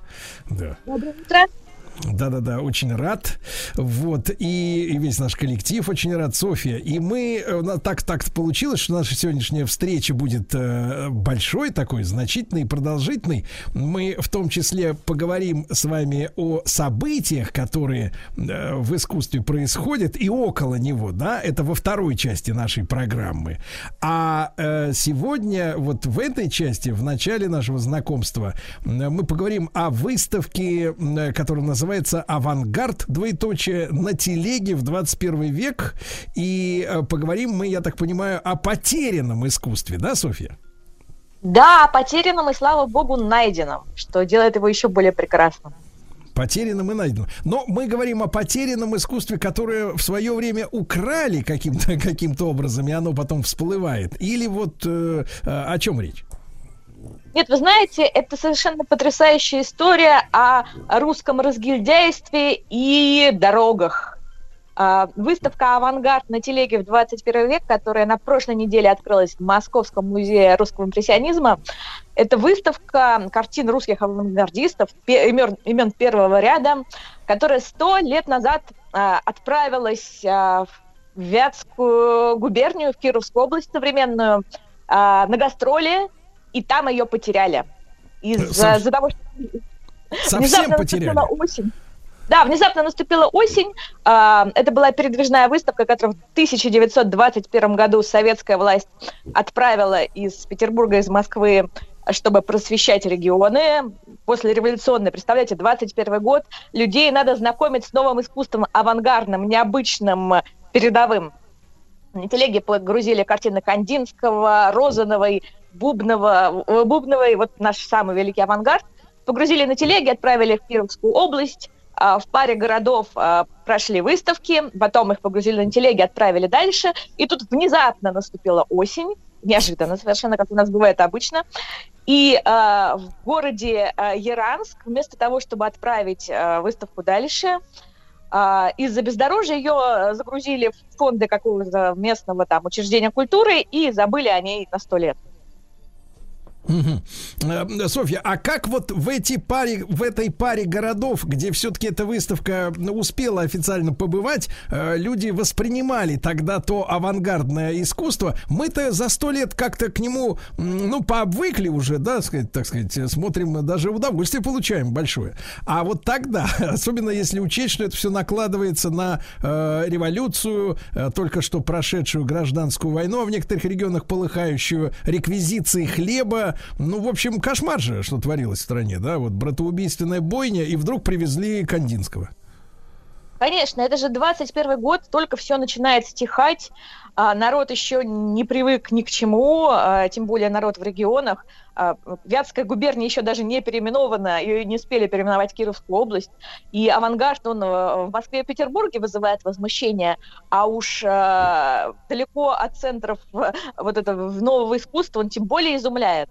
Да. Доброе утро. Да-да-да, очень рад. Вот, и, и весь наш коллектив очень рад, Софья. И мы, э, так так получилось, что наша сегодняшняя встреча будет э, большой такой, значительной, продолжительной. Мы в том числе поговорим с вами о событиях, которые э, в искусстве происходят и около него, да, это во второй части нашей программы. А сегодня, вот в этой части, в начале нашего знакомства, мы поговорим о выставке, которая называется «Авангард», двоеточие, на телеге в 21 век. И э, поговорим мы, я так понимаю, о потерянном искусстве, да, Софья? Да, потерянным и, слава богу, найденным, что делает его еще более прекрасным. Потерянным и найденным. Но мы говорим о потерянном искусстве, которое в свое время украли каким-то каким образом, и оно потом всплывает. Или вот э, э, о чем речь? Нет, вы знаете, это совершенно потрясающая история о русском разгильдяйстве и дорогах. А, Выставка «Авангард» на телеге в 21 век, которая на прошлой неделе открылась в Московском музее русского импрессионизма, это выставка картин русских авангардистов, имен, первого ряда, которая сто лет назад а, отправилась а, в Вятскую губернию, в Кировскую область современную, на гастроли, и там ее потеряли. Из-за Сов- из-за того, что Совсем внезапно потеряли. наступила осень. Да, внезапно наступила осень. А, Это была передвижная выставка, которую в 1921 году советская власть отправила из Петербурга, из Москвы, чтобы просвещать регионы. После революционной, представляете, 21 год, людей надо знакомить с новым искусством, авангардным, необычным, передовым. На телеге погрузили картины Кандинского, Розановой, Бубнова, э, Бубновой, вот наш самый великий авангард. Погрузили на телеги, отправили в Кировскую область. А, В паре городов а, прошли выставки, потом их погрузили на телеги, отправили дальше. И тут внезапно наступила осень, неожиданно совершенно, как у нас бывает обычно. И а, в городе а, Яранск, вместо того, чтобы отправить а, выставку дальше, а, из-за бездорожья ее загрузили в фонды какого-то местного там учреждения культуры и забыли о ней на сто лет. Э, Софья, а как вот в эти паре, в этой паре городов, где все-таки эта выставка успела официально побывать, э, люди воспринимали тогда то авангардное искусство? Мы-то за сто лет как-то к нему, ну, пообвыкли уже, да, так сказать, смотрим, даже удовольствие получаем большое. А вот тогда, особенно если учесть, что это все накладывается на э, революцию, э, только что прошедшую гражданскую войну, а в некоторых регионах полыхающую, реквизиции хлеба, ну, в общем, кошмар же, что творилось в стране, да, вот братоубийственная бойня, и вдруг привезли Кандинского. Конечно, это же 21 год, только все начинает стихать, а, народ еще не привык ни к чему, а, тем более народ в регионах. А, Вятская губерния еще даже не переименована, ее не успели переименовать Кировскую область. И авангард, он э, в Москве и Петербурге вызывает возмущение, а уж э, далеко от центров э, вот этого нового искусства он тем более изумляет.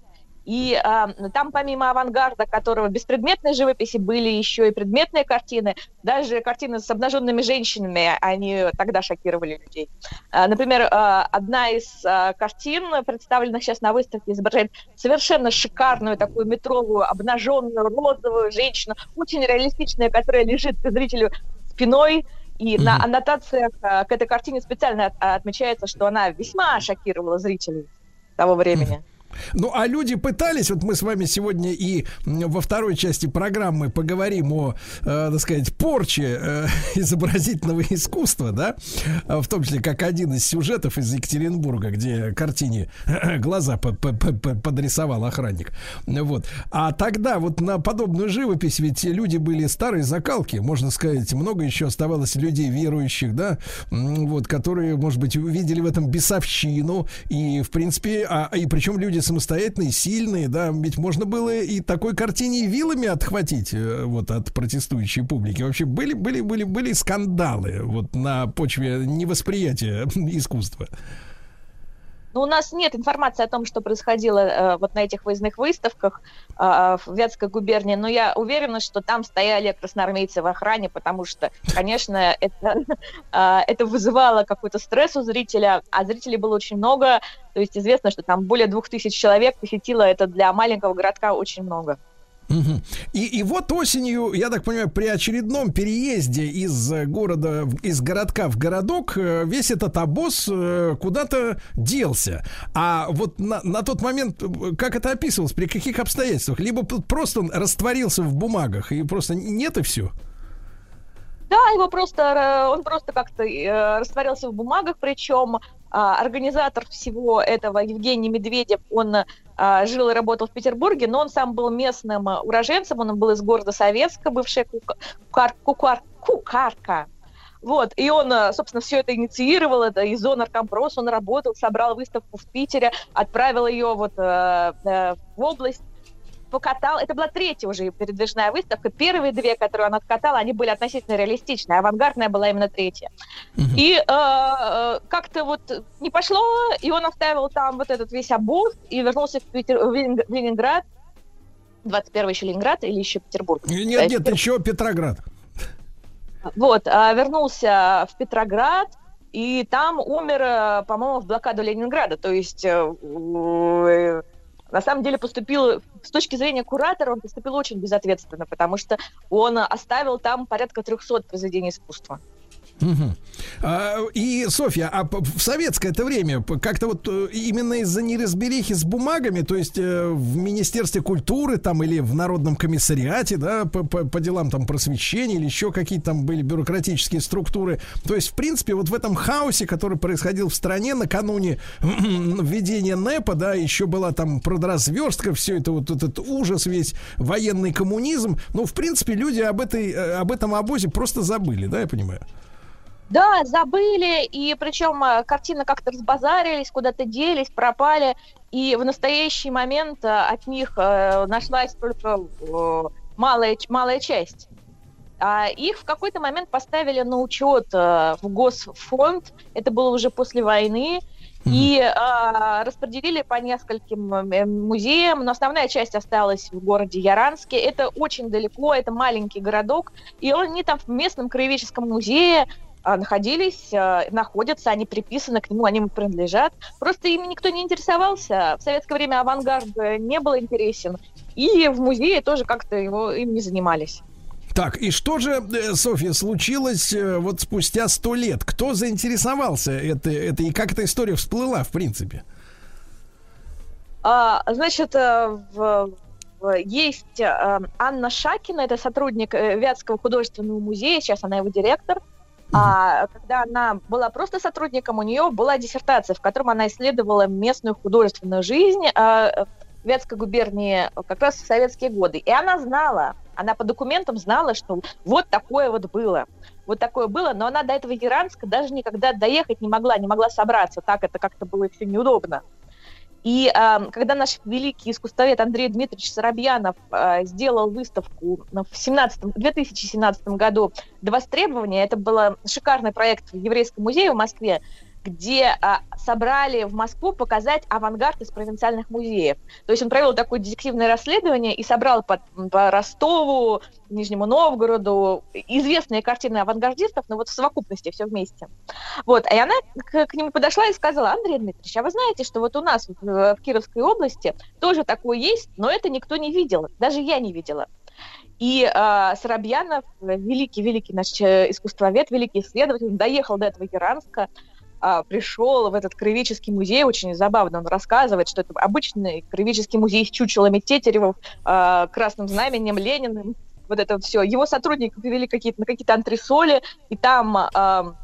И а, там помимо авангарда, которого беспредметной живописи были еще и предметные картины, даже картины с обнаженными женщинами, они тогда шокировали людей. А, например, а, одна из а, картин, представленных сейчас на выставке, изображает совершенно шикарную такую метровую обнаженную розовую женщину, очень реалистичная, которая лежит к зрителю спиной, и на аннотациях к этой картине специально от- отмечается, что она весьма шокировала зрителей того времени. Ну, а люди пытались, вот мы с вами сегодня и во второй части программы поговорим о, э, так сказать, порче э, изобразительного искусства, да, А в том числе как один из сюжетов из Екатеринбурга, где картине глаза по- по- по- по- подрисовал охранник. Вот. А тогда вот на подобную живопись ведь люди были старые закалки, можно сказать, много еще оставалось людей верующих, да, вот, которые, может быть, увидели в этом бесовщину, и, в принципе, а, и причем люди самостоятельные, сильные, да, ведь можно было и такой картине вилами отхватить, э, вот, от протестующей публики. Вообще были, были, были, были скандалы, вот, на почве невосприятия искусства. Но у нас нет информации о том, что происходило э, вот на этих выездных выставках э, в Вятской губернии, но я уверена, что там стояли красноармейцы в охране, потому что, конечно, это, э, это вызывало какой-то стресс у зрителя, а зрителей было очень много, то есть известно, что там более двух тысяч человек посетило это для маленького городка очень много. Мгм. И, и вот осенью, я так понимаю, при очередном переезде из э, города, из городка в городок, э, весь этот обоз э, куда-то делся. А вот на, на тот момент, как это описывалось, при каких обстоятельствах? Либо просто он растворился в бумагах, и просто нет и все. Да, его просто, он просто как-то э, растворился в бумагах, причем организатор всего этого Евгений Медведев, он а, жил и работал в Петербурге, но он сам был местным а, уроженцем, он был из города Советска, бывшая Кука- Кукар- Кукар- Кукарка. Вот, и он, а, собственно, все это инициировал, это из Наркомпрос, он работал, собрал выставку в Питере, отправил ее вот э, э, в область, покатал. Это была третья уже передвижная выставка. Первые две, которые он откатал, они были относительно реалистичные. Авангардная была именно третья. И э, э, как-то вот не пошло, и он оставил там вот этот весь обоз и вернулся в, Питер, в Ленинг- в Ленинград. 21 еще Ленинград или еще Петербург? Нет, Э, нет, еще Петроград. Вот, а, вернулся в Петроград, и там умер, э, по-моему, в блокаду Ленинграда. То есть, э, э, на самом деле, поступил, с точки зрения куратора, он поступил очень безответственно, потому что он оставил там порядка 300 произведений искусства. Мгм. А, и, Софья, а в советское это время как-то вот э, именно из-за неразберихи с бумагами, то есть э, в Министерстве культуры там или в Народном комиссариате, да, по, по- по делам там просвещения или еще какие-то там были бюрократические структуры, то есть, в принципе, вот в этом хаосе, который происходил в стране накануне введения НЭПа, да, еще была там продразверстка, все это вот этот ужас весь, военный коммунизм, ну, в принципе, люди об, этой, э, об этом обозе просто забыли, да, я понимаю? Да, забыли, и причем э, картины как-то разбазарились, куда-то делись, пропали, и в настоящий момент э, от них э, нашлась только э, малая, малая часть. А их в какой-то момент поставили на учет э, в Госфонд, это было уже после войны, и э, распределили по нескольким э, музеям, но основная часть осталась в городе Яранске. Это очень далеко, это маленький городок, и они там в местном краеведческом музее находились, а, находятся, они приписаны к нему, они ему принадлежат. Просто ими никто не интересовался. В советское время авангард э, не был интересен, и в музее тоже как-то его им не занимались. Так, и что же, э, Софья, случилось э, вот спустя сто лет? Кто заинтересовался это, это и как эта история всплыла, в принципе? А, значит, в- есть Анна Шакина, это сотрудник Вятского художественного музея, сейчас она его директор. А когда она была просто сотрудником, у нее была диссертация, в котором она исследовала местную художественную жизнь э, Вятской губернии как раз в советские годы. И она знала, она по документам знала, что вот такое вот было. Вот такое было, но она до этого Яранска даже никогда доехать не могла, не могла собраться. Так это как-то было все неудобно. И э, когда наш великий искусствовед Андрей Дмитриевич Соробьянов э, сделал выставку в 17, 2017 году до востребования, это был шикарный проект в Еврейском музее в Москве, где а, собрали в Москву показать авангард из провинциальных музеев. То есть он провел такое детективное расследование и собрал по, по Ростову, Нижнему Новгороду известные картины авангардистов, но вот в совокупности все вместе. Вот, и она к, к нему подошла и сказала, Андрей Дмитриевич, а вы знаете, что вот у нас в, в Кировской области тоже такое есть, но это никто не видел, даже я не видела. И э, Соробьянов, великий-великий наш э, искусствовед, великий исследователь, доехал до этого Яранска, а, пришел в этот краеведческий музей, очень забавно он рассказывает, что это обычный краеведческий музей с чучелами Тетеревов, а, красным знаменем, Лениным, вот это все. Его сотрудники привели какие-то, на какие-то антресоли, и там а,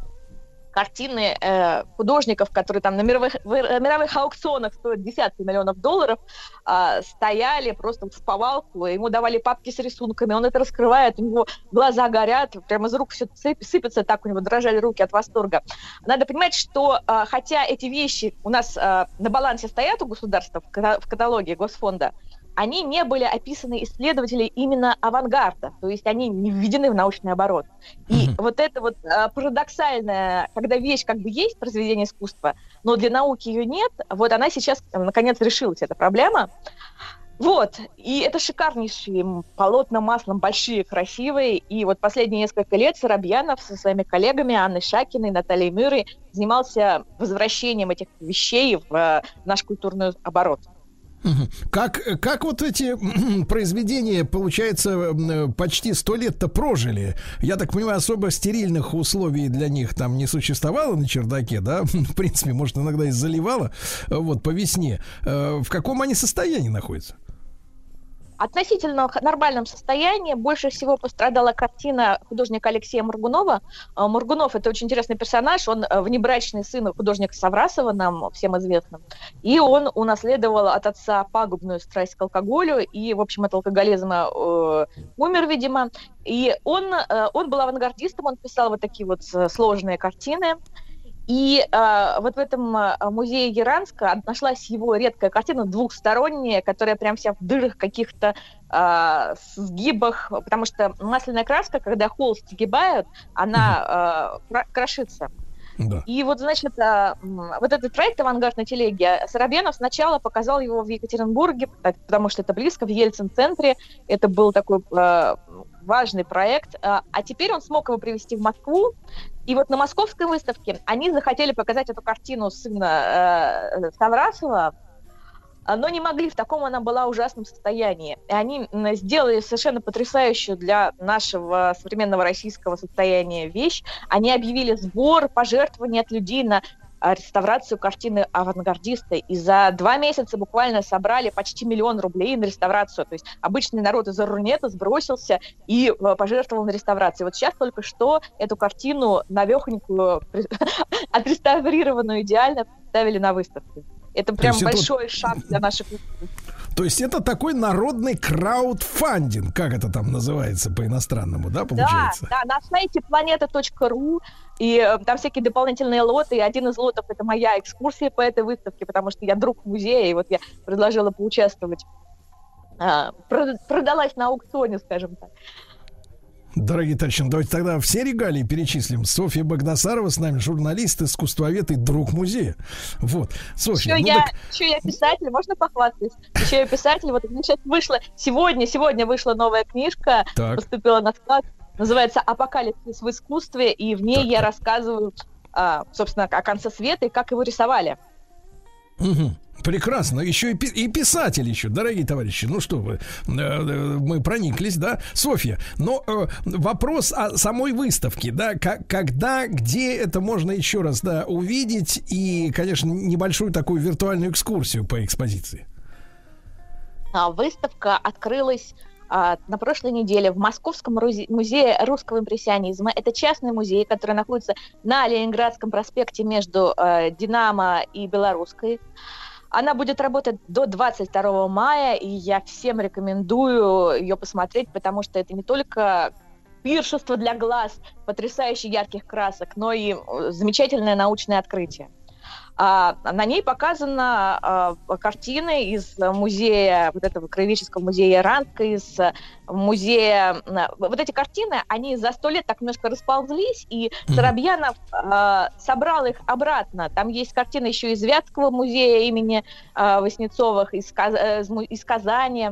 картины э, художников, которые там на мировых, в, э, мировых аукционах стоят десятки миллионов долларов, э, стояли просто в повалку, ему давали папки с рисунками, он это раскрывает, у него глаза горят, прямо из рук все сыпется, так у него дрожали руки от восторга. Надо понимать, что э, хотя эти вещи у нас э, на балансе стоят у государства в, в каталоге Госфонда, они не были описаны исследователей именно авангарда, то есть они не введены в научный оборот. И mm-hmm. вот это вот а, парадоксальное, когда вещь как бы есть, произведение искусства, но для науки ее нет, вот она сейчас, наконец, решилась, эта проблема. Вот, и это шикарнейшие полотна маслом, большие, красивые. И вот последние несколько лет Соробьянов со своими коллегами Анной Шакиной, Натальей Мюррей занимался возвращением этих вещей в э, наш культурный оборот. Как, как вот эти произведения, получается, почти сто лет-то прожили? Я так понимаю, особо стерильных условий для них там не существовало на чердаке, да? В принципе, может, иногда и заливало, вот, по весне. Э, в каком они состоянии находятся? Относительно нормальном состоянии. Больше всего пострадала картина художника Алексея Мургунова. А, Мургунов – это очень интересный персонаж. Он э, внебрачный сын художника Саврасова, нам всем известным. И он унаследовал от отца пагубную страсть к алкоголю. И, в общем, от алкоголизма э, умер, видимо. И он, э, он был авангардистом, он писал вот такие вот э, сложные картины. И э, вот в этом э, музее Яранска нашлась его редкая картина двухсторонняя, которая прям вся в дырах каких-то э, сгибах, потому что масляная краска, когда холст сгибают, она э, крошится. Да. И вот, значит, вот этот проект «Авангард на телеге» Соробьянов сначала показал его в Екатеринбурге, потому что это близко, в Ельцин-центре. Это был такой важный проект. А теперь он смог его привести в Москву. И вот на московской выставке они захотели показать эту картину сына э, Саврасова, но не могли, в таком она была ужасном состоянии. И они сделали совершенно потрясающую для нашего современного российского состояния вещь. Они объявили сбор пожертвований от людей на реставрацию картины авангардиста. И за два месяца буквально собрали почти миллион рублей на реставрацию. То есть обычный народ из Рунета сбросился и э, пожертвовал на реставрацию. Вот сейчас только что эту картину навехонькую, отреставрированную идеально представили на выставке. Это прям большой это... шаг для наших то есть это такой народный краудфандинг, как это там называется по-иностранному, да, получается? Да, да, на сайте planeta.ru, и э, там всякие дополнительные лоты, и один из лотов это моя экскурсия по этой выставке, потому что я друг музея, и вот я предложила поучаствовать. А, продалась на аукционе, скажем так. Дорогие товарищи, ну давайте тогда все регалии перечислим. Софья Богдасарова с нами, журналист, искусствовед и друг музея. Вот. Софья, еще, ну я, так... еще я писатель, можно похвастаться? Еще я писатель, вот у сейчас вышла, сегодня, сегодня вышла новая книжка, так. поступила на склад, называется «Апокалипсис в искусстве», и в ней так, я рассказываю, а, собственно, о конце света и как его рисовали. Угу. Прекрасно. Еще и, и писатель еще, дорогие товарищи. Ну что вы, э, э, мы прониклись, да, Софья. Но э, вопрос о самой выставке, да, как, когда, где это можно еще раз, да, увидеть и, конечно, небольшую такую виртуальную экскурсию по экспозиции. А, выставка открылась а, на прошлой неделе в Московском музее русского импрессионизма. Это частный музей, который находится на Ленинградском проспекте между э, Динамо и Белорусской. Она будет работать до 22 мая, и я всем рекомендую ее посмотреть, потому что это не только пиршество для глаз, потрясающе ярких красок, но и э, замечательное научное открытие. А, на ней показаны а, картины из музея, вот этого краеведческого музея Ранка, из музея... Вот эти картины, они за сто лет так немножко расползлись, и Соробьянов а, собрал их обратно. Там есть картины еще из Вятского музея имени а, Васнецовых, из, э, из Казани.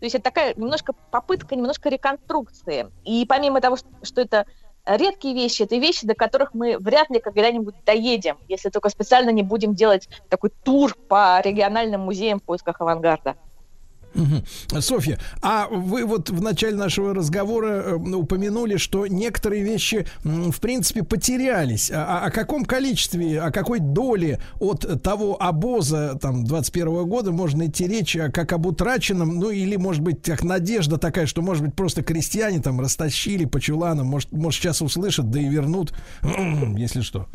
То есть это такая немножко попытка, немножко реконструкции. И помимо того, что это редкие вещи, это вещи, до которых мы вряд ли когда-нибудь доедем, если только специально не будем делать такой тур по региональным музеям в поисках авангарда. Мгм. Софья, а вы вот в начале нашего разговора э, упомянули, что некоторые вещи, в принципе, потерялись. А- а- о каком количестве, о какой доле от того обоза там 21 года можно идти речь, а как об утраченном, ну или, может быть, как надежда такая, что, может быть, просто крестьяне там растащили по чуланам, может, может сейчас услышат, да и вернут, если что.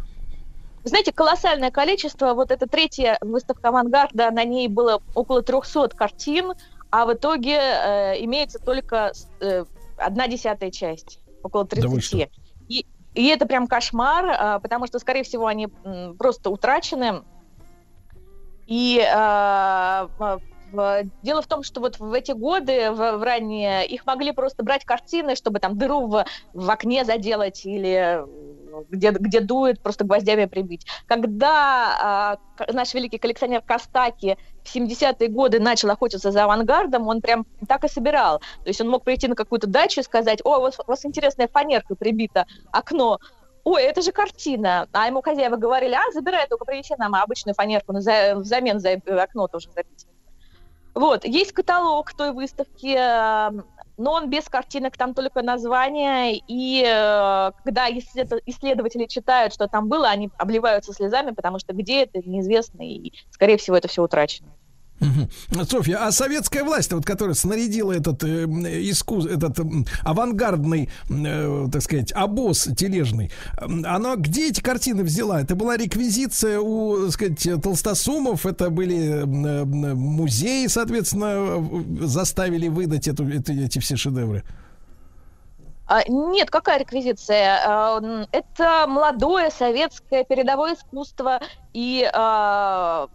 Вы знаете, колоссальное количество. Вот эта третья выставка авангарда, на ней было около 300 картин, а в итоге э, имеется только э, одна десятая часть, около Да вы 30. что? и, и это прям кошмар, а, потому что, скорее всего, они м, просто утрачены. И а, в- дело в том, что вот в эти годы, в, в ранние, их могли просто брать картины, чтобы там дыру в, в окне заделать или где, где дует, просто гвоздями прибить. Когда а, к- наш великий коллекционер Костаки в 70-е годы начал охотиться за авангардом, он прям так и собирал. То есть он мог прийти на какую-то дачу и сказать, о, у вас, у вас интересная фанерка прибита, окно, ой, это же картина. А ему хозяева говорили, а, забирай, только принеси нам обычную фанерку на за- взамен за э, окно тоже забить. Вот, есть каталог той выставки, э, но он без картинок, там только название, и э, когда исслед- исследователи читают, что там было, они обливаются слезами, потому что где это, неизвестно, и, скорее всего, это все утрачено. Софья, а советская власть, вот, которая снарядила этот, э, искус, этот м, авангардный, э, так сказать, обоз тележный, она где эти картины взяла? Это была реквизиция у, так сказать, толстосумов, это были э, м, музеи, соответственно, заставили выдать эту, эти, эти все шедевры. А, Нет, какая реквизиция? А, Это молодое советское передовое искусство, и а,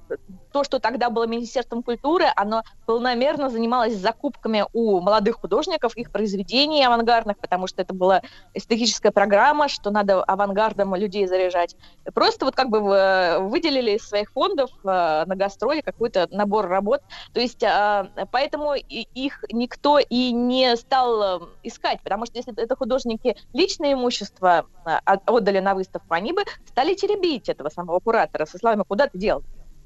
то, что тогда было Министерством культуры, оно полномерно занималось закупками у молодых художников их произведений авангардных, потому что это была эстетическая программа, что надо авангардом людей заряжать. Просто вот как бы в- выделили из своих фондов а, на гастроли какой-то набор работ. То есть а, поэтому их никто и не стал искать, потому что если это художники личное имущество от- отдали на выставку, они бы стали теребить этого самого куратора со словами «куда ты дел?».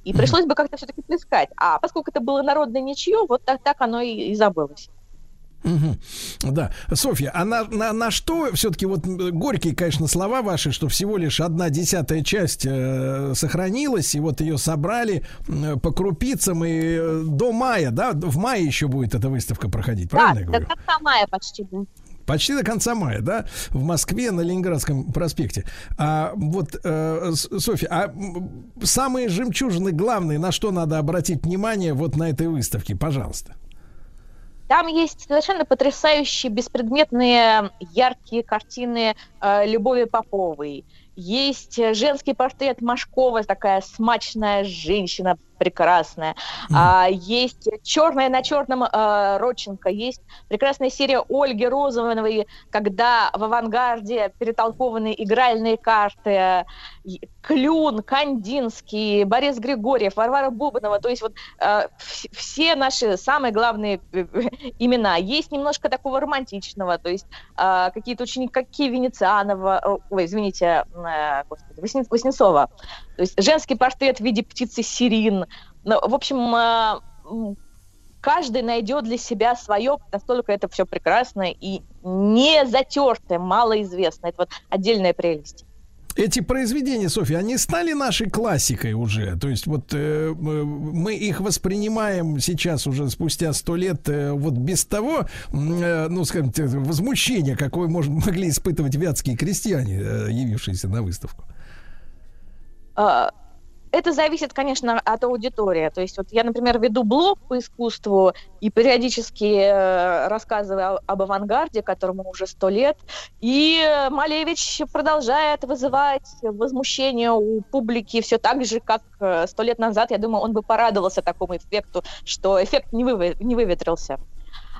И пришлось бы как-то все-таки плескать. А поскольку это было народное ничье, вот так, так оно и, и забылось. Мгм. Да, Софья, а на, на, на что все-таки вот горькие, конечно, слова ваши, что всего лишь одна десятая часть э, сохранилась, и вот ее собрали м, по крупицам, и э, до мая, да, в мае еще будет эта выставка проходить, правильно я да, говорю? до конца мая почти. да. Почти до конца мая, да, в Москве на Ленинградском проспекте. А вот, э, Софья, а самые жемчужины главные, на что надо обратить внимание вот на этой выставке, пожалуйста. Там есть совершенно потрясающие, беспредметные, яркие картины э, Любови Поповой. Есть женский портрет Машкова, такая смачная женщина, прекрасная. А, есть черная на черном э, Родченко. Есть прекрасная серия Ольги Розовой, когда в авангарде перетолкованы игральные карты. Клюн, Кандинский, Борис Григорьев, Варвара Бубнова. То есть вот э, вс- все наши самые главные э, имена. Есть немножко такого романтичного, то есть э, какие-то ученики Венецианова, э, ой, извините, э, господи, Васне- Васнецова. То есть женский портрет в виде птицы Сирин. Ну, в общем, м, каждый найдет для себя свое, настолько это все прекрасно и не затертое, малоизвестно. Это вот отдельная прелесть. Эти произведения, Софья, они стали нашей классикой уже. То есть вот э, мы их воспринимаем сейчас уже спустя сто лет э, вот без того, э, ну, скажем, возмущения, какое мож- могли испытывать вятские крестьяне, э, явившиеся на выставку. А, Это зависит, конечно, от аудитории. То есть вот я, например, веду блог по искусству и периодически э, рассказываю об авангарде, которому уже сто лет. И Малевич продолжает вызывать возмущение у публики все так же, как э, сто лет назад. Я думаю, он бы порадовался такому эффекту, что эффект не, выве- не выветрился.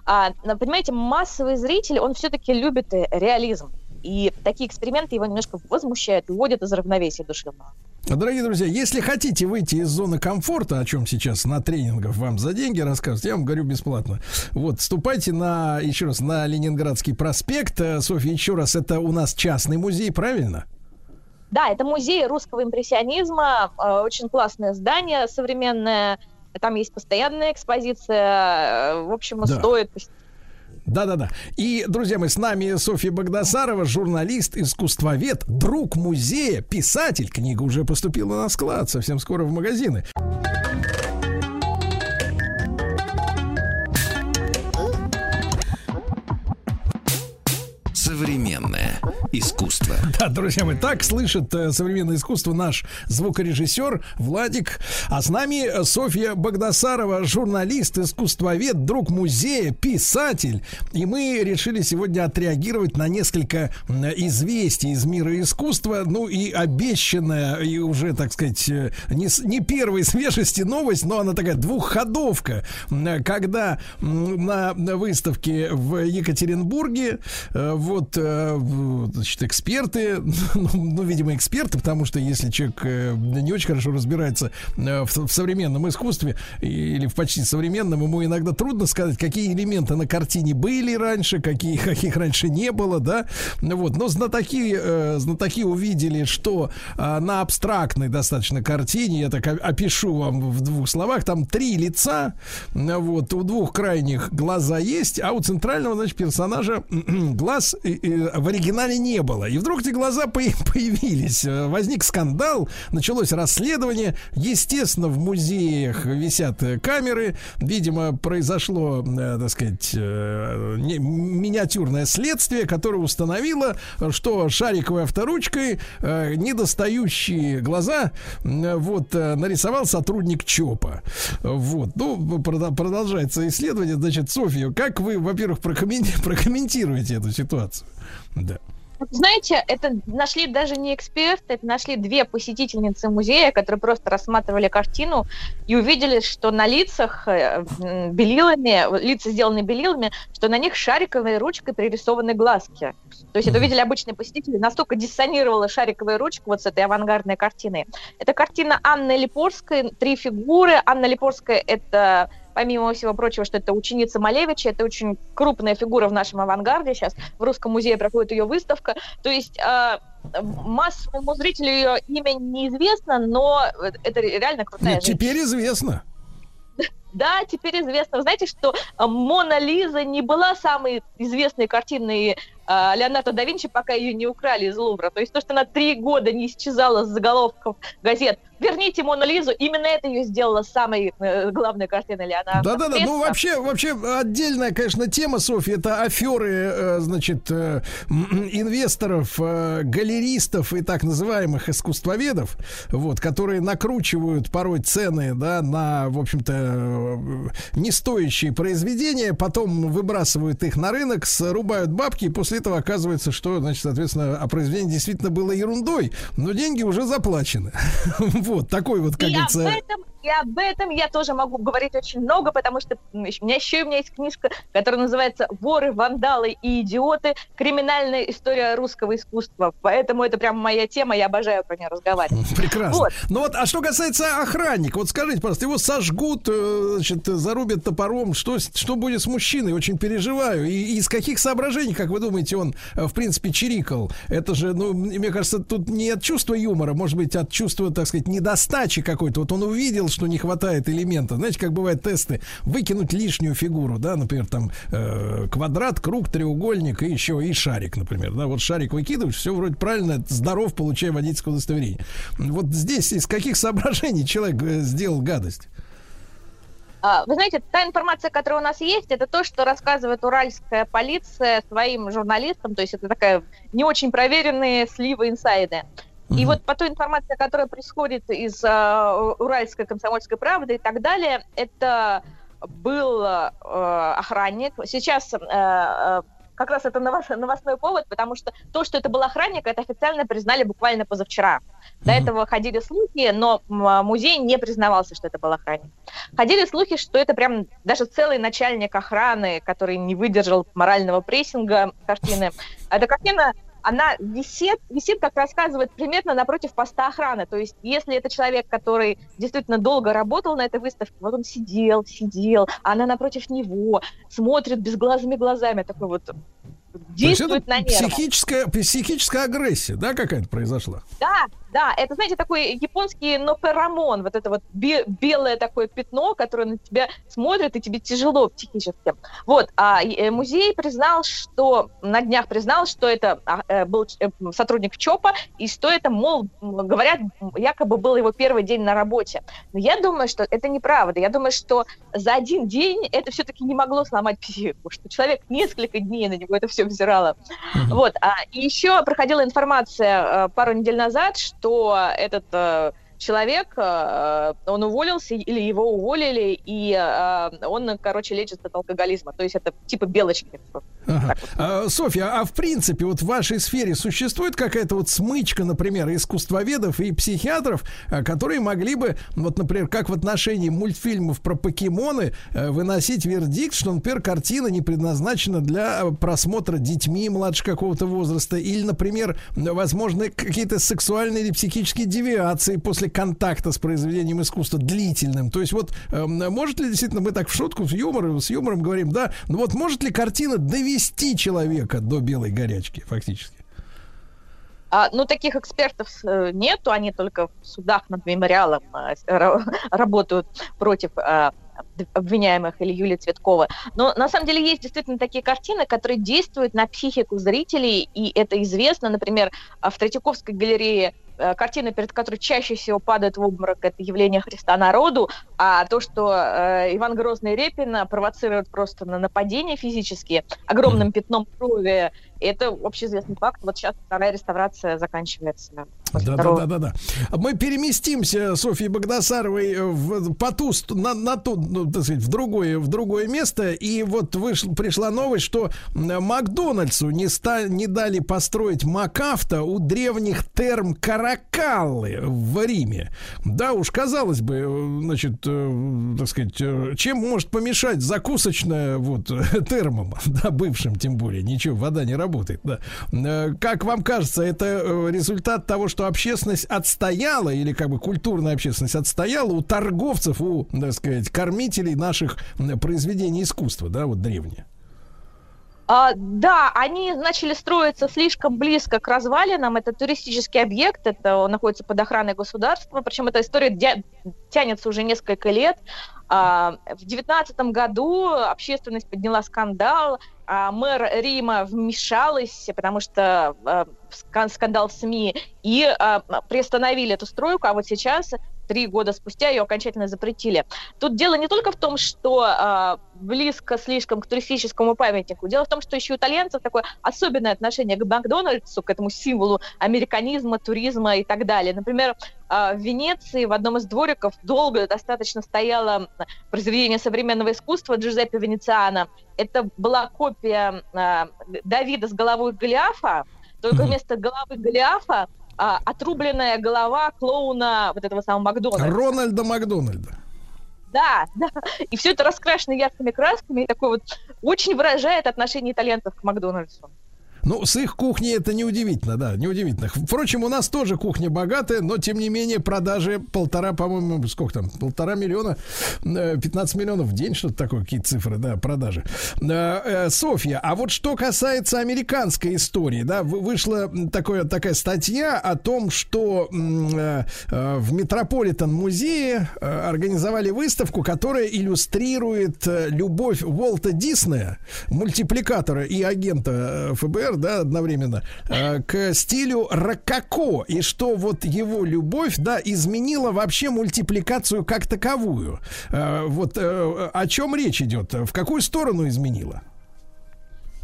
А, понимаете, массовый зритель, он все-таки любит э, реализм. И такие эксперименты его немножко возмущают, выводят из равновесия душевного. Дорогие друзья, если хотите выйти из зоны комфорта, о чем сейчас на тренингах вам за деньги рассказывают, я вам говорю бесплатно. Вот, вступайте на, еще раз, на Ленинградский проспект. Э, Софья, еще раз, это у нас частный музей, правильно? Да, это музей русского импрессионизма, э, очень классное здание современное, там есть постоянная экспозиция, э, в общем, Да. стоит Да-да-да. И, друзья мои, с нами Софья Богдасарова, журналист, искусствовед, друг музея, писатель. Книга уже поступила на склад, совсем скоро в магазины. Современное искусство. Да, друзья мои, так слышит э, современное искусство наш звукорежиссер Владик. А с нами э, Софья Богдасарова, журналист, искусствовед, друг музея, писатель. И мы решили сегодня отреагировать на несколько известий из мира искусства. Ну и обещанная, и уже, так сказать, э, не, не первой свежести новость, но она такая двухходовка. Когда на выставке в Екатеринбурге вот, значит, эксперты, ну, ну, видимо, эксперты, потому что если человек э, не очень хорошо разбирается э, в, в современном искусстве или в почти современном, ему иногда трудно сказать, какие элементы на картине были раньше, какие, каких раньше не было, да, вот, но знатоки, э, знатоки увидели, что на абстрактной достаточно картине, я так опишу вам в двух словах, там три лица, вот, у двух крайних глаза есть, а у центрального, значит, персонажа глаз в оригинале не было. И вдруг эти глаза по- появились. Э, Возник скандал, началось расследование. Естественно, в музеях висят э, камеры. Видимо, произошло, э, так сказать, не- миниатюрное следствие, которое установило, что шариковой авторучкой недостающие глаза вот нарисовал сотрудник ЧОПа. Вот. Ну, продолжается исследование. Значит, Софья, как вы, во-первых, прокоммен- прокомментируете эту ситуацию? Да. Знаете, это нашли даже не эксперты, это нашли две посетительницы музея, которые просто рассматривали картину и увидели, что на лицах э, белилами, лица сделаны белилами, что на них шариковой ручкой пририсованы глазки. То есть это увидели обычные посетители, настолько диссонировала шариковая ручка вот с этой авангардной картиной. Это картина Анны Липорской, три фигуры. Анна Липорская — это помимо всего прочего, что это ученица Малевича, это очень крупная фигура в нашем авангарде. Сейчас в Русском музее проходит ее выставка. То есть э, массовому зрителю ее имя неизвестно, но это реально крутая Нет, женщина. теперь известно. Да, теперь известно. Вы знаете, что Мона Лиза не была самой известной картиной э, Леонардо да Винчи, пока ее не украли из Лувра. То есть то, что она три года не исчезала с заголовков газет «Верните Мону Лизу», именно это ее сделало самой э, главной картиной Леонардо. Да-да-да, ну вообще, вообще отдельная, конечно, тема, Софья, это аферы, э, значит, э, инвесторов, э, галеристов и так называемых искусствоведов, вот, которые накручивают порой цены, да, на, в общем-то, э, не стоящие произведения, потом выбрасывают их на рынок, срубают бабки, и после этого оказывается, что, значит, соответственно, а произведение действительно было ерундой, но деньги уже заплачены. Вот, такой вот, как и об говорится, этом, и об этом я тоже могу говорить очень много, потому что у меня еще у меня есть книжка, которая называется «Воры, вандалы и идиоты. Криминальная история русского искусства». Поэтому это прям моя тема, я обожаю про нее разговаривать. Прекрасно. Вот. Ну вот, а что касается охранника, вот скажите, пожалуйста, его сожгут, э, значит, зарубят топором, что, что будет с мужчиной? Очень переживаю. И, и из каких соображений, как вы думаете, он, э, в принципе, чирикал? Это же, ну, мне кажется, тут не от чувства юмора, может быть, от чувства, так сказать, недостачи какой-то. Вот он увидел, что не хватает элемента. Знаете, как бывают тесты, выкинуть лишнюю фигуру, да, например, там э, квадрат, круг, треугольник и еще и шарик, например, да, вот шарик выкидываешь, все вроде правильно, здоров, получай водительское удостоверение. Вот здесь из каких соображений человек э, сделал гадость? А, Вы знаете, та информация, которая у нас есть, это то, что рассказывает уральская полиция своим журналистам, то есть это такая не очень проверенные сливы инсайды. И вот по той информации, которая происходит из а, Уральской комсомольской правды и так далее, это был э, охранник. Сейчас э, э, как раз это новос- новостной повод, потому что то, что это был охранник, это официально признали буквально позавчера. До этого ходили слухи, но м, музей не признавался, что это был охранник. Ходили слухи, что это прям даже целый начальник охраны, который не выдержал морального прессинга картины. Эта картина, она висит, висит, как рассказывает, примерно напротив поста охраны. То есть, если это человек, который действительно долго работал на этой выставке, вот он сидел, сидел, а она напротив него, смотрит безглазыми глазами, такой вот действует на нервы. психическая, психическая агрессия, да, какая-то произошла? Да, да, это, знаете, такой японский ноперамон, вот это вот бе- белое такое пятно, которое на тебя смотрит, и тебе тяжело психически. Вот, а э, музей признал, что, на днях признал, что это а, э, был э, сотрудник ЧОПа, и что это, мол, говорят, якобы был его первый день на работе. Но я думаю, что это неправда. Я думаю, что за один день это все-таки не могло сломать психику, что человек несколько дней на него это все взирало. Вот. А, и еще проходила информация пару недель назад, что этот э, человек, э, он уволился или его уволили, и э, он, короче, лечится от алкоголизма. То есть это типа белочки. Ага. А, Софья, а в принципе, вот в вашей сфере существует какая-то вот смычка, например, искусствоведов и психиатров, которые могли бы, вот, например, как в отношении мультфильмов про покемоны, э, выносить вердикт, что, например, картина не предназначена для э, просмотра детьми младше какого-то возраста, или, например, возможно, какие-то сексуальные или психические девиации после контакта с произведением искусства длительным. То есть вот э, может ли действительно мы так в шутку с юмором, с юмором говорим, да, ну вот может ли картина довести человека до белой горячки фактически? А, ну, таких экспертов э, нету, они только в судах над мемориалом ра- работают против э, обвиняемых или Юлии Цветкова. Но на самом деле есть действительно такие картины, которые действуют на психику зрителей, и это известно. Например, а, в Третьяковской галерее картина, перед которой чаще всего падает в обморок, это явление Христа народу, а то, что э, Иван Грозный и Репина провоцируют просто на нападение физические, огромным пятном крови, это общеизвестный факт. Вот сейчас вторая реставрация заканчивается. Да, да, второго. да, да, да. Мы переместимся Софьи Богдасаровой в, по ту, на, на ту, ну, так сказать, в другое, в другое место. И вот вышла, пришла новость, что Макдональдсу не, ста, не дали построить МакАвто у древних терм Каракаллы в Риме. Да уж, казалось бы, значит, э, так сказать, э, чем может помешать закусочная вот термом, да, бывшим тем более, ничего, вода не работает, да. Э, Как вам кажется, это э, результат того, что общественность отстояла, или как бы культурная общественность отстояла у торговцев, у, так сказать, кормителей наших произведений искусства, да, вот древние? А, да, они начали строиться слишком близко к развалинам. Это туристический объект, это он находится под охраной государства. Причем эта история тянется уже несколько лет. А, в девятнадцатом году общественность подняла скандал, а мэр Рима вмешалась, потому что а, ска- скандал в СМИ, и а, приостановили эту стройку, а вот сейчас три года спустя ее окончательно запретили. Тут дело не только в том, что а, близко слишком к туристическому памятнику. Дело в том, что еще у итальянцев такое особенное отношение к Макдональдсу, к этому символу американизма, туризма и так далее. Например, а, в Венеции в одном из двориков долго достаточно стояло произведение современного искусства Джузеппе Венециана. Это была копия а, Давида с головой Голиафа, только вместо головы Голиафа а, отрубленная голова клоуна вот этого самого Макдональдса. Рональда Макдональда. Да, да. И все это раскрашено яркими красками, и такой вот очень выражает отношение итальянцев к Макдональдсу. Ну, с их кухней это неудивительно, да, неудивительно. Впрочем, у нас тоже кухня богатая, но, тем не менее, продажи полтора, по-моему, сколько там, полтора миллиона, э, 15 миллионов в день, что-то такое, какие цифры, да, продажи. Э, э, Софья, а вот что касается американской истории, да, вы- вышла такое, такая статья о том, что э, э, в Метрополитен музее э, организовали выставку, которая иллюстрирует э, любовь Уолта Диснея, мультипликатора и агента э, ФБР, да, одновременно, э, к стилю рококо, и что вот его любовь, да, изменила вообще мультипликацию как таковую. Э, Вот э, о чем речь идет? В какую сторону изменила?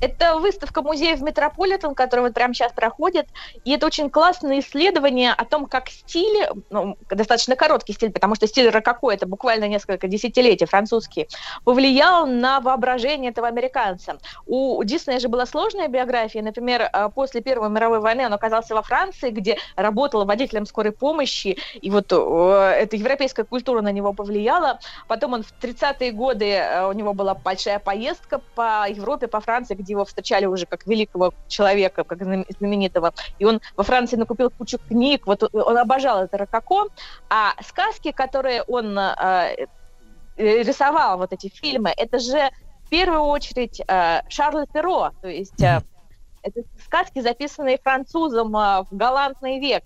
Это выставка музея в Метрополитен, которая вот прямо сейчас проходит, и это очень классное исследование о том, как стиль, ну, достаточно короткий стиль, потому что стиль рококо это буквально несколько десятилетий французский, повлиял на воображение этого американца. У Диснея же была сложная биография, например, э, после Первой мировой войны он оказался во Франции, где работал водителем скорой помощи, и вот э, эта европейская культура на него повлияла. Потом он в 30-е годы, э, у него была большая поездка по Европе, по Франции, где его встречали уже как великого человека, как знам- знаменитого. И он во Франции накупил кучу книг, вот он обожал это рококо. А сказки, которые он э, э, рисовал, вот эти фильмы, это же в первую очередь э, Шарль Перро, то есть э, это сказки, записанные французом э, в галантный век.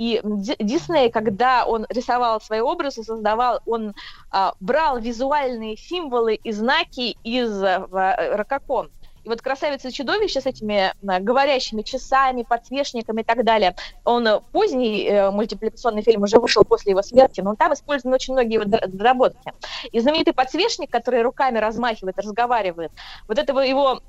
И Ди- Дисней, когда он рисовал свои образы, создавал, он а, брал визуальные символы и знаки из а, рококо. И вот «Красавица и чудовище» с этими а, говорящими часами, подсвечниками и так далее, он э, поздний э, мультипликационный фильм уже вышел после его смерти, но там использованы очень многие его дор- доработки. И знаменитый подсвечник, который руками размахивает, разговаривает, вот этого его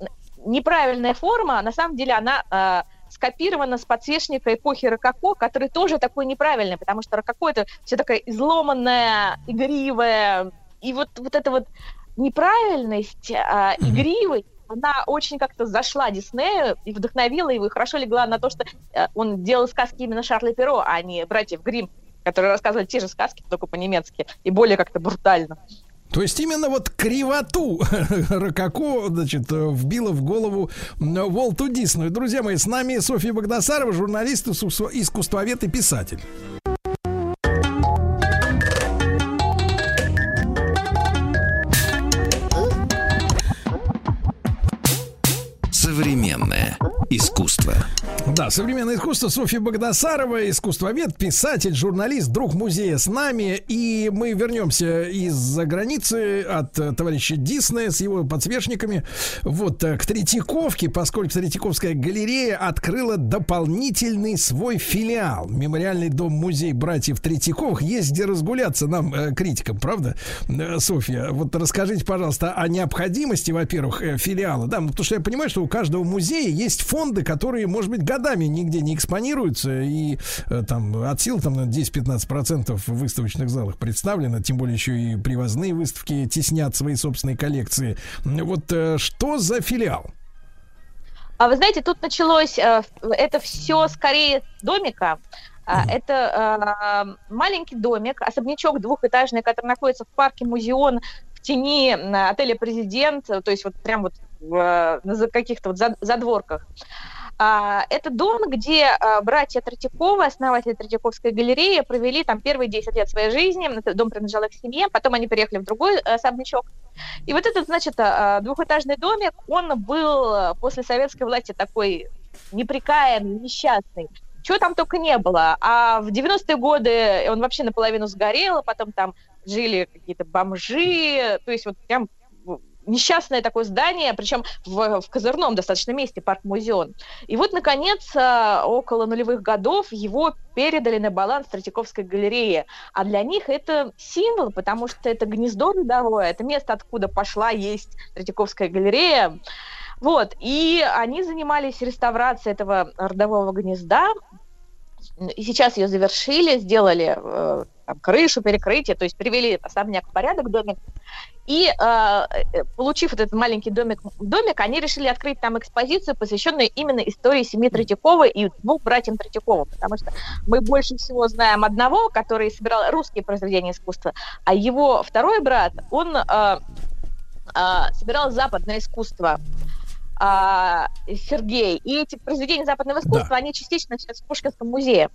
неправильная форма, на самом деле она э, скопирована с подсвечника эпохи Рококо, который тоже такой неправильный, потому что Рококо это все такая изломанная, игривая, и вот, вот эта вот неправильность, э, игривость, она очень как-то зашла Диснею и вдохновила его, и хорошо легла на то, что э, он делал сказки именно Шарля Перо, а не братьев Грим, которые рассказывали те же сказки, только по-немецки, и более как-то брутально. То есть именно вот кривоту Рококо, значит, э, вбила в голову м, Уолту Диснею. Друзья мои, с нами Софья Богдасарова, журналист, искусство- искусствовед и писатель. Oh. Искусство. Да, современное искусство Софья Богдасарова, искусствовед, писатель, журналист, друг музея с нами. И мы вернемся из-за границы от товарища Диснея с его подсвечниками вот э, к Третьяковке, поскольку Третьяковская галерея открыла дополнительный свой филиал. Мемориальный дом-музей братьев Третьяковых. Есть где разгуляться нам, э, критикам, правда, Э, Софья? Вот расскажите, пожалуйста, о необходимости, во-первых, филиала. Да, ну, потому что я понимаю, что у каждого музея есть фонды, которые, может быть, годами нигде не экспонируются, и э, там от сил там на 10-15% в выставочных залах представлено, тем более еще и привозные выставки теснят свои собственные коллекции. Вот э, что за филиал? А вы знаете, тут началось э, это все скорее домика. А, Это э, маленький домик, особнячок двухэтажный, который находится в парке Музеон в тени отеля Президент, то есть вот прям вот в, на каких-то вот зад- задворках. А, Это дом, где а, братья Третьяковы, основатели Третьяковской галереи, провели там первые 10 лет своей жизни. Этот дом принадлежал их семье, потом они переехали в другой э, особнячок. И вот этот, значит, а, двухэтажный домик, он был э, после советской власти такой неприкаянный, несчастный. Чего там только не было. А в 90-е годы он вообще наполовину сгорел, потом там жили какие-то бомжи, то есть вот прям несчастное такое здание, причем в, в козырном достаточно месте, парк Музеон. И вот, наконец, а, около нулевых годов его передали на баланс Третьяковской галереи. А для них это символ, потому что это гнездо родовое, это место, откуда пошла есть Третьяковская галерея. Вот, и они занимались реставрацией этого родового гнезда, и сейчас ее завершили, сделали э, там, крышу, перекрытие, то есть привели особняк в порядок, домик. И э, э, получив этот маленький домик, домик, они решили открыть там экспозицию, посвященную именно истории семьи Третьякова и двум братьям Третьяковым, потому что мы больше всего знаем одного, который собирал русские произведения искусства, а его второй брат, он э, э, собирал западное искусство а, Сергей. И эти произведения западного искусства, они частично сейчас в Пушкинском музее.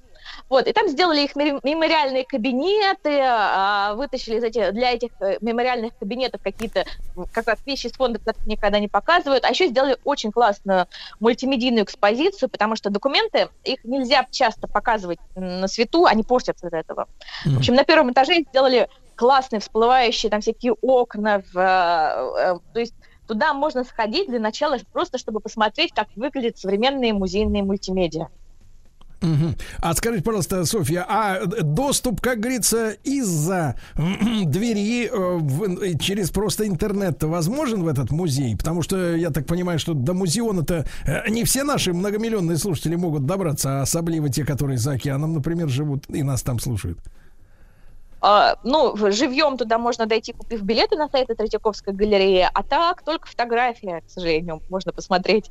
Вот, и там сделали их мем- мемориальные кабинеты, а, вытащили из этих, для этих э, мемориальных кабинетов какие-то как раз вещи из фонда, которые никогда не показывают, а еще сделали очень классную мультимедийную экспозицию, потому что документы, их нельзя часто показывать на свету, они портятся от этого. В общем, на первом этаже сделали классные всплывающие там всякие окна, в, э, э, то есть туда можно сходить для начала просто, чтобы посмотреть, как выглядят современные музейные мультимедиа. Мгм. А скажите, пожалуйста, Софья, а доступ, как говорится, из-за двери э, в- э, через просто интернет возможен в этот музей? Потому что я так понимаю, что до музеона-то э, не все наши многомиллионные слушатели могут добраться, а особливо те, которые за океаном, например, живут и нас там слушают. А, ну, живьем туда можно дойти, купив билеты на сайты Третьяковской галереи, а так только фотография, к сожалению, можно посмотреть.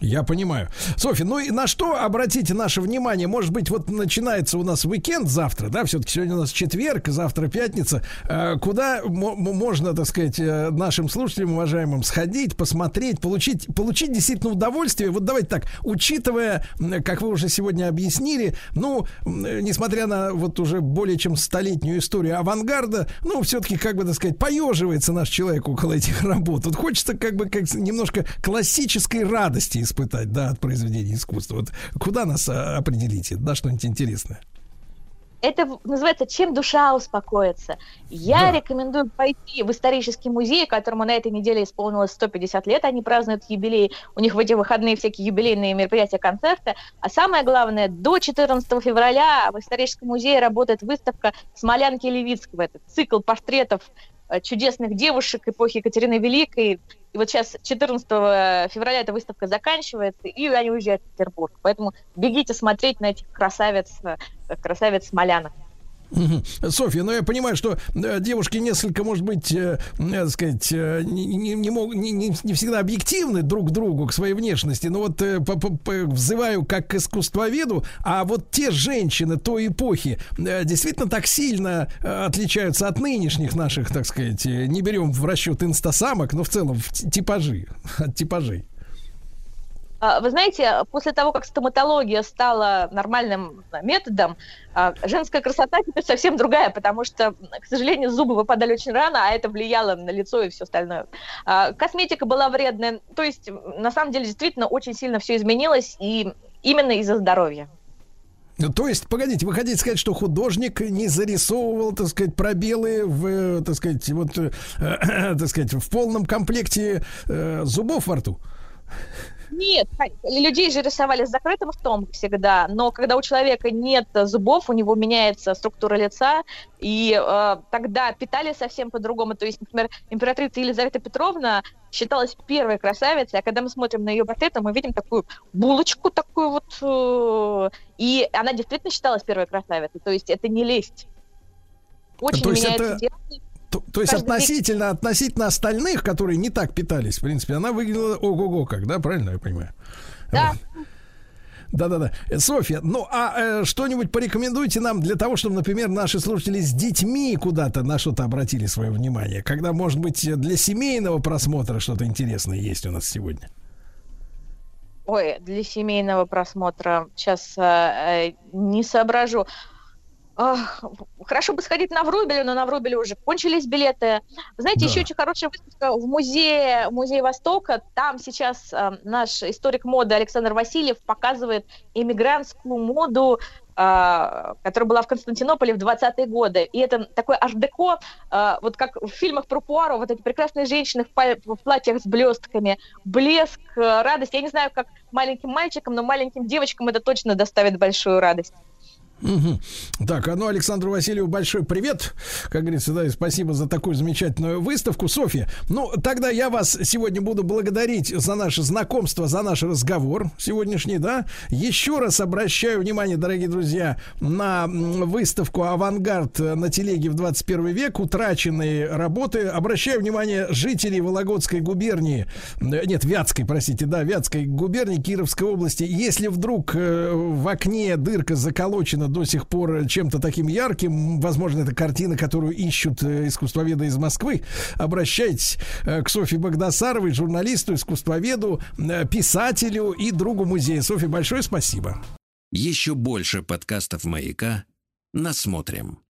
Я понимаю. Софья, ну и на что обратите наше внимание? Может быть, вот начинается у нас уикенд завтра, да? Все-таки сегодня у нас четверг, завтра пятница. Э, Куда мо- мо- можно, так сказать, э, нашим слушателям, уважаемым, сходить, посмотреть, получить, получить действительно удовольствие? Вот давайте так, учитывая, как вы уже сегодня объяснили, ну, э, несмотря на вот уже более чем столетнюю историю авангарда, ну, все-таки, как бы, так сказать, поеживается наш человек около этих работ. Вот хочется как бы как немножко классической радости испытать, да, от произведения искусства. Вот куда нас а, определите? Да, что-нибудь интересное. Это называется «Чем душа успокоится». Я рекомендую пойти в исторический музей, которому на этой неделе исполнилось 150 лет. Они празднуют юбилей. У них в эти выходные всякие юбилейные мероприятия, концерты. А самое главное, до 14 февраля в историческом музее работает выставка «Смолянки Левицкого». Это цикл портретов э, чудесных девушек эпохи Екатерины Великой. И вот сейчас 14 февраля эта выставка заканчивается, и они уезжают в Петербург. Поэтому бегите смотреть на этих красавиц, красавиц смолянок. Софья, ну я понимаю, что э, девушки несколько, может быть, э, э, сказать, э, не, не, не, не- всегда объективны друг к другу, к своей внешности, но вот э, по- по- по- взываю как к искусствоведу, а вот те женщины той эпохи действительно так сильно отличаются от нынешних наших, так сказать, не берем в расчет инстасамок, но в целом в ти- типажи, от типажей. А, Вы знаете, после того, как стоматология стала нормальным методом, а, женская красота теперь совсем другая, потому что, к сожалению, зубы выпадали очень рано, а это влияло на лицо и все остальное. А, Косметика была вредная. То есть, на самом деле, действительно очень сильно все изменилось, и именно из-за здоровья. Ну, То есть, погодите, вы хотите сказать, что художник не зарисовывал, так сказать, пробелы в, э, так сказать, вот, э, так сказать, в полном комплекте э, зубов во рту? Нет, людей же рисовали с закрытым ртом всегда, но когда у человека нет зубов, у него меняется структура лица, и э, тогда питали совсем по-другому. То есть, например, императрица Елизавета Петровна считалась первой красавицей, а когда мы смотрим на ее портрет, мы видим такую булочку, такую вот, э, и она действительно считалась первой красавицей. То есть это не лесть. Очень То меняется это-. То, то есть Каждый относительно, относительно остальных, которые не так питались, в принципе, она выглядела ого-го как, да, правильно я понимаю? Да. Да-да-да. Э, Софья, ну а э, что-нибудь порекомендуйте нам для того, чтобы, например, наши слушатели с детьми куда-то на что-то обратили свое внимание, когда, может быть, для семейного просмотра что-то интересное есть у нас сегодня. Ой, для семейного просмотра сейчас э, э, не соображу. Хорошо бы сходить на Врубеле, но на Врубеле уже кончились билеты. Знаете, Да. еще очень хорошая выставка в музее, музее Востока. Там сейчас э, наш историк моды Александр Васильев показывает иммигрантскую моду, э, которая была в Константинополе в 20-е годы. И это такой арт-деко, э, вот как в фильмах про Пуаро, вот эти прекрасные женщины в, в платьях с блестками, блеск, э, радость. Я не знаю, как маленьким мальчикам, но маленьким девочкам это точно доставит большую радость. Мгм. Так, а ну, Александру Васильеву большой привет. Как говорится, да, и спасибо за такую замечательную выставку. Софья, ну, тогда я вас сегодня буду благодарить за наше знакомство, за наш разговор сегодняшний, да. Еще раз обращаю внимание, дорогие друзья, на выставку «Авангард» на телеге в 21 век, утраченные работы. Обращаю внимание жителей Вологодской губернии, э, нет, Вятской, простите, да, Вятской губернии Кировской области. Если вдруг э, в окне дырка заколочена до сих пор чем-то таким ярким, возможно, это картина, которую ищут э, искусствоведы из Москвы, обращайтесь э, к Софье Богдасаровой, журналисту, искусствоведу, э, писателю и другу музея. Софья, большое спасибо. Еще больше подкастов «Маяка» насмотрим.